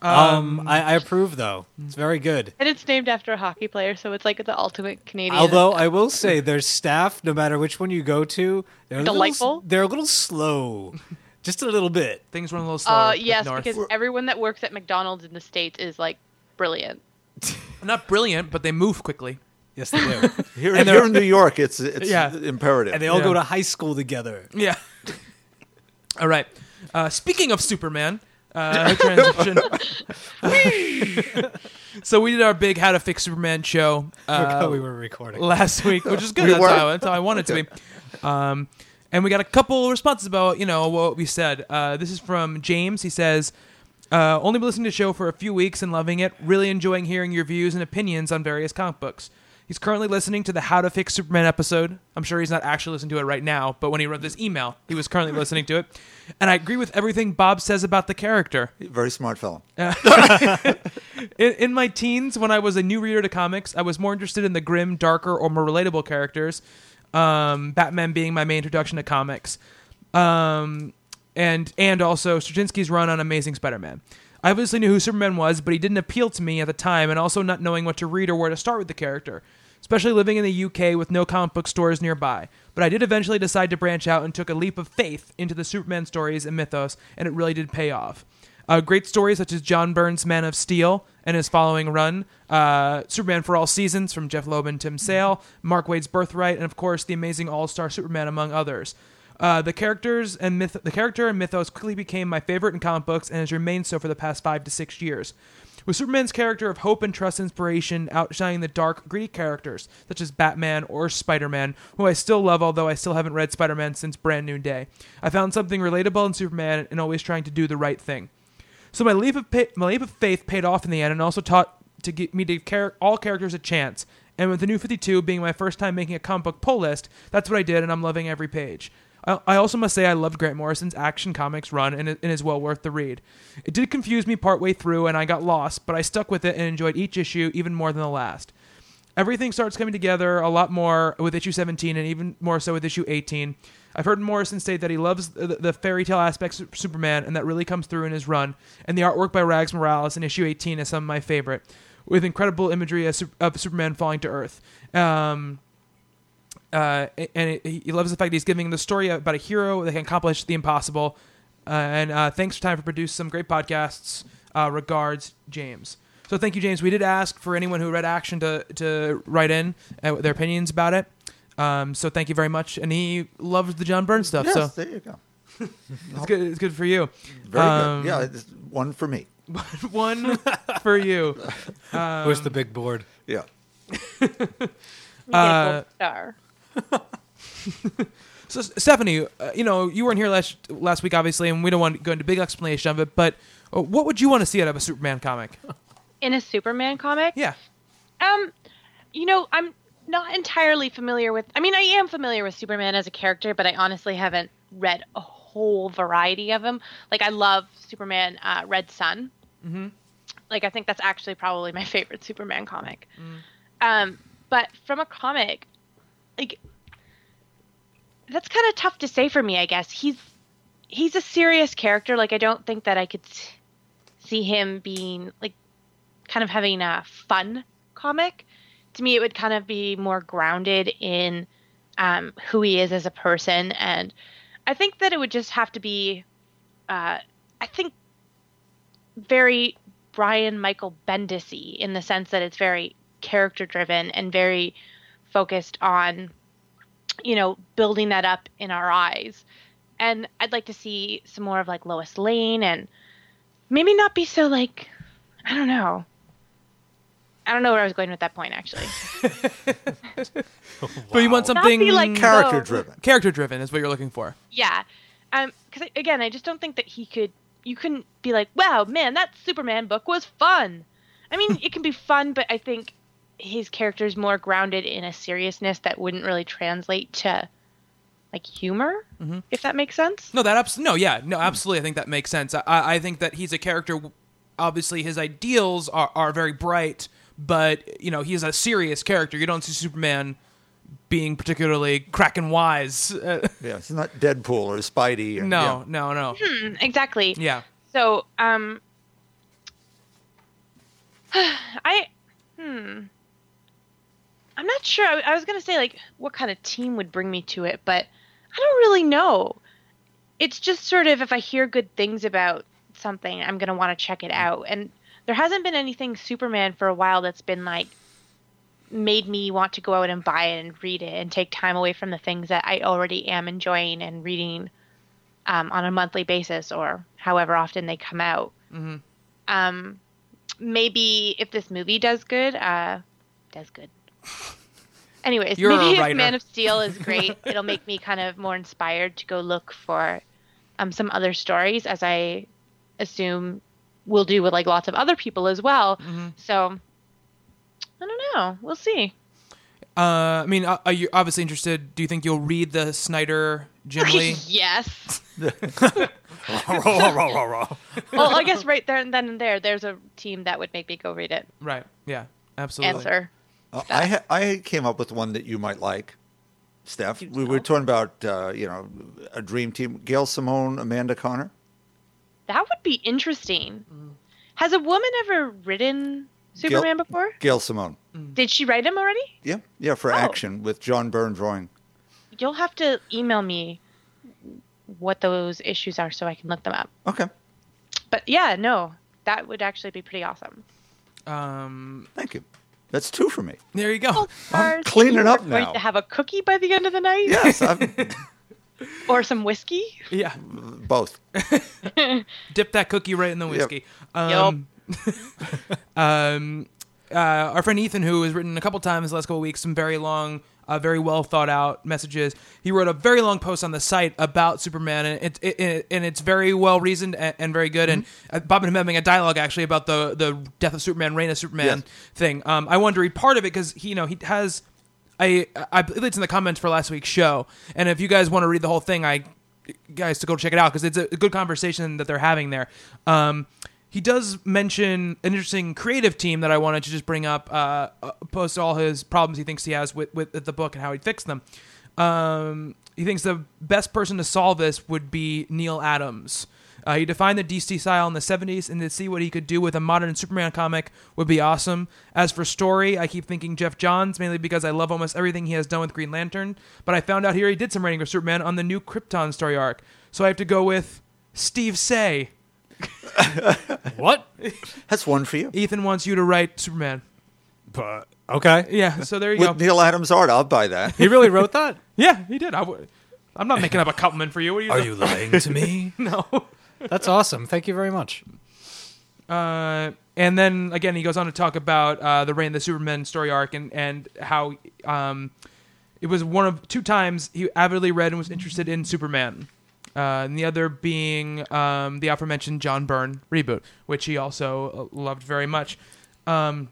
Um I, I approve though. It's very good. and it's named after a hockey player, so it's like the ultimate Canadian. Although I will say their staff, no matter which one you go to, they're a little- Delightful? they're a little slow, just a little bit. Things run a little slower. uh, up yes, north. because everyone that works at McDonald's in the states is like brilliant. not brilliant, but they move quickly. Yes, they do. Here, And they're- here in New York, it's it's Yeah. imperative. and they all Yeah. go to high school together. Yeah. All right. Uh, speaking of Superman, uh, transition. so we did our big "How to Fix Superman" show uh, we were recording. last week, which is good. We that's, were? how, that's how I want it to be. Um, and we got a couple responses about you know what we said. Uh, this is from James. He says. Uh, only been listening to the show for a few weeks and loving it. Really enjoying hearing your views and opinions on various comic books. He's currently listening to the How to Fix Superman episode. I'm sure he's not actually listening to it right now, but when he wrote this email, he was currently listening to it. And I agree with everything Bob says about the character. Very smart fellow. In, in my teens, when I was a new reader to comics, I was more interested in the grim, darker, or more relatable characters. Um, Batman being my main introduction to comics, um, and and also Straczynski's run on Amazing Spider-Man. I obviously knew who Superman was, but he didn't appeal to me at the time, and also not knowing what to read or where to start with the character, especially living in the UK with no comic book stores nearby. But I did eventually decide to branch out and took a leap of faith into the Superman stories and mythos, and it really did pay off. Uh, great stories such as John Byrne's Man of Steel and his following run, uh, Superman for All Seasons from Jeph Loeb and Tim Sale, Mark Waid's Birthright, and of course the amazing All Star Superman, among others. Uh, the characters and myth- the character and mythos quickly became my favorite in comic books and has remained so for the past five to six years. With Superman's character of hope and trust inspiration outshining the dark, greedy characters such as Batman or Spider Man, who I still love, although I still haven't read Spider Man since Brand New Day. I found something relatable in Superman and always trying to do the right thing. So my leap of pa- my leap of faith paid off in the end, and also taught to get me to give char- all characters a chance. And with the new 52 being my first time making a comic book pull list, that's what I did, and I'm loving every page. I, also must say I loved Grant Morrison's Action Comics run, and it, and well worth the read. It did confuse me partway through, and I got lost, but I stuck with it and enjoyed each issue even more than the last. everything starts coming together a lot more with issue 17 and even more so with issue 18. I've heard Morrison state that he loves the, the fairy tale aspects of Superman, and that really comes through in his run. And the artwork by Rags Morales in issue 18 is some of my favorite, with incredible imagery of, of Superman falling to Earth. Um, uh, and he loves the fact that he's giving the story about a hero that can accomplish the impossible. Uh, and uh, thanks for time for producing some great podcasts. Uh, regards, James. So thank you, James. We did ask for anyone who read Action to to write in uh, their opinions about it. Um, so thank you very much. And he loves the John Byrne stuff. Yes, So there you go. it's good. It's good for you. Very Um, good. Yeah, it's one for me. One for you. Where's the big board? Yeah. You get a Uh, gold star. So Stephanie, uh, you know you weren't here last last week, obviously, and we don't want to go into big explanation of it. But uh, what would you want to see out of a Superman comic? In a Superman comic? Yeah. Um, you know, I'm not entirely familiar with. I mean, I am familiar with Superman as a character, but I honestly haven't read a whole variety of him. Like, I love Superman uh, Red Sun. Mhm. Like, I think that's actually probably my favorite Superman comic. Um, but from a comic, like, that's kind of tough to say for me. I guess he's he's a serious character. Like, I don't think that I could see him being like kind of having a fun comic. To me, it would kind of be more grounded in um, who he is as a person, and I think that it would just have to be, uh, I think, very Brian Michael Bendisy in the sense that it's very character driven and very focused on, you know, building that up in our eyes. And I'd like to see some more of like Lois Lane and maybe not be so like, I don't know. I don't know where I was going with that point actually. But you want something be like Character driven. character driven is what you're looking for. Yeah. Um, because again, I just don't think that he could. You couldn't be like, "Wow, man, that Superman book was fun." I mean, it can be fun, but I think his character is more grounded in a seriousness that wouldn't really translate to like humor, if that makes sense. No, that abs- no, yeah, no, absolutely. I think that makes sense. I, I think that he's a character. Obviously, his ideals are, are very bright, but you know he's a serious character. You don't see Superman being particularly crack and wise. Uh, Yeah, it's not Deadpool or Spidey. Or, no, no, no. Mm, exactly. Yeah. So, um, I, hmm, I'm not sure. I, I was gonna say like what kind of team would bring me to it, but I don't really know. It's just sort of if I hear good things about something, I'm gonna want to check it out. And there hasn't been anything Superman for a while that's been like made me want to go out and buy it and read it and take time away from the things that I already am enjoying and reading um, on a monthly basis or however often they come out. Mhm. Um, maybe if this movie does good, uh, does good. Anyways, You're maybe if. Man of Steel is great, it'll make me kind of more inspired to go look for um, some other stories, as I assume we'll do with like lots of other people as well. Mm-hmm. So I don't know. We'll see. Uh, I mean, uh, are you obviously interested? Do you think you'll read the Snyder Jim Lee? yes. Well, I guess right there and then and there, there's a team that would make me go read it. right. Yeah. Absolutely. Answer. Uh, I ha- I came up with one that you might like, Steph. Do We were talking about uh, you know a dream team: Gail Simone, Amanda Conner. That would be interesting. Has a woman ever written Superman before? Gail Simone. Did she write him already? Yeah, yeah, for Oh. action with John Byrne drawing. You'll have to email me what those issues are so I can look them up. Okay, But yeah, no, that would actually be pretty awesome. Um, thank you. That's two for me. there you go. Oh, I'm cleaning you up now. Going now. to have a cookie by the end of the night, Yes, I'm, or some whiskey. Yeah. both. Dip that cookie right in the Yep. whiskey. Um, um, uh, our friend Ethan, who has written a couple times the last couple weeks, some very long, uh, very well thought out messages. He wrote a very long post on the site about Superman, and it, it, it and it's very well reasoned and, and very good. And uh, Bob and him having a dialogue actually about the the death of Superman, reign of Superman Yes. thing. Um, I wanted to read part of it because he, you know, he has. I I believe it's in the comments for last week's show, and if you guys want to read the whole thing, I guys to go check it out because it's a good conversation that they're having there. Um, he does mention an interesting creative team that I wanted to just bring up, uh, uh, post all his problems he thinks he has with, with the book and how he'd fix them. Um, he thinks the best person to solve this would be Neal Adams. Uh, he defined the DC style in the 70s, and to see what he could do with a modern Superman comic would be awesome. As for story, I keep thinking Geoff Johns, mainly because I love almost everything he has done with Green Lantern. But I found out here he did some writing for Superman on the new Krypton story arc. So I have to go with Steve Seigh. What? That's one for you. Ethan wants you to write Superman. But, okay. Yeah, so there you With go. Neal Adams art, I'll buy that. He really wrote that? Yeah, he did. I w- I'm not making up a compliment for you. What are you? Are doing? you lying to me? No. That's awesome. Thank you very much. Uh, and then again, he goes on to talk about uh, the Reign of the Superman story arc and and how um, it was one of two times he avidly read and was interested in Superman. Uh, and the other being um, the aforementioned John Byrne reboot, which he also uh, loved very much. Um,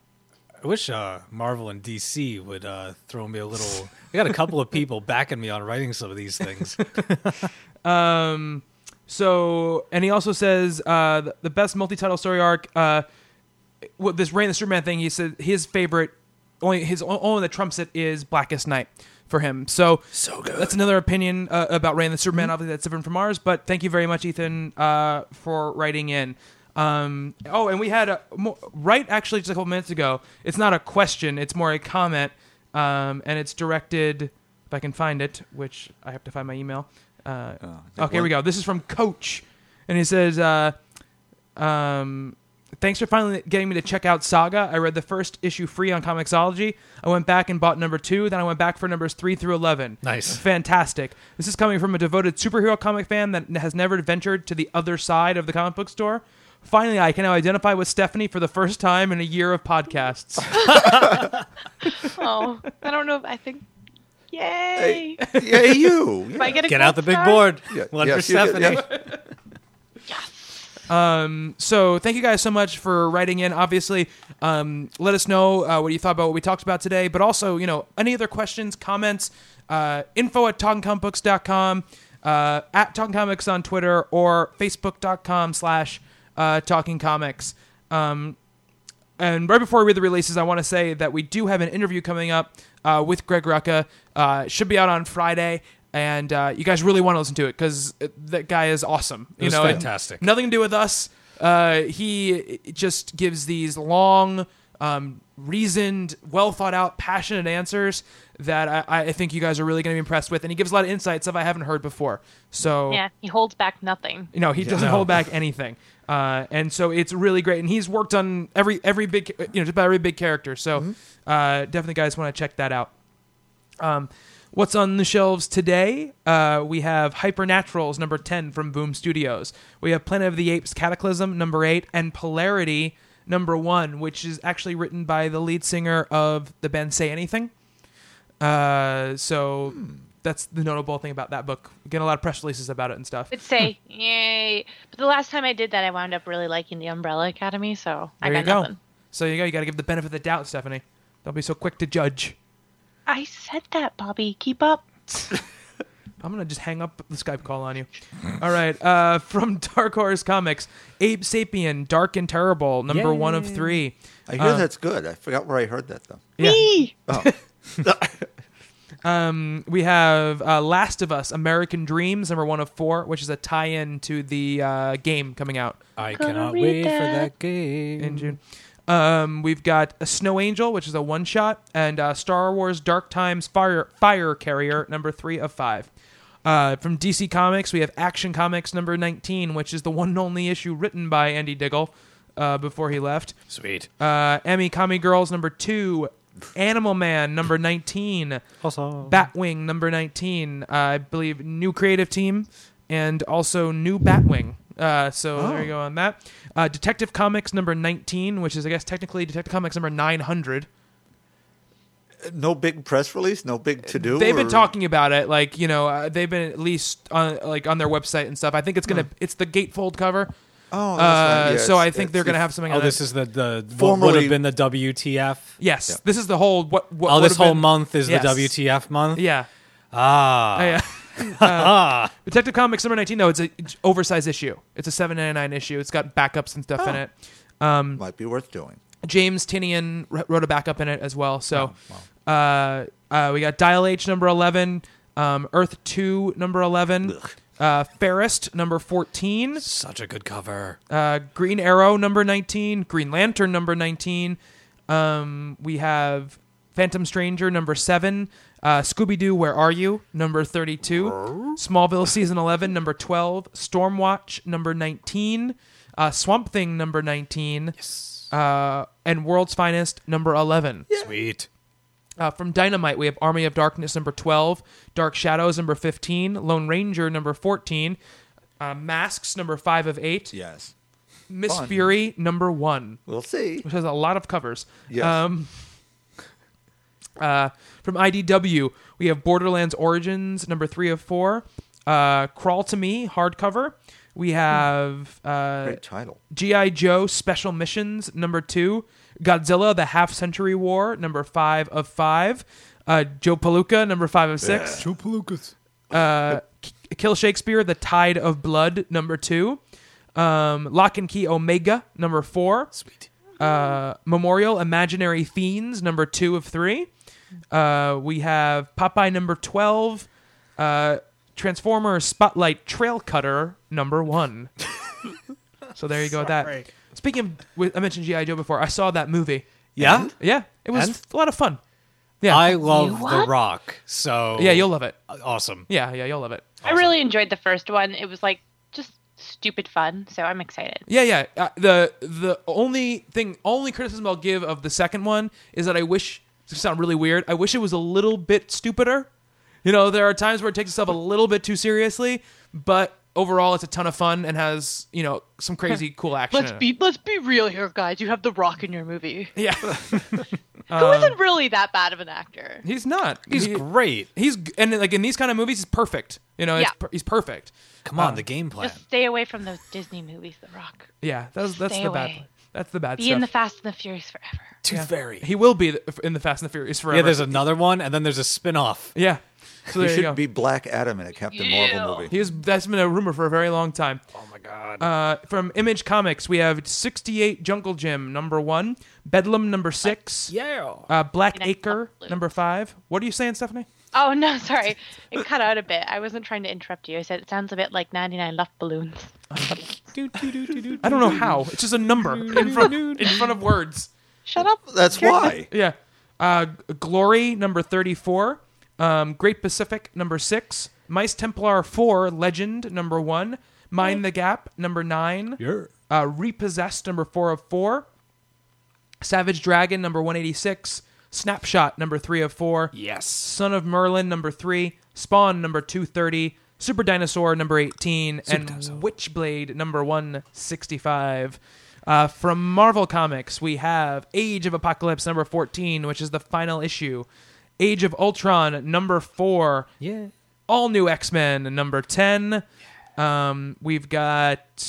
I wish uh, Marvel and DC would uh, throw me a little. I got a couple of people backing me on writing some of these things. Um, so, and he also says uh, the, the best multi-title story arc. Uh, what this Reign of the Superman thing, he said his favorite, only his only that trumps it is Blackest Night for him. So, So good. That's another opinion uh, about Ray and the Superman. Obviously, that's different from ours. But thank you very much, Ethan, uh, for writing in. Um, oh, and we had a right actually just a couple minutes ago. It's not a question; it's more a comment, um, and it's directed. If I can find it, which I have to find my email. Uh, okay, here we go. This is from Coach, and he says, uh, um, "Thanks for finally getting me to check out Saga. I read the first issue free on Comixology. I went back and bought number two. Then I went back for numbers three through eleven. Nice. fantastic. This is coming from a devoted superhero comic fan that has never ventured to the other side of the comic book store." Finally, I can now identify with Stephanie for the first time in a year of podcasts. Oh, I don't know. If, I think. Yay! yeah, you. If I get a Get out the big star? board. Yeah, One yes, for you did, Stephanie. yeah. So thank you guys so much for writing in. Obviously, um, let us know uh, what you thought about what we talked about today. But also, you know, any other questions, comments, uh, info at talkingcomicbooks.com, uh, at Talking Comics on Twitter, or facebook.com slash uh, Talking Comics. Um, and right before we read the releases, I want to say that we do have an interview coming up uh, with Greg Rucka. Uh, should be out on Friday, and uh, you guys really want to listen to it because that guy is awesome. You was know, fantastic. Nothing to do with us. Uh, he just gives these long, um, reasoned, well thought out, passionate answers that I, I think you guys are really going to be impressed with, and he gives a lot of insights that I haven't heard before. So Yeah, he holds back nothing. you know, he doesn't No. hold back anything, uh, and so it's really great. And he's worked on every every big, you know, just about every big character. So uh, definitely, guys, want to check that out. Um, what's on the shelves today? Uh, we have Hypernaturals number ten from Boom Studios. We have Planet of the Apes Cataclysm number eight, and Polarity number one, which is actually written by the lead singer of the band Say Anything. Uh, so. That's the notable thing about that book. We get a lot of press releases about it and stuff. Would say yay, but the last time I did that, I wound up really liking the Umbrella Academy. So I There got you go. nothing. So you go. You got to give the benefit of the doubt, Stephanie. Don't be so quick to judge. I said that, Bobby. Keep up. I'm gonna just hang up the Skype call on you. All right. Uh, from Dark Horse Comics, Abe Sapien, Dark and Terrible, number one of three. I hear Uh, that's good. I forgot where I heard that though. Yeah. Me. Um, we have uh, Last of Us, American Dreams, number one of four, which is a tie-in to the uh, game coming out I Gonna cannot read wait for that. that game. in June. Um, we've got a Snow Angel, which is a one shot, and uh, Star Wars Dark Times Fire Fire Carrier, number three of five. Uh, from DC Comics, we have Action Comics number 19, which is the one and only issue written by Andy Diggle uh, before he left. Sweet. Uh, Ame-Comi Girls number two, Animal Man number 19, Also, Batwing number 19, uh, I believe new creative team, and also new Batwing. Uh, so there you go on that. Uh, Detective Comics number 19, which is, I guess, technically Detective Comics number 900. No big press release, no big to do. They've been talking about it, like you know, uh, they've been at least on like on their website and stuff. I think it's gonna, it's the gatefold cover. Oh, Uh, right. Yeah, so I think they're gonna have something. oh, on this it. is the the what would Formerly- have been the WTF. yes, Yeah. this is the whole what. what Oh, this whole been- month is Yes. the WTF month. Yeah, Ah, Oh, yeah. Uh, Detective Comics number 19, though, it's an oversized issue. It's a 7.99 issue. It's got backups and stuff in Oh. it. Um, Might be worth doing. James Tynion wr- wrote a backup in it as well. So uh, uh, we got Dial H number 11, um, Earth 2 number 11, uh, Fairest number 14, Such a good cover. uh, Green Arrow number 19, Green Lantern number 19. Um, we have Phantom Stranger number 7, uh, Scooby Doo Where Are You number 32, Smallville season 11 number 12, Stormwatch number 19, uh, Swamp Thing number 19, uh, and World's Finest number 11. Sweet. Uh, from Dynamite, we have Army of Darkness number 12, Dark Shadows number 15, Lone Ranger number 14, uh, Masks number 5 of 8, Yes. Miss Fun. Fury number 1, We'll see. which has a lot of covers. Yes. Um, uh, from IDW, we have Borderlands Origins number 3 of 4, uh, Crawl to Me hardcover. We have uh, Great title. G.I. Joe Special Missions, number two. Godzilla, The Half Century War, number five of five. Uh, Joe Palooka, number five of six. Two Palookas. Uh, Kill Shakespeare, The Tide of Blood, number two. Um, Locke and Key Omega, number four. Sweet. Uh, Memorial Imaginary Fiends, number two of three. Uh, we have Popeye, number 12. Uh, Transformer Spotlight Trail Cutter, number one. so there you go with that. Speaking of, I mentioned G.I. Joe before. I saw that movie. Yeah. Yeah, it was And? a lot of fun. Yeah. I love The what? Rock. So yeah, you'll love it. awesome. Yeah, yeah, you'll love it. I really enjoyed the first one. It was like just stupid fun, so I'm excited. Yeah, yeah. Uh, the the only thing, only criticism I'll give of the second one is that I wish. This sound really weird. I wish it was a little bit stupider. You know, there are times where it takes itself a little bit too seriously, but overall, it's a ton of fun and has you know some crazy cool action. Let's be let's be real here, guys. You have The Rock in your movie. Yeah, Who isn't um, really that bad of an actor? he's not. He's He- great. He's and like in these kind of movies, he's perfect. You know, it's Yeah. per- he's perfect. Come on, um, the game plan. Just stay away from those Disney movies, The Rock. Yeah, that's that's Stay the bad. away. That's the bad Be stuff. in the Fast and the Furious forever. Tooth Fairy. he will be th- in the Fast and the Furious forever. Yeah, there's another one, and then there's a spin-off. yeah. So He there you should go. be Black Adam in a Captain Marvel movie. He is, that's been a rumor for a very long time. Oh my god. Uh, from Image Comics, we have 68 Jungle Jim, number one. Bedlam, number six. yeah. Uh, Black Next Acre, up, Blue. number five. What are you saying, Stephanie? Oh no, sorry. It cut out a bit. I wasn't trying to interrupt you. I said it sounds a bit like 99 Luft balloons. I don't know how. It's just a number in front, in front of words. Shut up. That's why. Yeah. Uh, Glory, number 34. Um, Great Pacific, number six. Mice Templar 4, Legend, number one. Mind the Gap, number nine. Yeah. Uh, Repossessed, number four of four. Savage Dragon, number 186. Snapshot, number three of four. Yes. Son of Merlin, number three. Spawn, number 230. Super Dinosaur, number 18. and Dinosaur. Witchblade, number 165. Uh, from Marvel Comics, we have Age of Apocalypse, number 14, which is the final issue. Age of Ultron, number four. Yeah. All New X Men, number 10. Um, we've got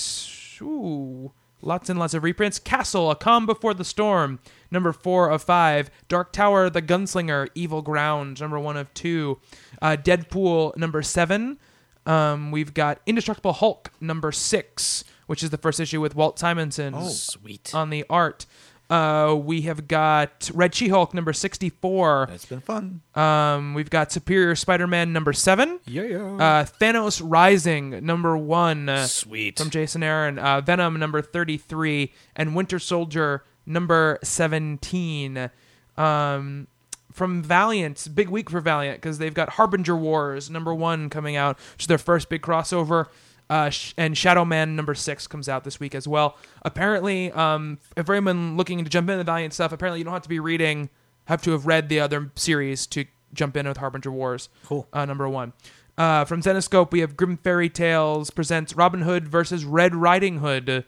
ooh, lots and lots of reprints. Castle, A Calm Before the Storm, number 4 of 5. Dark Tower, The Gunslinger, Evil Ground, number 1 of 2. Uh, Deadpool, number 7. Um, we've got Indestructible Hulk, number 6, which is the first issue with Walt Simonson Oh, Sweet. on the art. Uh, we have got Red She-Hulk, number 64. It's been fun. Um, we've got Superior Spider-Man, number 7. yeah, yeah. Uh, Thanos Rising, number one uh, Sweet. from Jason Aaron. Uh, Venom, number 33. And Winter Soldier, number 17. Um, from Valiant, big week for Valiant because they've got Harbinger Wars, number one, coming out, which is their first big crossover. Uh, sh- and Shadow Man number six comes out this week as well. Apparently, um, if anyone looking to jump into the Valiant stuff, apparently you don't have to be reading, have to have read the other series to jump in with Harbinger Wars. Cool. Uh, number one. Uh, from Zenescope, we have Grimm Fairy Tales presents Robin Hood versus Red Riding Hood.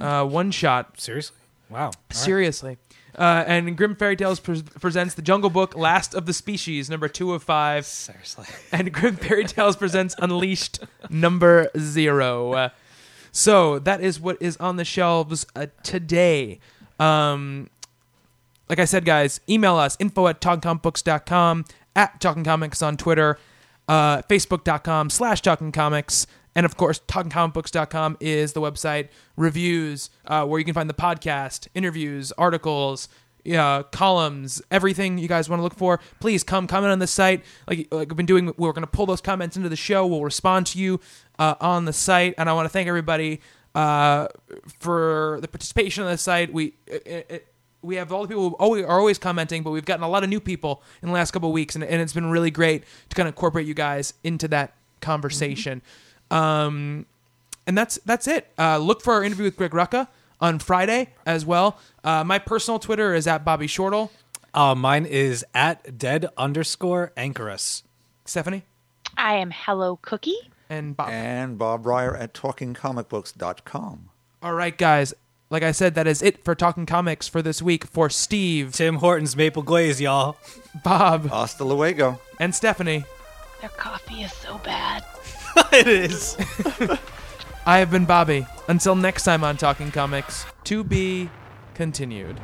Uh, one shot. Seriously? Wow. All right. Uh, and Grimm Fairy Tales pre- presents The Jungle Book Last of the Species, number two of five. Seriously. And Grimm Fairy Tales presents Unleashed, number zero. Uh, so that is what is on the shelves uh, today. Um, like I said, guys, email us info at talkcombooks.com, at Talking Comics on Twitter. uh, Facebook.com slash Talking Comics. And of course, TalkingComicBooks.com is the website, reviews, uh, where you can find the podcast, interviews, articles, uh, columns, everything you guys want to look for. Please come comment on the site. Like, like we've been doing, we're going to pull those comments into the show. We'll respond to you uh, on the site. And I want to thank everybody uh, for the participation on the site. We it, it, we have all the people who are always commenting, but we've gotten a lot of new people in the last couple of weeks, and, and it's been really great to kind of incorporate you guys into that conversation. Um, and that's that's it. Uh, look for our interview with Greg Rucka on Friday as well. Uh, my personal Twitter is at Bobby Shortle. Uh, mine is at dead underscore anchorus. Stephanie I am Hello Cookie. and Bob. And Bob Reyer at talkingcomicbooks.com. All right, guys. Like I said, that is it for Talking Comics for this week. For Steve, Tim Hortons Maple Glaze, y'all. Bob, Hasta luego. and Stephanie, Their coffee is so bad. it is. I have been Bobby. Until next time on Talking Comics, to be continued.